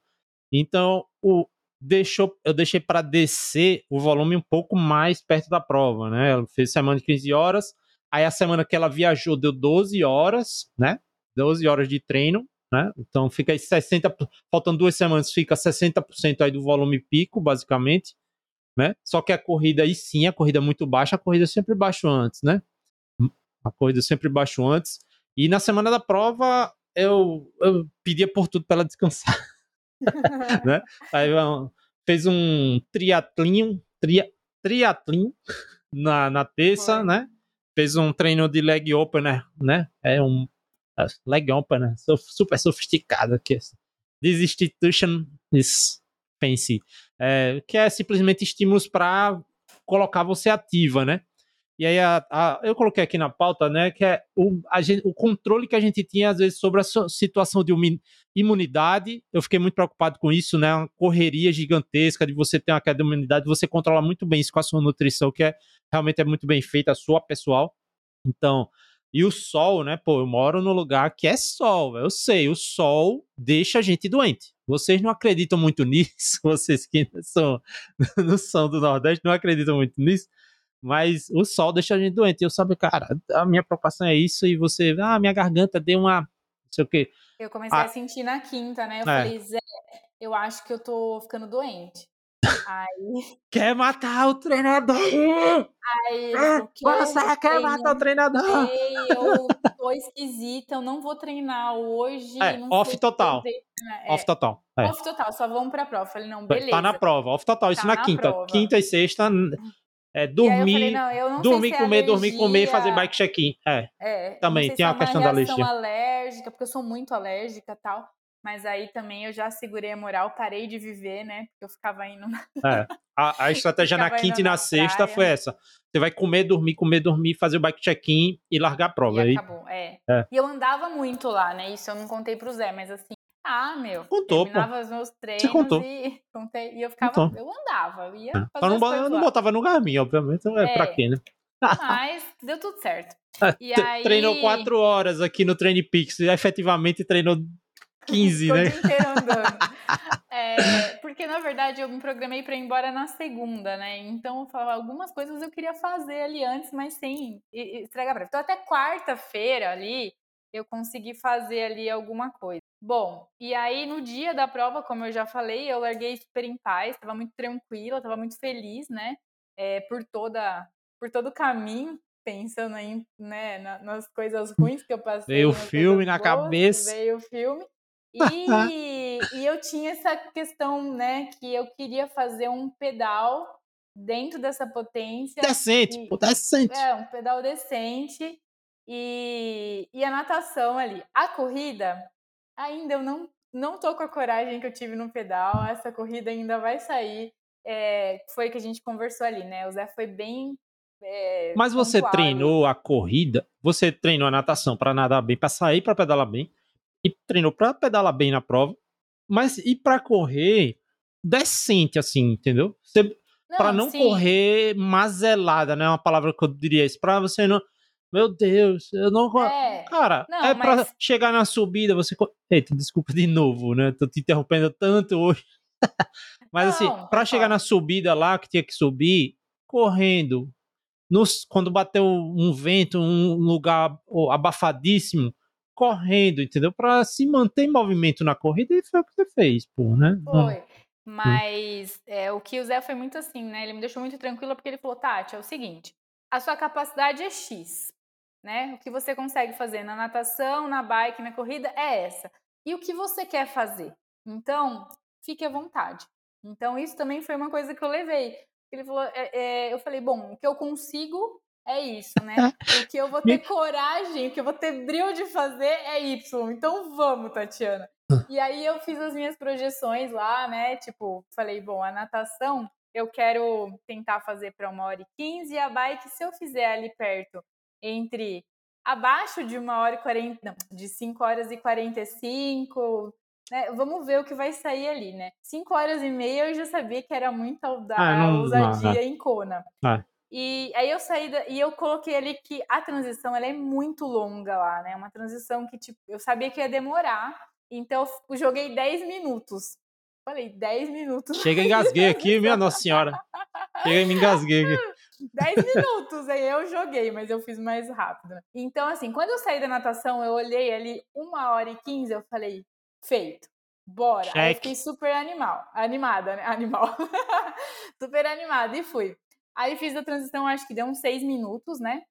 Então, o, deixou, eu deixei para descer o volume um pouco mais perto da prova, né? Ela fez semana de 15 horas, aí a semana que ela viajou deu 12 horas, né? 12 horas de treino, né? Então fica aí 60, faltam duas semanas, fica 60% aí do volume pico, basicamente né? Só que a corrida aí sim, a corrida é muito baixa, a corrida sempre baixo antes, né? A corrida sempre baixo antes. E na semana da prova eu, eu pedia por tudo para ela descansar, né? Aí fez um triatlinho, tria, triatlinho na, na terça, Foi. né? Fez um treino de leg opener, né? É um é, leg opener, sof- super sofisticado aqui. This institution is fancy é, que é simplesmente estímulos para colocar você ativa, né? E aí a, a, eu coloquei aqui na pauta, né, que é o, gente, o controle que a gente tinha, às vezes, sobre a situação de imunidade. Eu fiquei muito preocupado com isso, né? Uma correria gigantesca de você ter uma queda de imunidade, você controla muito bem isso com a sua nutrição, que é realmente é muito bem feita, a sua pessoal. Então, e o sol, né? Pô, eu moro num lugar que é sol, eu sei, o sol deixa a gente doente. Vocês não acreditam muito nisso, vocês que são, não são do Nordeste, não acreditam muito nisso, mas o sol deixa a gente doente. Eu sabe, cara, a minha preocupação é isso, e você, ah, minha garganta deu uma. Não sei o quê. Eu comecei ah, a sentir na quinta, né? Eu é. falei, Zé, eu acho que eu tô ficando doente. Aí. Quer matar o treinador! Aí é, Você quer matar o treinador! Sei, eu tô esquisita, eu não vou treinar hoje. É, off total. É, off total. É. Off total, só vamos pra prova. Falei, não, beleza. Tá na prova, off total. Isso tá na, na quinta. Prova. Quinta e sexta é, dormir, falei, não, eu não dormir, comer, alergia... dormir, comer e fazer bike check-in. É. é. Também tem a questão da alergia. alérgica, porque eu sou muito alérgica e tal. Mas aí também eu já segurei a moral, parei de viver, né? Porque eu ficava indo. Na... É. A, a estratégia na quinta e na, na sexta foi essa. Você vai comer, dormir, comer, dormir, fazer o bike check-in e largar a prova. E aí... acabou, é. é. E eu andava muito lá, né? Isso eu não contei pro Zé, mas assim, ah, meu. Contou, terminava pô. os meus treinos Você contou. e contei. E eu ficava, contou. eu andava, eu ia é. fazer não, Eu não botava no Garmin, obviamente, é, é. pra quê, né? Mas deu tudo certo. E aí... Treinou quatro horas aqui no Train Pix e efetivamente treinou 15, né? O dia inteiro andando. É, porque, na verdade, eu me programei para ir embora na segunda, né? Então, eu falava, algumas coisas eu queria fazer ali antes, mas sem estragar breve. Então, até quarta-feira ali, eu consegui fazer ali alguma coisa. Bom, e aí no dia da prova, como eu já falei, eu larguei super em paz, estava muito tranquila, estava muito feliz, né? É, por toda por todo o caminho, pensando em, né, nas coisas ruins que eu passei. Veio o filme na boas, cabeça. Veio o filme. E, e eu tinha essa questão, né, que eu queria fazer um pedal dentro dessa potência. Decente, e, decente. É, um pedal decente. E, e a natação ali. A corrida, ainda eu não, não tô com a coragem que eu tive no pedal. Essa corrida ainda vai sair. É, foi que a gente conversou ali, né? O Zé foi bem. É, Mas você treinou a corrida? Você treinou a natação para nadar bem, para sair para pedalar bem? Treinou para pedalar bem na prova? Mas e para correr decente, assim, entendeu? Você, para não sim. correr mazelada, né? Uma palavra que eu diria isso. Para você não meu Deus, eu não. É. Cara, não, é mas... pra chegar na subida, você. Eita, desculpa de novo, né? Tô te interrompendo tanto hoje. mas assim, não, assim, pra chegar na subida lá, que tinha que subir, correndo. Nos, quando bateu um vento, um lugar abafadíssimo, correndo, entendeu? Pra se manter em movimento na corrida, e foi o que você fez, pô, né? Foi. Mas é, o que o Zé foi muito assim, né? Ele me deixou muito tranquila porque ele falou: Tati, é o seguinte, a sua capacidade é X né? O que você consegue fazer na natação, na bike, na corrida é essa. E o que você quer fazer? Então, fique à vontade. Então, isso também foi uma coisa que eu levei. Ele falou, é, é, eu falei, bom, o que eu consigo é isso, né? O que eu vou ter coragem, o que eu vou ter brilho de fazer é Y. Então vamos, Tatiana. E aí eu fiz as minhas projeções lá, né? Tipo, falei, bom, a natação eu quero tentar fazer para uma hora e quinze, e a bike, se eu fizer ali perto entre abaixo de uma hora e quarenta, não, de 5 horas e 45, né? Vamos ver o que vai sair ali, né? 5 horas e meia eu já sabia que era muita ah, ousadia em Kona. Ah. E aí eu saí da, e eu coloquei ali que a transição ela é muito longa lá, né? Uma transição que tipo, eu sabia que ia demorar, então eu joguei 10 minutos. Falei, 10 minutos. Chega, engasguei aqui, minha Nossa Senhora. Chega, me engasguei aqui. 10 minutos, aí eu joguei, mas eu fiz mais rápido. Então, assim, quando eu saí da natação, eu olhei ali uma hora e 15, eu falei, feito. Bora. Check. Aí fiquei super animal, animada, né? Animal. super animada e fui. Aí fiz a transição, acho que deu uns 6 minutos, né?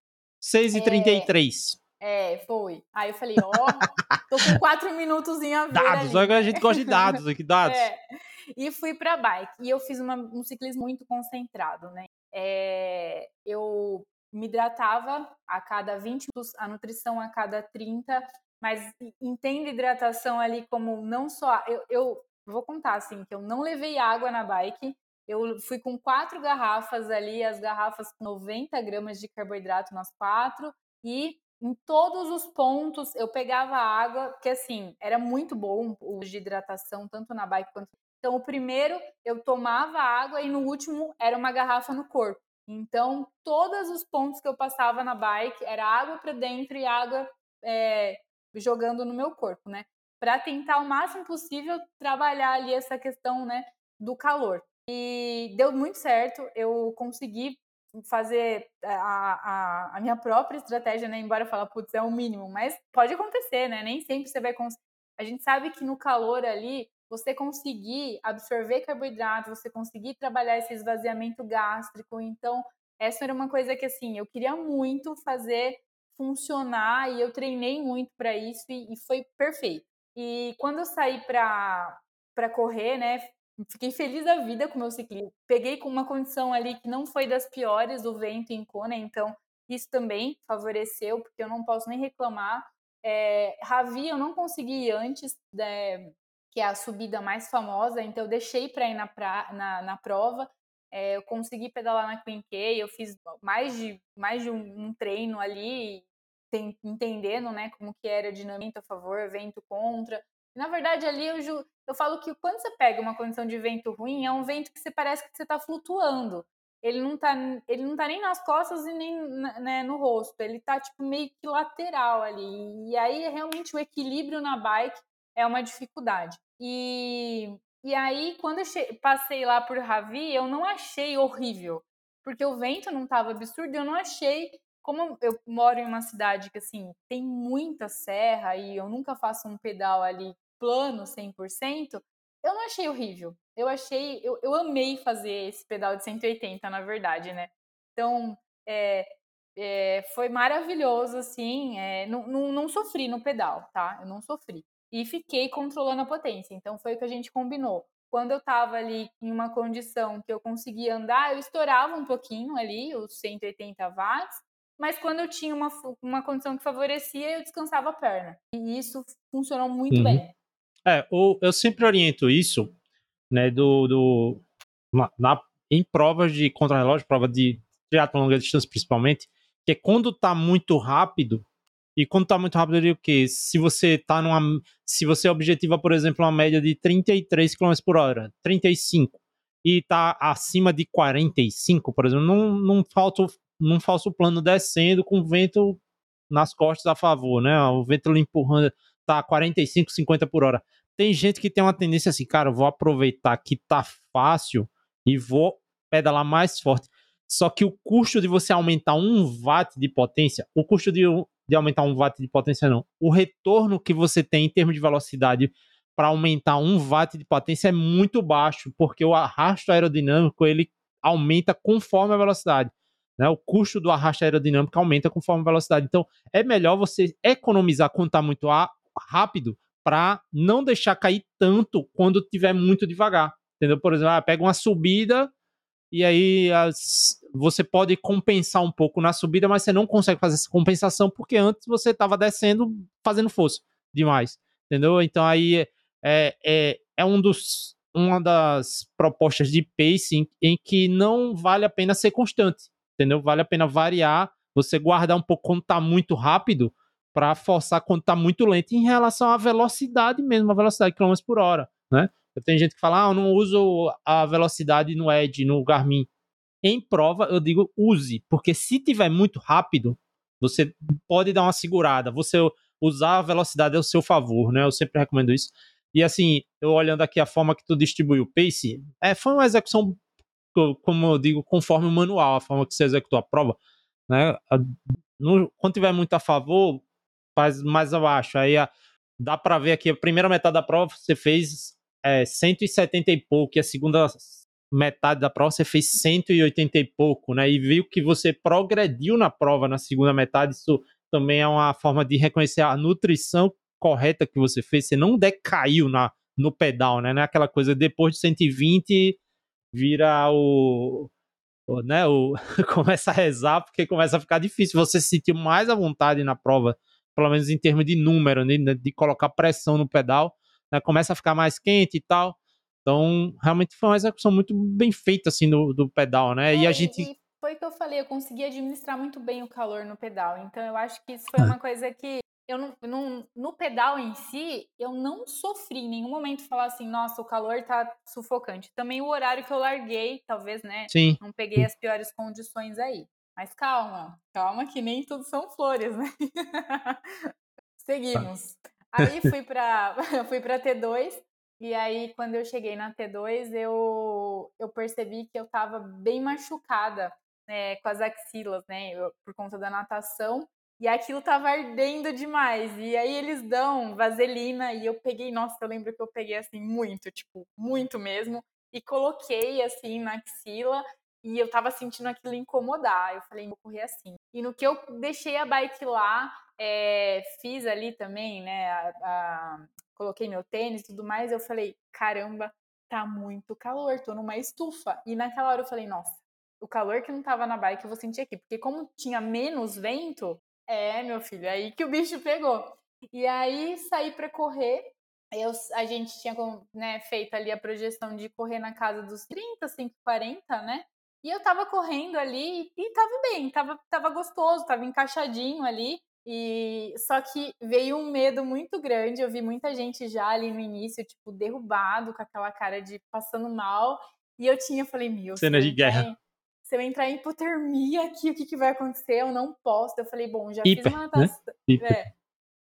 6 e 33. É, é, foi. Aí eu falei, ó, oh, tô com 4 minutos a ver Dados, ali. a gente gosta de dados aqui, dados. É. E fui pra bike. E eu fiz uma, um ciclismo muito concentrado, né? É, eu me hidratava a cada 20 minutos, a nutrição a cada 30, mas entendo hidratação ali como não só. Eu, eu vou contar assim, que eu não levei água na bike, Eu fui com quatro garrafas ali, as garrafas com 90 gramas de carboidrato nas quatro, e em todos os pontos eu pegava água, que assim, era muito bom o de hidratação, tanto na bike quanto. Então, o primeiro eu tomava água e no último era uma garrafa no corpo. Então, todos os pontos que eu passava na bike era água para dentro e água é, jogando no meu corpo, né? Para tentar o máximo possível trabalhar ali essa questão, né, do calor. E deu muito certo, eu consegui fazer a, a, a minha própria estratégia, né? Embora fale, putz, é o mínimo, mas pode acontecer, né? Nem sempre você vai conseguir. A gente sabe que no calor ali, você conseguir absorver carboidrato, você conseguir trabalhar esse esvaziamento gástrico. Então, essa era uma coisa que, assim, eu queria muito fazer funcionar e eu treinei muito para isso e, e, foi perfeito. E quando eu saí para correr, né, fiquei feliz da vida com o meu ciclismo. Peguei com uma condição ali que não foi das piores, o vento em Kona, então isso também favoreceu, porque eu não posso nem reclamar. É, Ravi eu não consegui ir antes, né, que é a subida mais famosa, então eu deixei para ir na, pra, na, na prova. É, eu consegui pedalar na K, eu fiz mais de, mais de um, um treino ali, tem, entendendo né, como que era dinâmica a favor, vento contra. Na verdade, ali eu, eu falo que quando você pega uma condição de vento ruim, é um vento que você parece que você está flutuando. Ele não está ele não tá nem nas costas e nem né, no rosto. Ele está tipo, meio que lateral ali. E aí, realmente, o equilíbrio na bike é uma dificuldade. E, e aí, quando eu passei lá por Ravi, eu não achei horrível. Porque o vento não estava absurdo, eu não achei como eu moro em uma cidade que assim tem muita serra e eu nunca faço um pedal ali plano 100%, eu não achei horrível. Eu achei, eu, eu amei fazer esse pedal de 180, na verdade, né? Então, é, é, foi maravilhoso, assim. É, não, não, não sofri no pedal, tá? Eu não sofri. E fiquei controlando a potência. Então, foi o que a gente combinou. Quando eu tava ali em uma condição que eu conseguia andar, eu estourava um pouquinho ali, os 180 watts, mas quando eu tinha uma, uma condição que favorecia, eu descansava a perna. E isso funcionou muito uhum. bem. É, eu sempre oriento isso, né, do, do na, em provas de contrarrelógio, prova de triatlo longa distância principalmente, que é quando tá muito rápido, e quando tá muito rápido, eu digo que se você tá numa. Se você objetiva, por exemplo, uma média de 33 km por hora, 35, e tá acima de 45, por exemplo, não, não falta num falso plano descendo com o vento nas costas a favor, né? O vento lhe empurrando, tá 45, 50 por hora. Tem gente que tem uma tendência assim, cara, vou aproveitar que tá fácil e vou pedalar mais forte. Só que o custo de você aumentar um watt de potência, o custo de, de aumentar um watt de potência não, o retorno que você tem em termos de velocidade para aumentar um watt de potência é muito baixo, porque o arrasto aerodinâmico ele aumenta conforme a velocidade. Né? O custo do arrasto aerodinâmico aumenta conforme a velocidade. Então, é melhor você economizar quando está muito rápido para não deixar cair tanto quando estiver muito devagar. Entendeu? Por exemplo, ah, pega uma subida e aí as, você pode compensar um pouco na subida, mas você não consegue fazer essa compensação porque antes você estava descendo fazendo força demais. Entendeu? Então aí é, é, é um dos, uma das propostas de pacing em que não vale a pena ser constante entendeu? Vale a pena variar, você guardar um pouco quando tá muito rápido para forçar quando tá muito lento em relação à velocidade mesmo, a velocidade de km por hora, né? Tem gente que fala, ah, eu não uso a velocidade no Edge, no Garmin. Em prova, eu digo use, porque se tiver muito rápido, você pode dar uma segurada, você usar a velocidade ao seu favor, né? Eu sempre recomendo isso. E assim, eu olhando aqui a forma que tu distribui o pace, é, foi uma execução como eu digo, conforme o manual, a forma que você executou a prova, né? No, quando tiver muito a favor, faz mais abaixo. Aí a, dá para ver aqui, a primeira metade da prova você fez é, 170 e pouco, e a segunda metade da prova você fez 180 e pouco, né? E viu que você progrediu na prova na segunda metade, isso também é uma forma de reconhecer a nutrição correta que você fez, você não decaiu na, no pedal, né? Não é aquela coisa depois de 120 vira o, o né, o começa a rezar porque começa a ficar difícil. Você se sentir mais à vontade na prova, pelo menos em termos de número, né, de colocar pressão no pedal, né, começa a ficar mais quente e tal. Então, realmente foi uma execução muito bem feita, assim, do, do pedal, né? É, e a gente. E foi o que eu falei, eu consegui administrar muito bem o calor no pedal. Então, eu acho que isso foi uma coisa que eu não, não, no pedal em si, eu não sofri em nenhum momento falar assim, nossa, o calor tá sufocante. Também o horário que eu larguei, talvez, né? Sim. Não peguei as piores condições aí. Mas calma, calma que nem tudo são flores, né? Seguimos. Aí fui para fui para T2 e aí quando eu cheguei na T2 eu eu percebi que eu estava bem machucada né, com as axilas, né, eu, por conta da natação e aquilo tava ardendo demais. E aí eles dão vaselina e eu peguei, nossa, eu lembro que eu peguei assim muito, tipo, muito mesmo, e coloquei assim na axila e eu tava sentindo aquilo incomodar. Eu falei, vou correr assim. E no que eu deixei a bike lá, é, fiz ali também, né? A, a, coloquei meu tênis e tudo mais. Eu falei, caramba, tá muito calor, tô numa estufa. E naquela hora eu falei, nossa, o calor que não tava na bike eu vou sentir aqui. Porque como tinha menos vento, é, meu filho, é aí que o bicho pegou. E aí saí para correr. Eu, a gente tinha né, feito ali a projeção de correr na casa dos 30, 40, né? E eu tava correndo ali e tava bem, tava, tava gostoso, tava encaixadinho ali. E só que veio um medo muito grande. Eu vi muita gente já ali no início, tipo, derrubado, com aquela cara de passando mal. E eu tinha, falei, meu, cena de guerra se eu entrar em hipotermia aqui, o que, que vai acontecer? Eu não posso. Eu falei, bom, já Hiper, fiz uma natação. Né?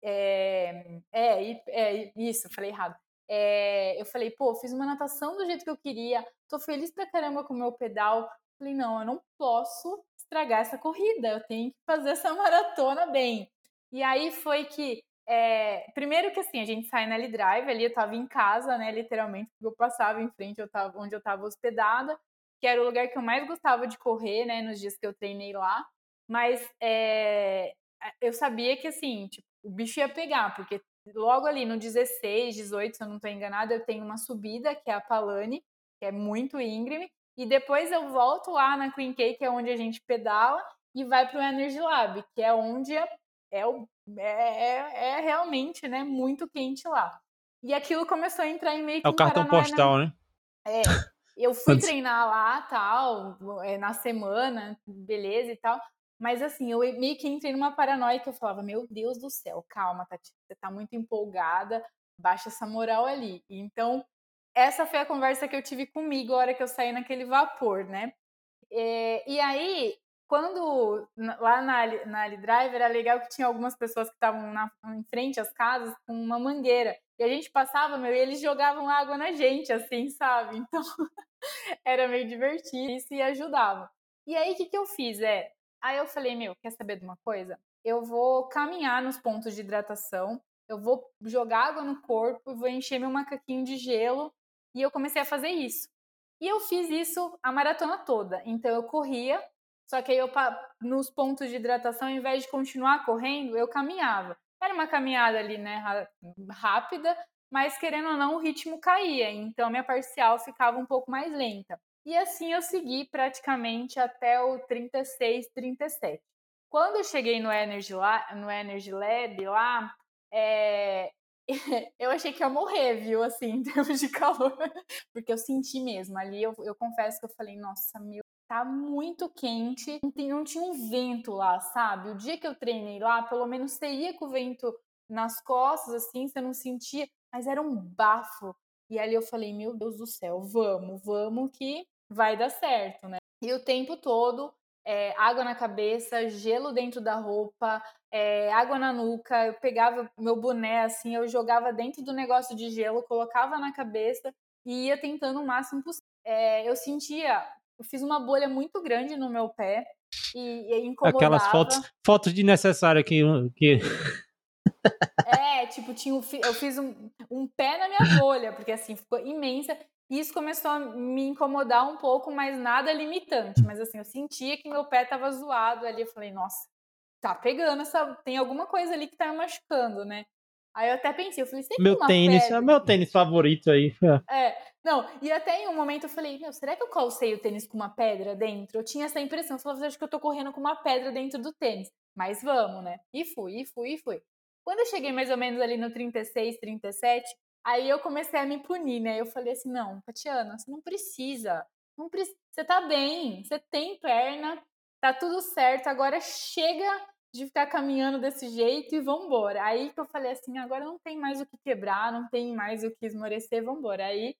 É, é, é, é, isso, falei errado. É, eu falei, pô, fiz uma natação do jeito que eu queria, tô feliz pra caramba com o meu pedal. Falei, não, eu não posso estragar essa corrida, eu tenho que fazer essa maratona bem. E aí foi que, é, primeiro que assim, a gente sai na L-Drive, ali eu tava em casa, né, literalmente, porque eu passava em frente eu tava, onde eu tava hospedada, que era o lugar que eu mais gostava de correr, né, nos dias que eu treinei lá. Mas é, eu sabia que, assim, tipo, o bicho ia pegar, porque logo ali no 16, 18, se eu não estou enganada, eu tenho uma subida, que é a Palane, que é muito íngreme, e depois eu volto lá na Queen K, que é onde a gente pedala, e vai para o Energy Lab, que é onde é, é, é, é, realmente né, muito quente lá. E aquilo começou a entrar em meio que É o cartão postal, né? É, eu fui treinar lá, tal, eh, na semana, beleza e tal. Mas assim, eu meio que entrei numa paranoia que eu falava, meu Deus do céu, calma, Tati, você tá muito empolgada, baixa essa moral ali. Então, essa foi a conversa que eu tive comigo a hora que eu saí naquele vapor, né? E, eh, e aí, quando lá na, na Ali Drive era legal que tinha algumas pessoas que estavam em frente às casas com uma mangueira. E a gente passava, meu, e eles jogavam água na gente, assim, sabe? Então era meio divertido e ajudava. E aí, o que, que eu fiz? É, aí eu falei, meu, quer saber de uma coisa? Eu vou caminhar nos pontos de hidratação, eu vou jogar água no corpo vou encher meu macaquinho de gelo. E eu comecei a fazer isso. E eu fiz isso a maratona toda. Então eu corria, só que aí eu nos pontos de hidratação, ao invés de continuar correndo, eu caminhava. Era uma caminhada ali, né, rápida, mas querendo ou não, o ritmo caía, então minha parcial ficava um pouco mais lenta. E assim eu segui praticamente até o 36, 37. Quando eu cheguei no Energy, lá, no Energy Lab lá, é... eu achei que ia morrer, viu, assim, em termos de calor, porque eu senti mesmo. Ali eu, eu confesso que eu falei, nossa, meu tá muito quente, não, tem, não tinha um vento lá, sabe? O dia que eu treinei lá, pelo menos você ia com o vento nas costas, assim, você não sentia, mas era um bafo. E ali eu falei, meu Deus do céu, vamos, vamos que vai dar certo, né? E o tempo todo, é, água na cabeça, gelo dentro da roupa, é, água na nuca, eu pegava meu boné assim, eu jogava dentro do negócio de gelo, colocava na cabeça e ia tentando o máximo possível. É, eu sentia eu fiz uma bolha muito grande no meu pé e, e incomodava. Aquelas fotos, fotos de necessário que, que... É, tipo, tinha, eu fiz um, um pé na minha bolha, porque assim, ficou imensa. E isso começou a me incomodar um pouco, mas nada limitante. Mas assim, eu sentia que meu pé tava zoado ali. Eu falei, nossa, tá pegando essa. Tem alguma coisa ali que tá me machucando, né? Aí eu até pensei, eu falei, sempre meu tênis, é meu tênis favorito aí. É, não, e até em um momento eu falei, meu, será que eu calcei o tênis com uma pedra dentro? Eu tinha essa impressão, eu falei, acho que eu tô correndo com uma pedra dentro do tênis. Mas vamos, né? E fui, e fui, e fui. Quando eu cheguei mais ou menos ali no 36, 37, Aí eu comecei a me punir, né? Eu falei assim: não, Tatiana, você não precisa. Não precisa. Você tá bem, você tem perna, tá tudo certo, agora chega de ficar caminhando desse jeito e vambora. Aí que eu falei assim, agora não tem mais o que quebrar, não tem mais o que esmorecer, vambora. Aí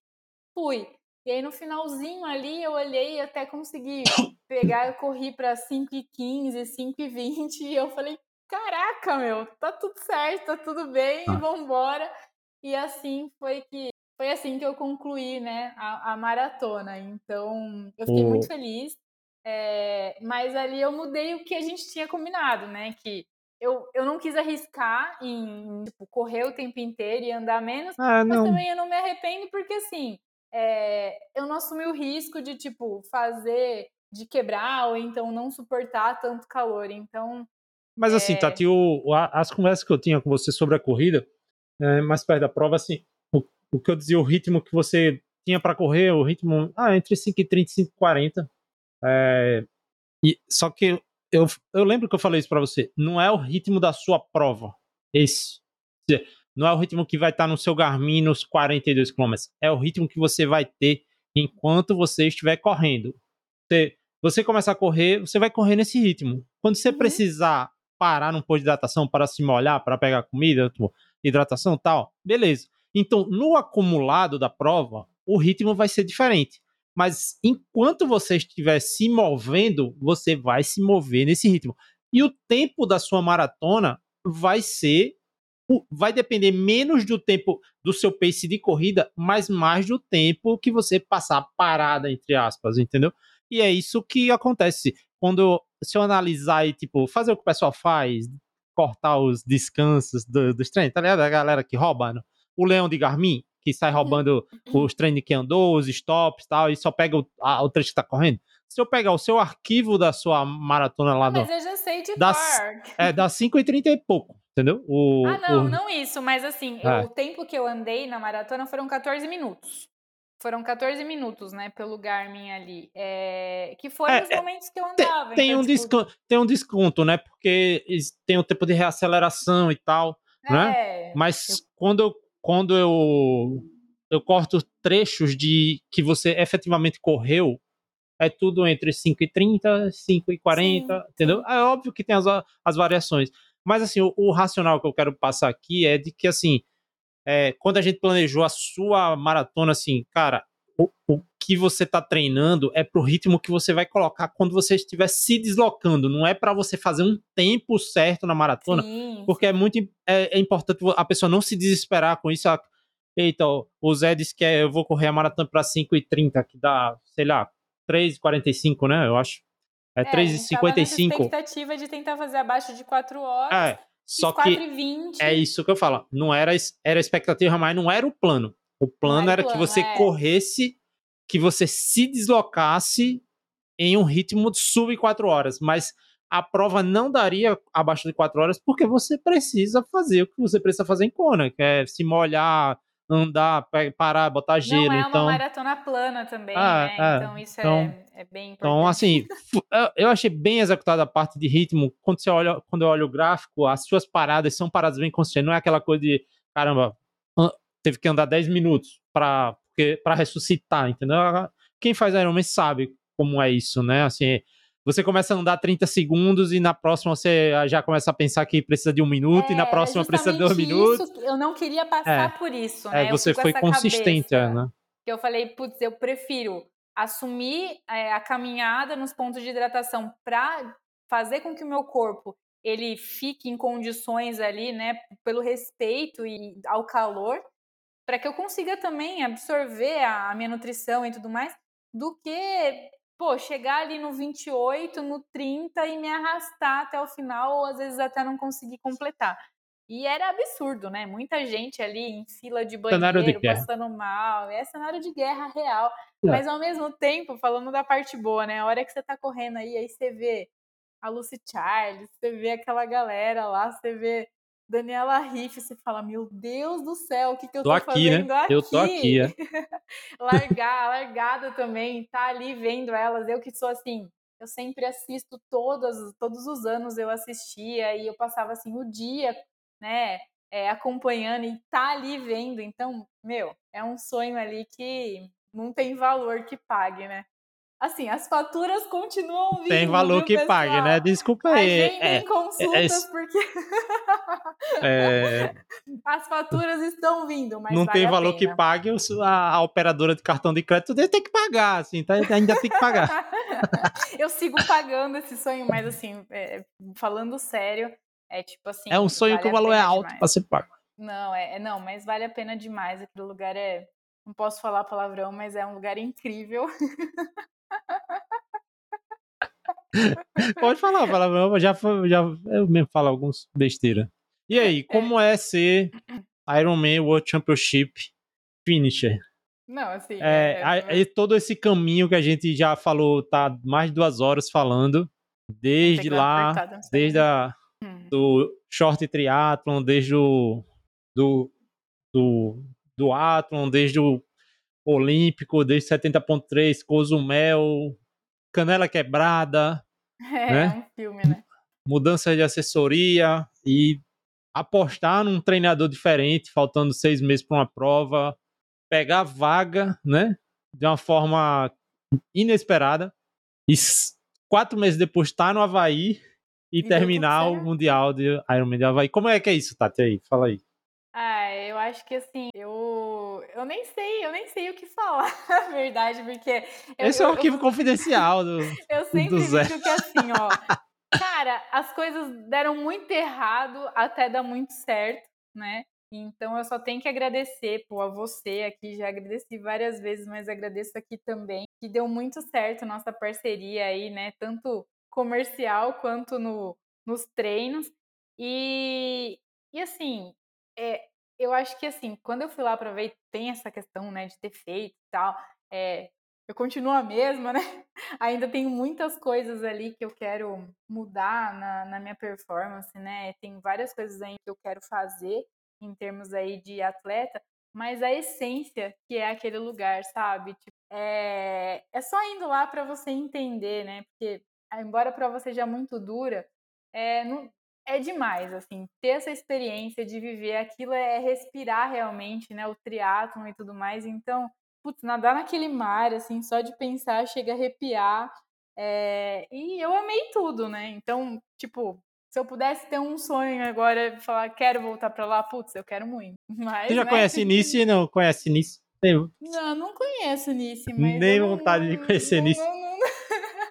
fui. E aí no finalzinho ali eu olhei e até consegui pegar, eu corri para 5 e 15, 5 e 20 e eu falei, caraca, meu, tá tudo certo, tá tudo bem, ah. vambora. E assim foi que foi assim que eu concluí, né, a, a maratona. Então, eu fiquei muito feliz. É, mas ali eu mudei o que a gente tinha combinado, né? Que eu, eu não quis arriscar em tipo, correr o tempo inteiro e andar menos, ah, mas também eu não me arrependo porque assim é, eu não assumi o risco de tipo fazer de quebrar ou então não suportar tanto calor. Então. Mas assim, é... Tati, o, as conversas que eu tinha com você sobre a corrida, é, mais perto da prova, assim, o, o que eu dizia, o ritmo que você tinha para correr, o ritmo ah, entre 5,30 e 5,40. É, e, só que eu, eu lembro que eu falei isso para você, não é o ritmo da sua prova, esse. Não é o ritmo que vai estar tá no seu Garmin nos 42 km, é o ritmo que você vai ter enquanto você estiver correndo. Você, você começar a correr, você vai correr nesse ritmo. Quando você uhum. precisar parar num posto de hidratação para se molhar, para pegar comida, tipo, hidratação tal, beleza. Então, no acumulado da prova, o ritmo vai ser diferente. Mas enquanto você estiver se movendo, você vai se mover nesse ritmo. E o tempo da sua maratona vai ser vai depender menos do tempo do seu pace de corrida, mas mais do tempo que você passar parada entre aspas, entendeu? E é isso que acontece quando se eu analisar e tipo fazer o que o pessoal faz, cortar os descansos do, dos treinos, tá ligado? A galera que rouba, né? o leão de Garmin, que sai roubando uhum. os treinos que andou, os stops e tal, e só pega o, a, o trecho que tá correndo. Se eu pegar o seu arquivo da sua maratona lá Mas do, eu já sei de das. É, dá 5 e 30 e pouco, entendeu? O, ah, não, o... não isso, mas assim, é. o tempo que eu andei na maratona foram 14 minutos. Foram 14 minutos, né, pelo Garmin ali. É, que foram é, os é, momentos que eu andava. Tem, então, um tipo... desconto, tem um desconto, né? Porque tem o tempo de reaceleração e tal, né? É, Mas eu... quando eu quando eu eu corto trechos de que você efetivamente correu, é tudo entre 5 e 30, 5 e 40, sim, entendeu? É óbvio que tem as, as variações. Mas assim, o, o, racional que eu quero passar aqui é de que assim, é, quando a gente planejou a sua maratona, assim, cara, o, o que você está treinando é pro ritmo que você vai colocar quando você estiver se deslocando. Não é para você fazer um tempo certo na maratona, sim, porque é muito é, é, importante a pessoa não se desesperar com isso. Eita, o Zé disse que é, eu vou correr a maratona para 5h30, que dá, sei lá, 3h45, né? Eu acho. É, é 3h55. expectativa de tentar fazer abaixo de 4 horas. É. Só que é isso que eu falo. Não era, era expectativa, mas não era o plano. O plano era plano, que você é. corresse, que você se deslocasse em um ritmo de sub 4 horas, mas a prova não daria abaixo de 4 horas porque você precisa fazer o que você precisa fazer em Kona, que é se molhar, andar, parar, botar gelo. Não é então... uma maratona plana também, ah, né? É. Então isso então, é, é, bem então, importante. Então, assim, eu achei bem executada a parte de ritmo. Quando você olha, quando eu olho o gráfico, as suas paradas são paradas bem consistentes. Não é aquela coisa de, caramba, teve que andar 10 minutos para ressuscitar, entendeu? Quem faz Ironman sabe como é isso, né? Assim, você começa a andar 30 segundos e na próxima você já começa a pensar que precisa de um minuto é, e na é, próxima precisa de dois minutos. Eu não queria passar é, por isso, é, né? É, você foi consistente, cabeça, né? Que eu falei, putz, eu prefiro assumir é, a caminhada nos pontos de hidratação para fazer com que o meu corpo ele fique em condições ali, né, pelo respeito e ao calor, para que eu consiga também absorver a, a minha nutrição e tudo mais, do que, pô, chegar ali no 28, no 30 e me arrastar até o final, ou às vezes até não conseguir completar. E era absurdo, né? Muita gente ali em fila de banheiro, de passando mal. É cenário de guerra real. É. Mas ao mesmo tempo, falando da parte boa, né? A hora que você tá correndo aí, aí você vê a Lucy Charles, você vê aquela galera lá, você vê Daniela Riff, você fala, meu Deus do céu, o que, que eu tô, tô aqui, né? fazendo né? aqui? Eu tô aqui, é. Largar, largada também, tá ali vendo elas. Eu que sou assim, eu sempre assisto todos, todos os anos eu assistia e eu passava assim o dia, né? é, acompanhando e tá ali vendo. Então, meu, é um sonho ali que não tem valor que pague, né? Assim, as faturas continuam vindo. Tem valor viu, que pessoal? pague, né? Desculpa aí. Agendem É, consultas, é- porque é, as faturas estão vindo, mas não vale tem valor que pague, a, a operadora de cartão de crédito tem que pagar, assim, tá? ainda tem que pagar. eu sigo pagando esse sonho, mas assim, é, falando sério, é tipo assim. É um sonho vale que o valor é alto pra ser pago. Não, é, é- não, mas vale a pena demais. Aquele lugar é. Não posso falar palavrão, mas é um lugar incrível. Pode falar, fala, já, já eu mesmo falo alguns besteira. E aí, como é ser Iron Man World Championship finisher? Não, assim. É, é- aí todo esse caminho que a gente já falou, tá mais de duas horas falando, desde lá, apertado, desde a, Hum. do short triathlon, desde o do, do, do Athlon, desde o Olímpico, desde 70.3, Cozumel, Canela Quebrada, É, né? um filme, né? mudança de assessoria e apostar num treinador diferente, faltando seis meses para uma prova, pegar vaga, né? De uma forma inesperada e quatro meses depois estar no Havaí e, E terminar o. Mundial de Ironman de Havaí. Como é que é isso, Tati? Aí, fala aí. Eu acho que assim, eu, eu nem sei, eu nem sei o que falar, na verdade, porque eu, Esse é o eu- arquivo confidencial do. Eu sempre Zé. digo que assim, ó. Cara, as coisas deram muito errado até dar muito certo, né? Então eu só tenho que agradecer pô, a você aqui, já agradeci várias vezes, mas agradeço aqui também, que deu muito certo nossa parceria aí, né? Tanto comercial quanto no, nos treinos. E, e assim, é, eu acho que assim, quando eu fui lá para ver, tem essa questão, né, de ter feito e tal. É, eu continuo a mesma, né? Ainda tenho muitas coisas ali que eu quero mudar na, na minha performance, né? Tem várias coisas aí que eu quero fazer em termos aí de atleta, mas a essência que é aquele lugar, sabe? Tipo, é, é só indo lá para você entender, né? Porque embora a prova seja muito dura, é, não, é demais, assim, ter essa experiência de viver aquilo é respirar realmente, né? O triatlon e tudo mais. Então, putz, nadar naquele mar, assim, só de pensar chega a arrepiar. É, e eu amei tudo, né? Então, tipo, se eu pudesse ter um sonho agora, falar, quero voltar pra lá, putz, eu quero muito. Mas, Você já né? conhece Nice e não conhece Nice? Eu- Não, não conheço Nice, mas. Nem eu não- vontade de não- conhecer não- Nice. não- não-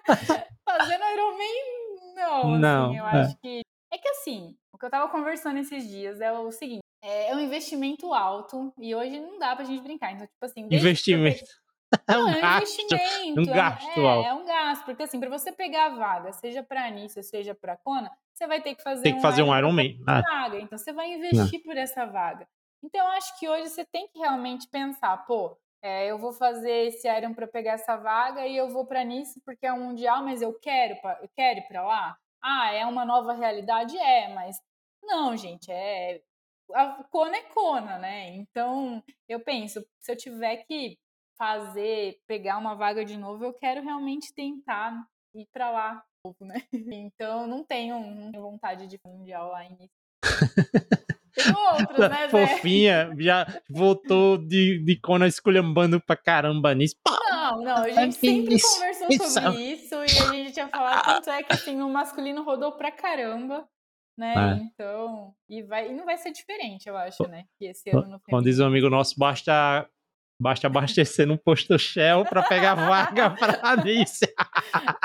Fazendo Ironman, não. Não, assim, eu é. acho que. É que assim, o que eu tava conversando esses dias é o seguinte: é é um investimento alto e hoje não dá pra gente brincar. Então, tipo assim. Investimento. É Não, um é um gasto. investimento. um é gasto é, alto. É um gasto, porque assim, pra você pegar a vaga, seja pra Anícia, seja pra Kona, você vai ter que fazer Tem que fazer um Iron Iron pra Man. Ah, vaga. Então você vai investir por essa vaga. Então eu acho que hoje você tem que realmente pensar, pô, é, eu vou fazer esse Iron para pegar essa vaga e eu vou para Nice porque é um mundial, mas eu quero, pra- eu quero ir para lá. Ah, é uma nova realidade, é, mas não, gente, é a Kona é Kona, né? Então eu penso, se eu tiver que fazer, pegar uma vaga de novo, eu quero realmente tentar ir para lá, né? Então não tenho, não tenho vontade de mundial lá em outros, né? Fofinha, já voltou de, de Kona esculhambando pra caramba nisso. Não, não, a gente sempre conversou sobre isso e gente tinha falado tanto é que assim, o masculino rodou pra caramba, né? É. Então, e, vai, e não vai ser diferente, eu acho, né? Que esse ano no Como diz um amigo nosso, basta, basta abastecer num posto Shell pra pegar vaga pra Nice.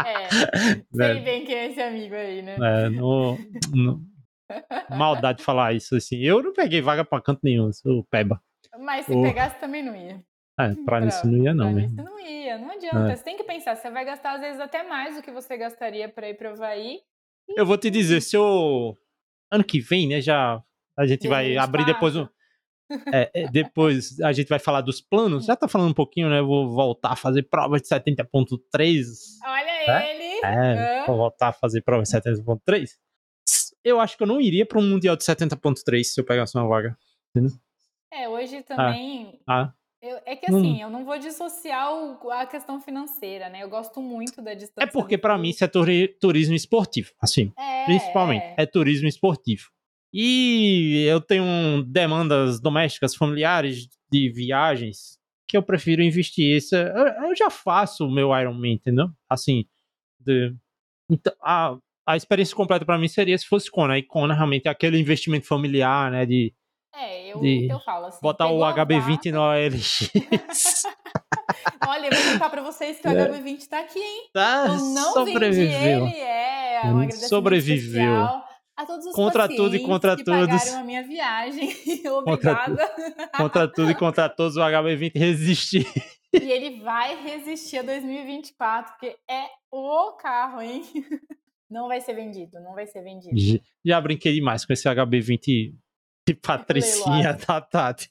É, sei Velho. bem quem é esse amigo aí, né? É, no, no- maldade de falar isso assim. Eu não peguei vaga pra canto nenhum, sou peba. Mas se Oh. pegasse também não ia. É, pra Nice não ia não, né? Nice não ia, não adianta. É. Você tem que pensar, você vai gastar às vezes até mais do que você gastaria pra ir pro Havaí. Eu vou te dizer, se eu. Ano que vem, né? Já. A gente E a vai gente abrir depois um. É, é, depois a gente vai falar dos planos. Já tá falando um pouquinho, né? Eu vou voltar a fazer prova de 70.3. Olha ele! É, Hã? vou voltar a fazer prova de 70.3. Eu acho que eu não iria pra um Mundial de 70.3 se eu pegasse uma vaga. É, hoje também. Ah, eu- é que Hum. assim, eu não vou dissociar o- a questão financeira, né? Eu gosto muito da distância. é porque curso. mim isso é turi- turismo esportivo. Assim, É, principalmente. é. É turismo esportivo. E eu tenho demandas domésticas, familiares, de viagens, que eu prefiro investir. Isso, eu, eu já faço o meu Ironman, entendeu? Assim, de, então, a, a experiência completa para mim seria se fosse Kona. E Kona realmente é aquele investimento familiar, né? De, é, eu, de eu falo assim. Botar o HB20 no OLX. Olha, eu vou contar pra vocês que o é. HB20 tá aqui, hein? Tá, eu não sobreviveu. vendi ele, é um agradecimento sobreviveu. especial a todos os contra tudo e contra que todos. pagaram a minha viagem. Obrigada. Contra, contra tudo e contra todos, o HB20 resistiu. E ele vai resistir a 2024, porque é o carro, hein? Não vai ser vendido, não vai ser vendido. Já, já brinquei demais com esse HB20 Patricinha da Tati.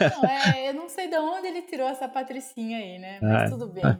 Não, é, eu não sei de onde ele tirou essa Patricinha aí, né? Mas é, tudo bem. É.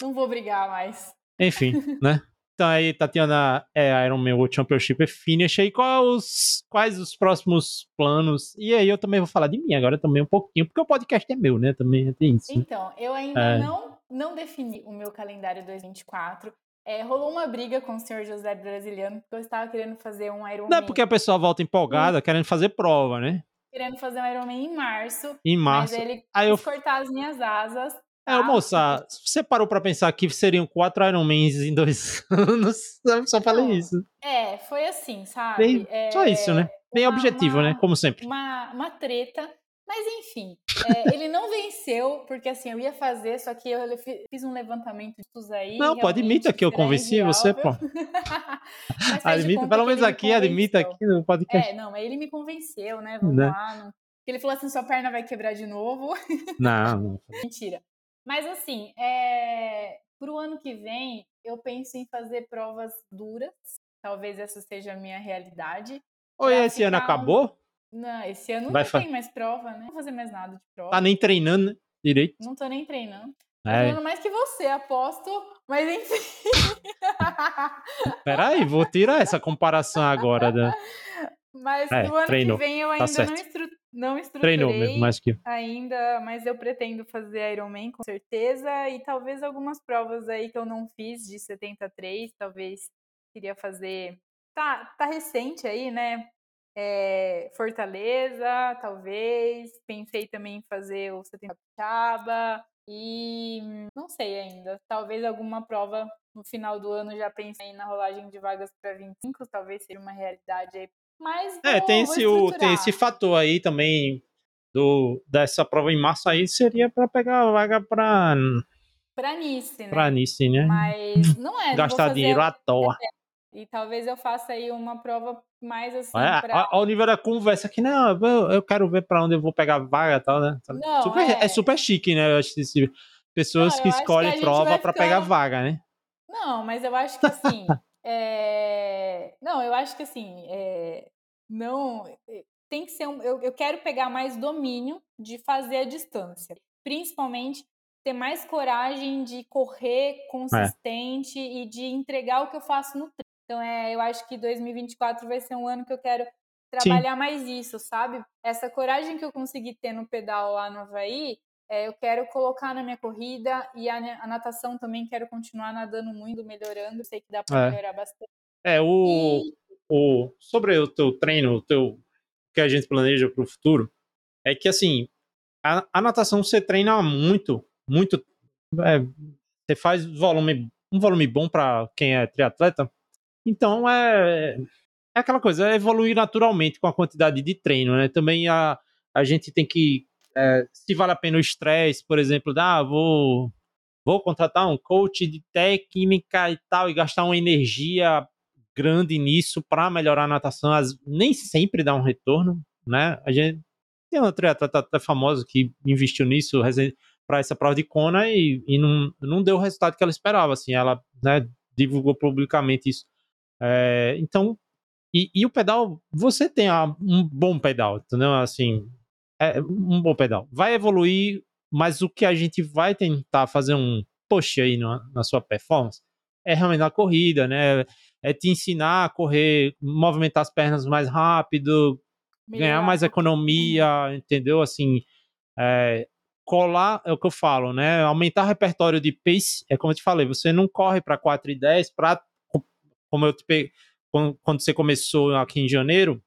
Não vou brigar mais. Enfim, né? Então aí, Tatiana, é Iron Man World Championship é finish aí. Quais, quais os próximos planos? E aí eu também vou falar de mim agora também um pouquinho, porque o podcast é meu, né? Também tem isso. Então, eu ainda é. não, não defini o meu calendário 2024. É, rolou uma briga com o senhor José Brasiliano, porque eu estava querendo fazer um Iron Não é porque a pessoa volta empolgada, querendo fazer prova, né? Querendo fazer um Iron Man em março. Em março. Mas ele aí eu... cortar as minhas asas é, moça, você parou pra pensar que seriam quatro Ironmans em dois anos? Só falei Não, isso. É, foi assim, sabe? Bem, é, só isso, né? Bem uma, objetivo, uma, né? Como sempre. Uma, uma treta. Mas enfim, é, ele não venceu, porque assim, eu ia fazer, só que eu fiz um levantamento de tudo aí. Não, pode admita que eu convenci você, pô. admita, pelo menos aqui, admita aqui no podcast. É, não, mas ele me convenceu, né? Vamos né? lá. Não... Ele falou assim: sua perna vai quebrar de novo. Não, não. Mentira. Mas assim, é... para o ano que vem, eu penso em fazer provas duras. Talvez essa seja a minha realidade. Ou esse ano acabou? Um... Não, esse ano Vai não fa... tem mais prova, né? Não vou fazer mais nada de prova. Tá nem treinando, né? Direito. Não tô nem treinando. Tô é. treinando mais que você, aposto. Mas enfim. Peraí, vou tirar essa comparação agora. Da... Mas é, ano treinou. que vem eu tá ainda tá não, estru não estruturei Treinou mesmo, mais que ainda, mas eu pretendo fazer Ironman com certeza e talvez algumas provas aí que eu não fiz de 73, talvez queria fazer. Tá, tá recente aí, né? É, Fortaleza, talvez. Pensei também em fazer o 70 Chaba e não sei ainda. Talvez alguma prova no final do ano já pensei na rolagem de vagas para 25, talvez seja uma realidade aí mas é, tem esse, o, tem esse fator aí também do, dessa prova em março aí, seria para pegar a vaga para para Nice, né? Para Nice, né? Mas não é. Gastar dinheiro à toa. E talvez eu faça aí uma prova mais assim. É, pra... Olha o nível da conversa aqui, não, eu, eu quero ver para onde eu vou pegar vaga e tal, né? Não, super, é... é... super chique, né? Eu acho que pessoas não, que escolhem que prova para pegar vaga, né? Não, mas eu acho que assim. É... Não, eu acho que assim, é... não eh, tem que ser um... eu, eu quero pegar mais domínio de fazer a distância, principalmente ter mais coragem de correr é. consistente é. e de entregar o que eu faço no treino. Então, é, eu acho que 2024 vai ser um ano que eu quero trabalhar Sim. mais isso, sabe? Essa coragem que eu consegui ter no pedal lá no Havaí, é, eu quero colocar na minha corrida e a, a, natação também quero continuar nadando muito, melhorando. Sei que dá para é. melhorar bastante. É, o, e... o, sobre o teu treino, o teu que a gente planeja para o futuro, é que assim, a, a, natação você treina muito, muito. É, você faz volume, um volume bom para quem é triatleta. Então é, é aquela coisa, é evoluir naturalmente com a quantidade de treino, né? Também a, a gente tem que é, se vale a pena o estresse, por exemplo, ah, vou, vou contratar um coach de técnica e tal, e gastar uma energia grande nisso para melhorar a natação, as, nem sempre dá um retorno, né? A gente tem uma atleta até famosa que investiu nisso para essa prova de Kona e, e não, não deu o resultado que ela esperava, assim, ela né, divulgou publicamente isso. É, então, e, e, o pedal, você tem um bom pedal, entendeu? Assim, é um bom pedal. Vai evoluir, mas o que a gente vai tentar fazer um push aí na, na sua performance é realmente na corrida, né? É te ensinar a correr, movimentar as pernas mais rápido, Melhor. ganhar mais economia, entendeu? Assim, é, colar é o que eu falo, né? Aumentar o repertório de pace, é como eu te falei, você não corre para 4 e 10 para como eu te quando, você começou aqui em janeiro,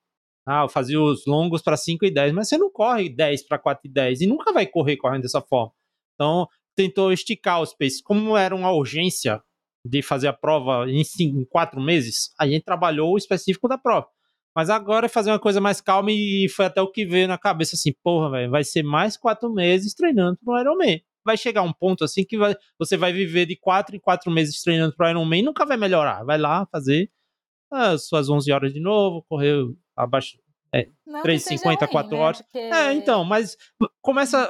Ah, eu fazia os longos para 5 e 10, mas você não corre 10 para 4 e 10 e nunca vai correr correndo dessa forma. Então, tentou esticar os paces. Como era uma urgência de fazer a prova em, cinco, em quatro meses, a gente trabalhou o específico da prova. Mas agora é fazer uma coisa mais calma e foi até o que veio na cabeça assim, porra, véio, vai ser mais quatro meses treinando pro Ironman. Vai chegar um ponto assim que vai, você vai viver de quatro em quatro meses treinando pro Ironman e nunca vai melhorar. Vai lá fazer as suas 11 horas de novo, correr abaixo é, 3,50, 4 né? horas. Porque... É, então, mas começa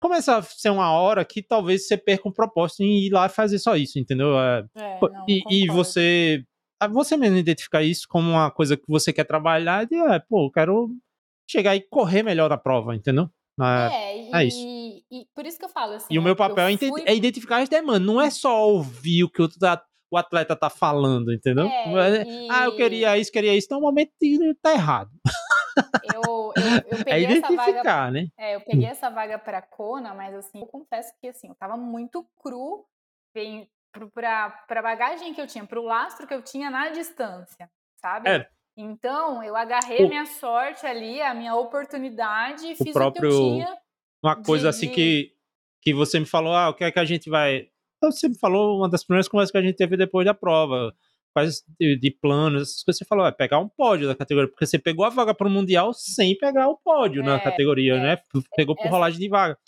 começa a ser uma hora que talvez você perca um propósito em ir lá fazer só isso, entendeu? É, é, não, e, e, você você mesmo identificar isso como uma coisa que você quer trabalhar e é, pô, eu quero chegar e correr melhor na prova, entendeu? É, é, e, é isso. E, por isso que eu falo assim. E o meu papel é fui... é identificar as demandas, não é só ouvir o que o atleta tá falando, entendeu? É, e... Ah, eu queria isso, queria isso, então o momento tá errado. Eu, eu, eu é peguei é essa vaga. Né? É, eu peguei essa vaga para Kona, mas assim, eu confesso que assim, eu tava muito cru, bem, para a bagagem que eu tinha, para o lastro que eu tinha na distância, sabe? É. Então, eu agarrei a minha sorte ali, a minha oportunidade e fiz o, próprio, o que eu tinha. Uma coisa assim que, que você me falou, ah, o que é que a gente vai. Você me falou uma das primeiras conversas que a gente teve depois da prova. Quais de, de planos, essas coisas. Você falou, é pegar um pódio da categoria, porque você pegou a vaga para o Mundial sem pegar o pódio é, na categoria, é, né? Pegou por rolagem de vaga.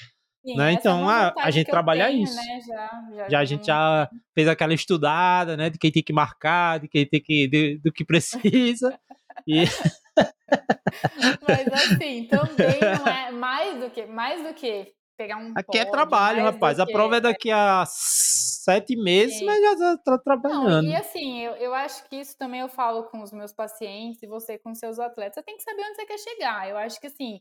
Sim, né? Então, é a gente trabalha tenho, isso. Né? Já, já, já, a gente já fez aquela estudada, né? De quem tem que marcar, de quem tem que. De, do que precisa. e... Mas assim, também não é mais do que, mais do que pegar um. Aqui é pódio, é trabalho, rapaz. A prova é daqui a sete meses, mas já está trabalhando. Não, e assim, eu, eu acho que isso também eu falo com os meus pacientes e você com seus atletas. Você tem que saber onde você quer chegar. Eu acho que assim,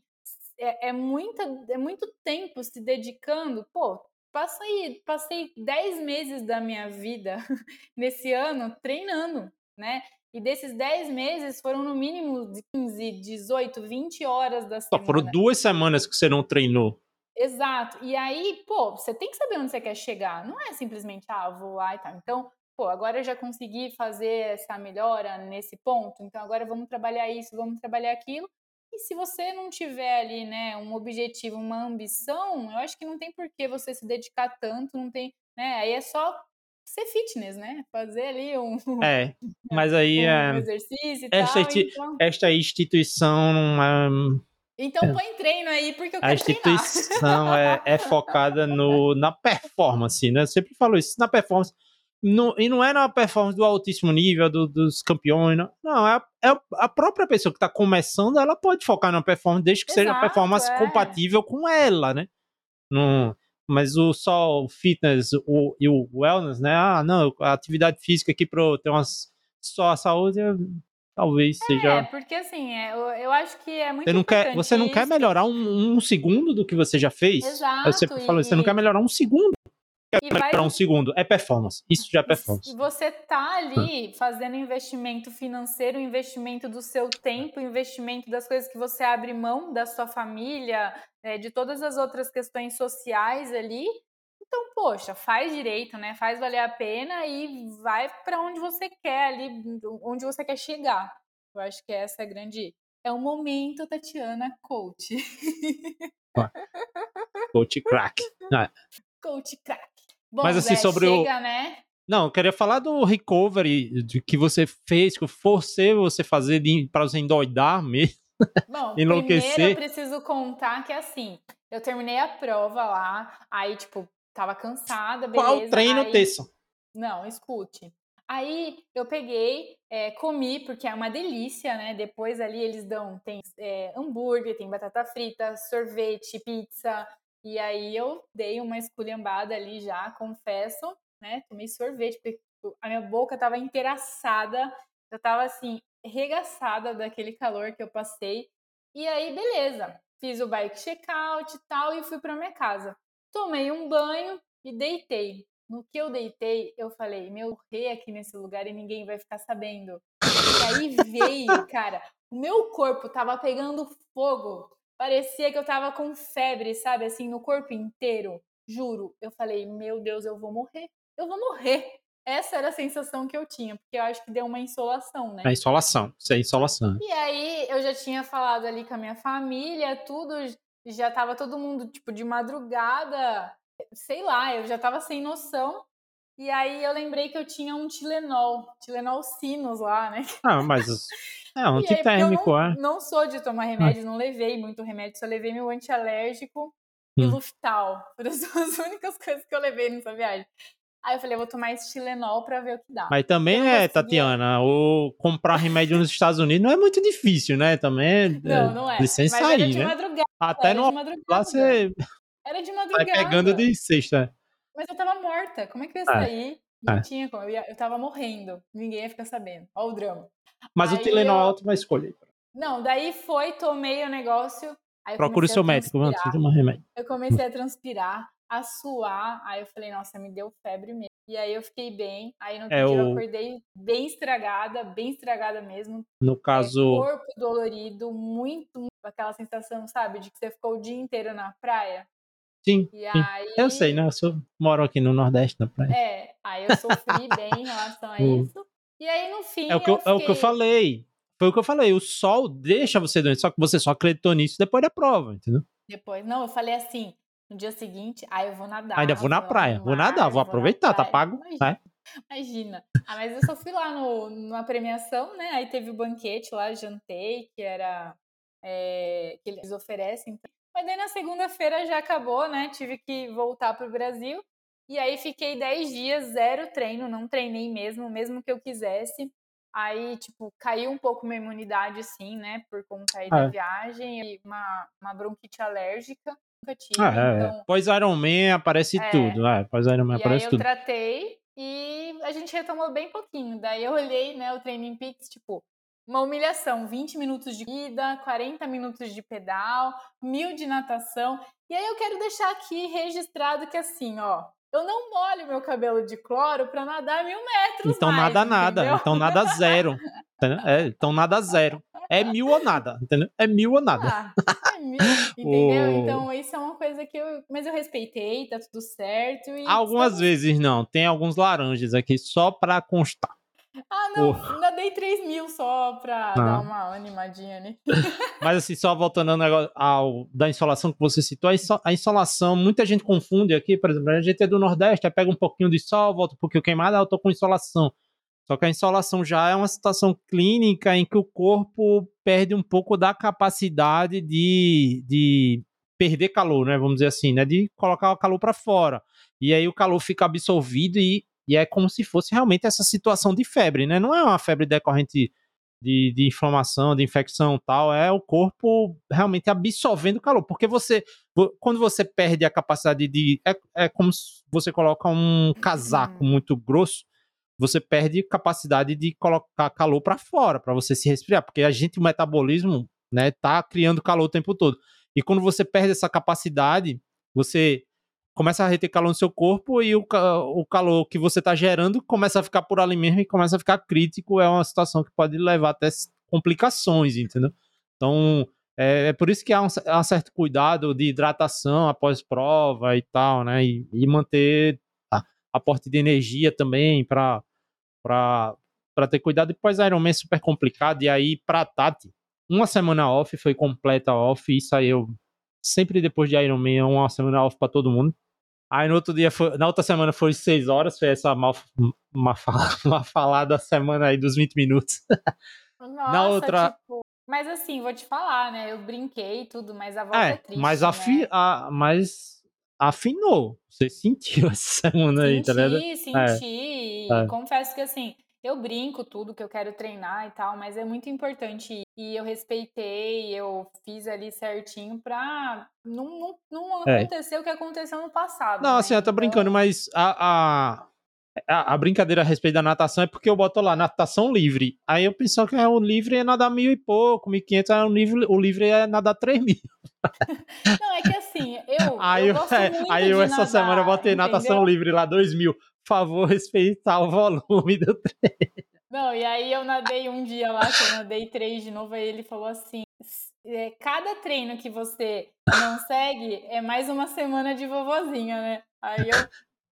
é, é, muita, é muito tempo se dedicando. Pô, passei, passei 10 meses da minha vida nesse ano treinando, né? E desses 10 meses foram no mínimo 15, 18, 20 horas da semana. Foram duas semanas que você não treinou. Exato. E aí, pô, você tem que saber onde você quer chegar. Não é simplesmente, ah, vou lá e tal. Então, pô, agora eu já consegui fazer essa melhora nesse ponto, então agora vamos trabalhar isso, vamos trabalhar aquilo. E se você não tiver ali, né, um objetivo, uma ambição, eu acho que não tem por que você se dedicar tanto, não tem, né? Aí é só ser fitness, né? Fazer ali um É, mas aí um é exercício e esta, tal, então... esta instituição não então é. põe treino aí, porque eu quero A instituição é, é, focada no, na performance, né? Eu sempre falo isso, na performance. No, e não é na performance do altíssimo nível, do, dos campeões, não. não é, é, a própria pessoa que está começando, ela pode focar na performance, desde que Exato, seja uma performance é. compatível com ela, né? Não, mas o só o fitness o, e o wellness, né? Ah, não, a atividade física aqui para ter umas, só a saúde, talvez seja. É, porque assim, é, eu, eu acho que é muito você não quer Você não quer melhorar um, um, segundo do que você já fez? Exato. Você falou, você não quer melhorar um segundo para um segundo. É performance. Isso já é performance. E você tá ali fazendo investimento financeiro, investimento do seu tempo, investimento das coisas que você abre mão da sua família, é, de todas as outras questões sociais ali. Então, poxa, faz direito, né? Faz valer a pena e vai para onde você quer ali, onde você quer chegar. Eu acho que essa é a grande. É o momento, Tatiana, coach. coach crack. Coach crack. Bom, Mas assim, Zé, sobre chega, o. Né? Não, eu queria falar do recovery de que você fez, que eu forcei você fazer para você endoidar mesmo. Bom, enlouquecer. primeiro eu preciso contar que assim, eu terminei a prova lá, aí, tipo, tava cansada, beleza. Qual treino aí... terça? Não, escute. Aí eu peguei, é, comi, porque é uma delícia, né? Depois ali eles dão, tem é, hambúrguer, tem batata frita, sorvete, pizza, e aí eu dei uma esculhambada ali já, confesso, né? Tomei sorvete, porque a minha boca tava inteiraçada, eu tava assim, regaçada daquele calor que eu passei. E aí, beleza. Fiz o bike check-out e tal e fui para minha casa. Tomei um banho e deitei. No que eu deitei, eu falei, meu, rei aqui nesse lugar e ninguém vai ficar sabendo. E aí veio, cara, o meu corpo tava pegando fogo. Parecia que eu tava com febre, sabe? Assim, no corpo inteiro. Juro. Eu falei, meu Deus, eu vou morrer. Eu vou morrer. essa era a sensação que eu tinha, porque eu acho que deu uma insolação, né? É insolação, isso é insolação. E aí eu já tinha falado ali com a minha família, tudo, já tava todo mundo, tipo, de madrugada, sei lá, eu já tava sem noção. E aí eu lembrei que eu tinha um Tilenol, Tilenol Sinus lá, né? Ah, mas é um antitérmico, não, é. Não sou de tomar remédio, não levei muito remédio, só levei meu antialérgico e hum. Luftal. Foram as únicas coisas que eu levei nessa viagem. Aí eu falei, eu vou tomar esse Tilenol pra ver o que dá. Mas também, é, Tatiana, o comprar remédio nos Estados Unidos não é muito difícil, né? Também é, Não, não é. Licença Mas aí, era de né? madrugada. Até era no de madrugada. lá você Era de madrugada. vai pegando de sexta. Mas eu tava morta. Como é que eu ia É. sair? Não É. tinha como. Eu, ia, eu tava morrendo. Ninguém ia ficar sabendo. Olha o drama. Mas o Aí Tilenol eu- é ótima escolha. Não, daí foi, tomei o negócio. Eu Procure o seu a médico de transpirar. tomar remédio. Eu comecei a transpirar, a suar. Aí eu falei, nossa, me deu febre mesmo. E aí eu fiquei bem. Aí no outro É dia eu o- acordei bem estragada, bem estragada mesmo. No É, caso, corpo dolorido, muito, muito aquela sensação, sabe, de que você ficou o dia inteiro na praia. sim, sim. aí. Eu sei, né? Eu sou, moro aqui no Nordeste da praia. É, aí eu sofri bem em relação a O- isso. E aí, no fim, É o que eu, é o que eu fiquei- falei. Foi o que eu falei. O sol deixa você doente, só que você só acreditou nisso depois da prova, entendeu? Depois, não, eu falei assim, no dia seguinte, aí eu vou nadar. Ainda vou na praia, vou nadar, vou na aproveitar, tá pago, Imagina, vai. imagina. Ah, mas eu só fui lá no, na premiação, né? Aí teve o banquete lá, jantei, que era é, que eles oferecem. Mas daí na segunda-feira já acabou, né? Tive que voltar pro Brasil. E aí fiquei 10 dias, zero treino, não treinei mesmo, mesmo que eu quisesse. Aí, tipo, caiu um pouco minha imunidade, sim, né? Por conta aí Ah, da é. viagem e uma, uma bronquite alérgica. Nunca tive, Ah, é, então... é. Pós Iron Man aparece É. tudo. É, pós Iron Man E aí aparece eu tudo. tratei e a gente retomou bem pouquinho. Daí eu olhei, né, o Training Peaks, tipo, uma humilhação, 20 minutos de ida, 40 minutos de pedal, mil de natação. E aí eu quero deixar aqui registrado que assim, ó, eu não molho meu cabelo de cloro pra nadar mil metros Então mais, nada, nada. entendeu? Então nada zero. É, então nada zero. É mil ou nada, entendeu? É mil ou nada. Ah, é mil, entendeu? O- Então isso é uma coisa que eu... Mas eu respeitei, tá tudo certo. E Algumas vezes não. Tem alguns laranjas aqui só pra constar. Ah, não, ainda dei 3 mil só pra Ah. dar uma animadinha ali. Mas assim, só voltando ao negócio ao, da insolação que você citou, a inso- a insolação, muita gente confunde aqui, por exemplo, a gente é do Nordeste, pega um pouquinho de sol, volta um pouquinho queimado, ah, eu tô com insolação. Só que a insolação já é uma situação clínica em que o corpo perde um pouco da capacidade de, de perder calor, né? Vamos dizer assim, né? De colocar o calor para fora. E aí o calor fica absorvido e, e é como se fosse realmente essa situação de febre, né? Não é uma febre decorrente de, de inflamação, de infecção tal, é o corpo realmente absorvendo calor. Porque você, vo- quando você perde a capacidade de. É, é como se você coloca um casaco Uhum. muito grosso, você perde capacidade de colocar calor para fora, para você se resfriar. Porque a gente, o metabolismo, né, tá criando calor o tempo todo. E quando você perde essa capacidade, você começa a reter calor no seu corpo e o, o calor que você está gerando começa a ficar por ali mesmo e começa a ficar crítico. É uma situação que pode levar até complicações, entendeu? Então, é, é por isso que há um, há um certo cuidado de hidratação após prova e tal, né? E, e manter a- aporte de energia também para para ter cuidado. Depois Ironman é super complicado. E aí, para Tati, uma semana off foi completa off. Isso aí eu sempre depois de Ironman é uma semana off para todo mundo. Aí no outro dia, foi- na outra semana foi seis horas, foi essa mal, fala- mal falada semana aí dos 20 minutos. Nossa, outra- tipo... Mas assim, vou te falar, né? Eu brinquei e tudo, mas a volta é, É, triste, mas, né? afi, a, mas afinou. Você sentiu essa semana aí, tá ligado? Senti, senti. É. Confesso que assim, eu brinco tudo que eu quero treinar e tal, mas é muito importante. E eu respeitei, eu fiz ali certinho pra não, não, não É. acontecer o que aconteceu no passado. Não, né? assim, eu tô Então, brincando, mas a, a, a, a brincadeira a respeito da natação é porque eu boto lá natação livre. Aí eu pensava que é, o livre é nadar mil e pouco, mil e quinhentos, o livre, o livre é nadar três mil. Não, é que assim, eu, Aí, eu gosto muito aí eu essa nadar, semana eu botei natação entendeu? livre lá, dois mil. Por favor, respeitar o volume do Não, e aí eu nadei um dia lá, que eu nadei três de novo, aí ele falou assim: "S- é, cada treino que você não segue é mais uma semana de vovozinha, né? Aí eu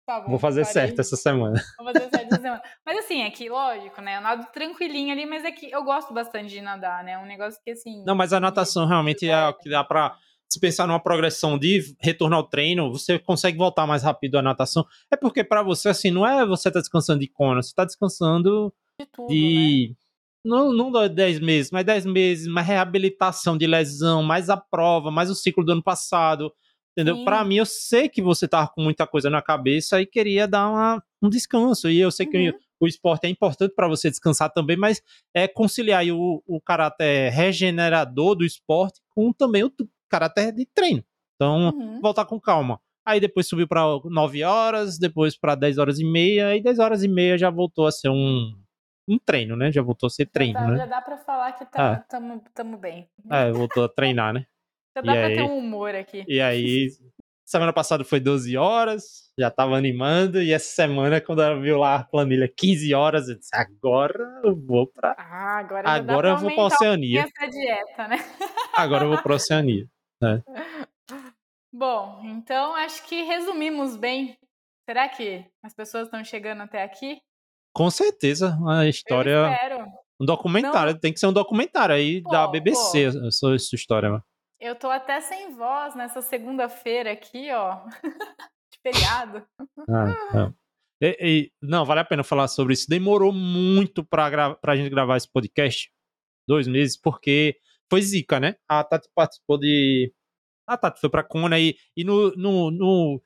Tá bom, Vou fazer parei. certo essa semana. Vou fazer certo essa semana. Mas assim, é que, lógico, né? Eu nado tranquilinho ali, mas é que eu gosto bastante de nadar, né? É um negócio que, assim... Não, mas a natação realmente é o que dá pra. Se pensar numa progressão de retorno ao treino, você consegue voltar mais rápido à natação. É porque pra você, assim, não é você tá descansando de cona, você tá descansando de tudo, né? de. Não, não dá 10 meses, mas 10 meses, mais reabilitação de lesão, mais a prova, mais o ciclo do ano passado. Entendeu? Pra mim, eu sei que você tava com muita coisa na cabeça e queria dar uma, um descanso. E eu sei que Uhum. o esporte é importante pra você descansar também, mas é conciliar aí o, o caráter regenerador do esporte com também o caráter de treino. Então, Uhum. voltar com calma. Aí depois subiu pra 9 horas, depois pra 10 horas e meia, e 10 horas e meia já voltou a ser um, um treino, né? Já voltou a ser treino, já, dá, né? já dá pra falar que tá, Ah. tamo, bem. É, voltou a treinar, né? Já dá e pra aí? ter um humor aqui. E aí, semana passada foi 12 horas, já tava animando, e essa semana, quando ela viu lá a planilha 15 horas, eu disse, agora eu vou pra. Ah, agora Agora eu vou pra Oceania. essa dieta, né? Agora eu vou pra Oceania. Bom, então acho que resumimos bem. Será que as pessoas estão chegando até aqui? Com certeza, a história. Um documentário, tem que ser um documentário aí Pô, da BBC, essa, essa história. né? Eu tô até sem voz nessa segunda-feira aqui, ó. De feriado. Ah, ah. E- e- não, vale a pena falar sobre isso. Demorou muito pra, gra pra gente gravar esse podcast. Dois meses, porque foi zica, né? A Tati participou de. A Tati foi pra Kona e, e no, no, no,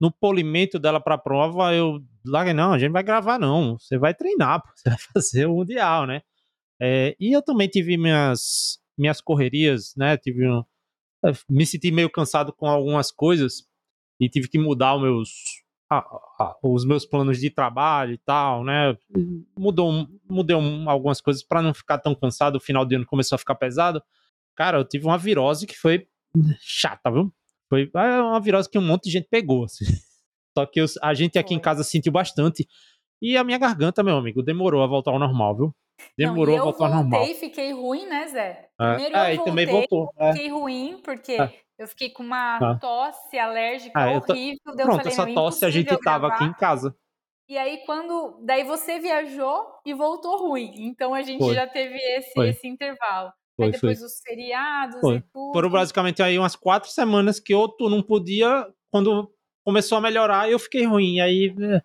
no polimento dela pra prova, eu larguei, não, a gente vai gravar, não. Você vai treinar, você vai fazer o Mundial, né? É, e eu também tive minhas, minhas correrias, né? Tive um, me senti meio cansado com algumas coisas e tive que mudar os meus, a- a- os meus planos de trabalho e tal, né? Mudou, um- mudei um- algumas coisas para não ficar tão cansado. O final de ano começou a ficar pesado. Cara, eu tive uma virose que foi chata, viu? Foi é uma virose que um monte de gente pegou. assim. Só que eu- a gente aqui em casa sentiu bastante. E a minha garganta, meu amigo, demorou a voltar ao normal, viu? Demorou não, a voltar eu normal. voltei e fiquei ruim, né, Zé? É. Primeiro É, eu voltei, também voltou. é. fiquei ruim, porque É. eu fiquei com uma Ah. tosse alérgica Ah, eu tô- horrível. eu Pronto, falei, essa tosse a gente tava aqui em casa. E aí, quando. Daí você viajou e voltou ruim. Então a gente Foi. já teve esse, Foi. esse intervalo. Foi, aí depois os feriados e tudo. Foram basicamente aí umas quatro semanas que ou tu não podia, quando começou a melhorar, eu fiquei ruim. Aí, né,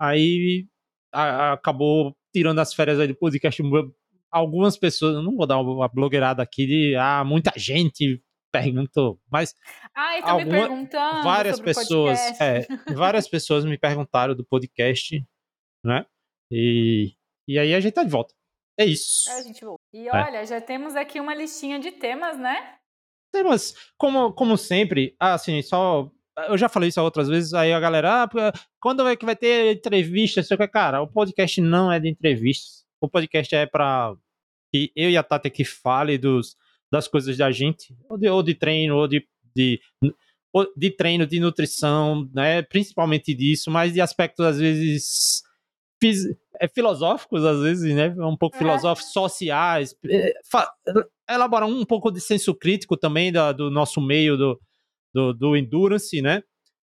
aí a- a- acabou tirando as férias aí do podcast. Algumas pessoas, eu não vou dar uma blogueirada aqui de ah, muita gente perguntou, mas Ah, estão me alguma- perguntando. várias pessoas, é, várias pessoas me perguntaram do podcast, né? E, e aí a gente tá de volta. É isso. A gente. E É. olha, já temos aqui uma listinha de temas, né? Temas, como, como sempre, assim, só. Eu já falei isso outras vezes, aí a galera, ah, quando é que vai ter entrevista? Sei o que, cara, o podcast não é de entrevistas. O podcast é pra que eu e a Tati aqui fale dos, das coisas da gente, ou de, ou de treino, ou de, de, ou de treino, de nutrição, né? Principalmente disso, mas de aspectos, às vezes, é, filosóficos, às vezes, né? Um pouco É. filosóficos, sociais, é, fa- elaborar um pouco de senso crítico também da- do nosso meio do, do, do endurance, né?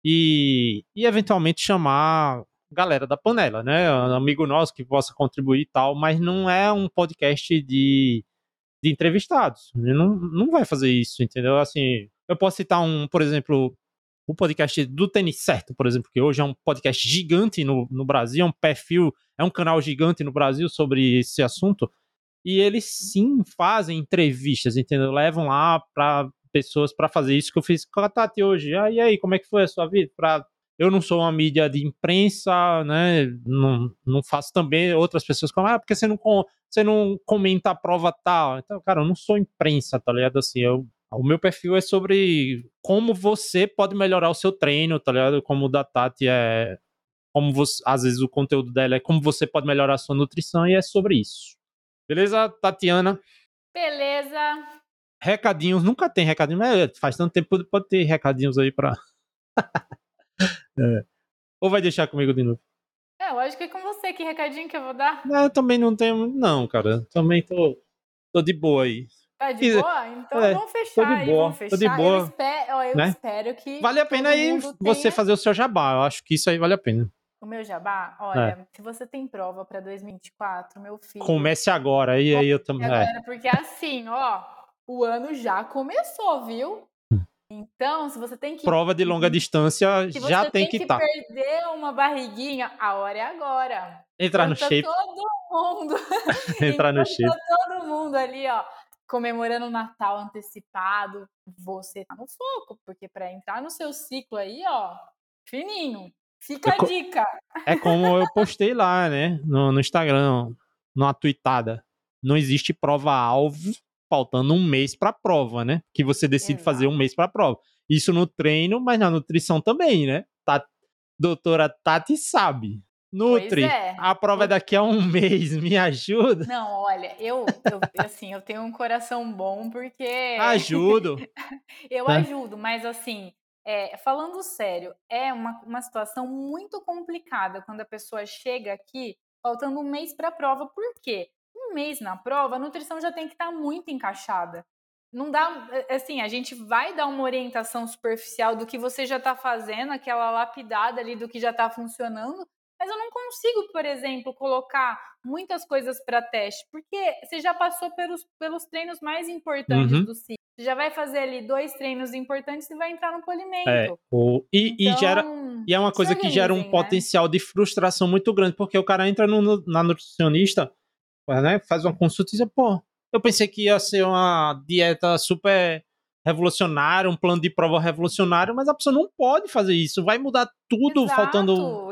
E, e eventualmente chamar galera da panela, né? Um amigo nosso que possa contribuir e tal, mas não é um podcast de, de entrevistados. Não, não vai fazer isso, entendeu? Assim, eu posso citar um, por exemplo, o podcast do Tênis Certo, por exemplo, que hoje é um podcast gigante no, no Brasil, é um perfil, é um canal gigante no Brasil sobre esse assunto. E eles sim fazem entrevistas, entendeu? Levam lá para pessoas para fazer isso que eu fiz com a Tati hoje. Ah, e aí, como é que foi a sua vida? Pra... Eu não sou uma mídia de imprensa, né? Não, não faço também. Outras pessoas falam, ah, porque você não, você não comenta a prova tal. Então, cara, eu não sou imprensa, tá ligado? Assim, eu, o meu perfil é sobre como você pode melhorar o seu treino, tá ligado? Como o da Tati é. Como você, às vezes o conteúdo dela é como você pode melhorar a sua nutrição e é sobre isso. Beleza, Tatiana? Beleza. Recadinhos, nunca tem recadinho, mas faz tanto tempo que pode ter recadinhos aí pra. É. Ou vai deixar comigo de novo? É, eu acho que é com você. Que recadinho que eu vou dar? Não, eu também não tenho. Não, cara. Também tô, tô de boa aí. Tá de E- boa? Então é, vamos fechar de aí, boa, vamos tô fechar. de boa, Eu, espero, ó, eu né? espero que Vale a pena aí mundo você tenha- fazer o seu jabá. Eu acho que isso aí vale a pena. O meu jabá, olha, se você tem prova para 2024, meu filho. Comece agora. E aí eu também. É. agora, porque assim, ó, o ano já começou, viu? Então, se você tem que Prova de longa distância se já você tem que estar. perder uma barriguinha, a hora é agora. Entrar no Enquanto shape. Todo mundo, Entrar no enquanto shape. todo mundo ali, ó, comemorando o Natal antecipado, você tá no foco, porque para entrar no seu ciclo aí, ó, fininho. Fica É a dica. É como eu postei lá, né? No, no Instagram, numa tweetada. Não existe prova-alvo faltando um mês pra prova, né? Que você decide Exato. fazer um mês pra prova. Isso no treino, mas na nutrição também, né? Tá, doutora Tati sabe. Nutri, é. a prova é daqui a um mês, me ajuda. Não, olha, eu, eu assim, eu tenho um coração bom porque Ajudo. eu né? ajudo, mas assim, é, falando sério, é uma, uma situação muito complicada quando a pessoa chega aqui faltando um mês para a prova. Por quê? Um mês na prova, a nutrição já tem que estar muito encaixada. Não dá, é, assim, a gente vai dar uma orientação superficial do que você já está fazendo, aquela lapidada ali do que já está funcionando, mas eu não consigo, por exemplo, colocar muitas coisas para teste, porque você já passou pelos, pelos treinos mais importantes Uhum. do ciclo. Você já vai fazer ali dois treinos importantes e vai entrar no polimento. É, o- e, e gera, Então, E é uma se coisa que gera um né? potencial de frustração muito grande, porque o cara entra no- na nutricionista, né, faz uma consulta e diz, pô, eu pensei que ia ser uma dieta super revolucionária, um plano de prova revolucionário, mas a pessoa não pode fazer isso, vai mudar tudo Exato. faltando...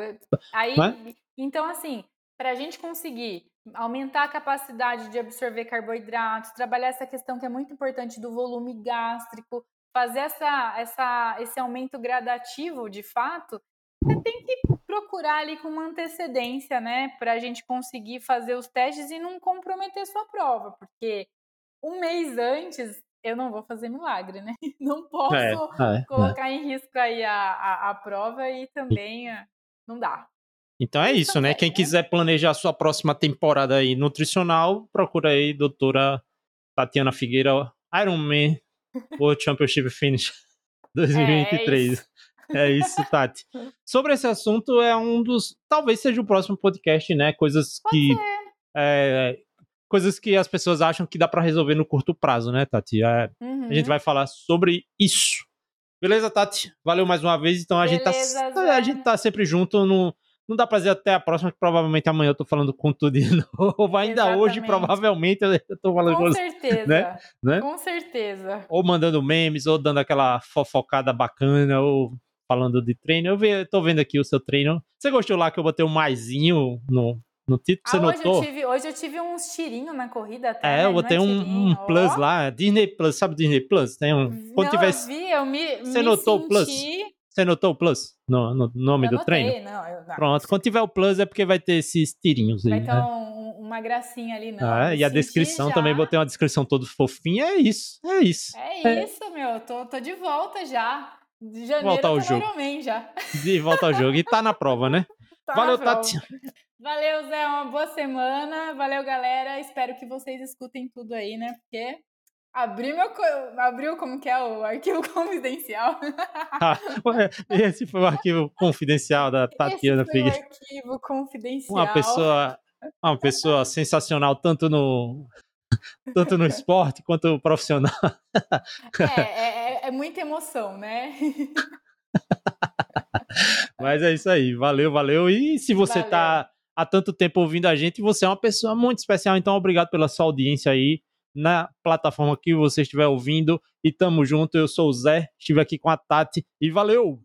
Aí, Né? então, assim, para a gente conseguir aumentar a capacidade de absorver carboidratos, trabalhar essa questão que é muito importante do volume gástrico, fazer essa, essa, esse aumento gradativo de fato, você tem que procurar ali com uma antecedência, né, para a gente conseguir fazer os testes e não comprometer sua prova, porque um mês antes eu não vou fazer milagre, né? Não posso É, é, é. colocar em risco aí a, a, a prova e também ah, não dá. Então é isso, né? Quem né? quiser planejar a sua próxima temporada aí nutricional, procura aí doutora Tatiana Figueira, Ironman World Championship Finish 2023. É isso, Tati. Sobre esse assunto, é um dos. Talvez seja o próximo podcast, né? Coisas que. é, coisas que as pessoas acham que dá pra resolver no curto prazo, né, Tati? É, Uhum. a gente vai falar sobre isso. Beleza, Tati? Valeu mais uma vez. Então a gente tá. Beleza, A Zé. gente tá sempre junto. No, não dá pra dizer até a próxima, que provavelmente amanhã eu tô falando com tudo de novo. Ainda hoje, Exatamente. provavelmente, eu tô falando com Com você. certeza. né? Né? Com certeza. Ou mandando memes, ou dando aquela fofocada bacana, ou falando de treino. Eu, ve, tô vendo aqui o seu treino. Você gostou lá que eu botei um maisinho no, no título? Você Ah, hoje, notou? eu tive, hoje eu tive uns tirinhos na corrida até. É, né? eu botei um, um tirinho, plus ó. lá, Disney Plus, sabe Disney Plus? Tem um. Quando Não, tiver. eu vi, eu me, Você me notou o plus? senti... Você notou o plus no, no nome Eu do notei, treino? Não, eu, não. Pronto, quando tiver o plus é porque vai ter esses tirinhos aí. Vai ter né? um- uma gracinha ali, não. Ah, e a senti descrição já. também, botei uma descrição toda fofinha. É isso, é isso. É É. isso, meu. Tô, tô de volta já. De janeiro Volta ao jogo. Ironman já. De volta ao jogo. E tá na prova, né? Tá Valeu. Tati. Valeu, Zé. Uma boa semana. Valeu, galera. Espero que vocês escutem tudo aí, né? Porque abriu meu. Abriu como que é o arquivo confidencial. Ah, Esse foi o arquivo confidencial da Tatiana Esse foi o Figueiredo. arquivo confidencial. Uma pessoa, uma pessoa sensacional, tanto no, tanto no esporte quanto profissional. É, é- é muita emoção, né? Mas é isso aí. Valeu, valeu. E se você Valeu. tá há tanto tempo ouvindo a gente, você é uma pessoa muito especial. Então, obrigado pela sua audiência aí na plataforma que você estiver ouvindo. E tamo junto. Eu sou o Zé, estive aqui com a Tati e valeu!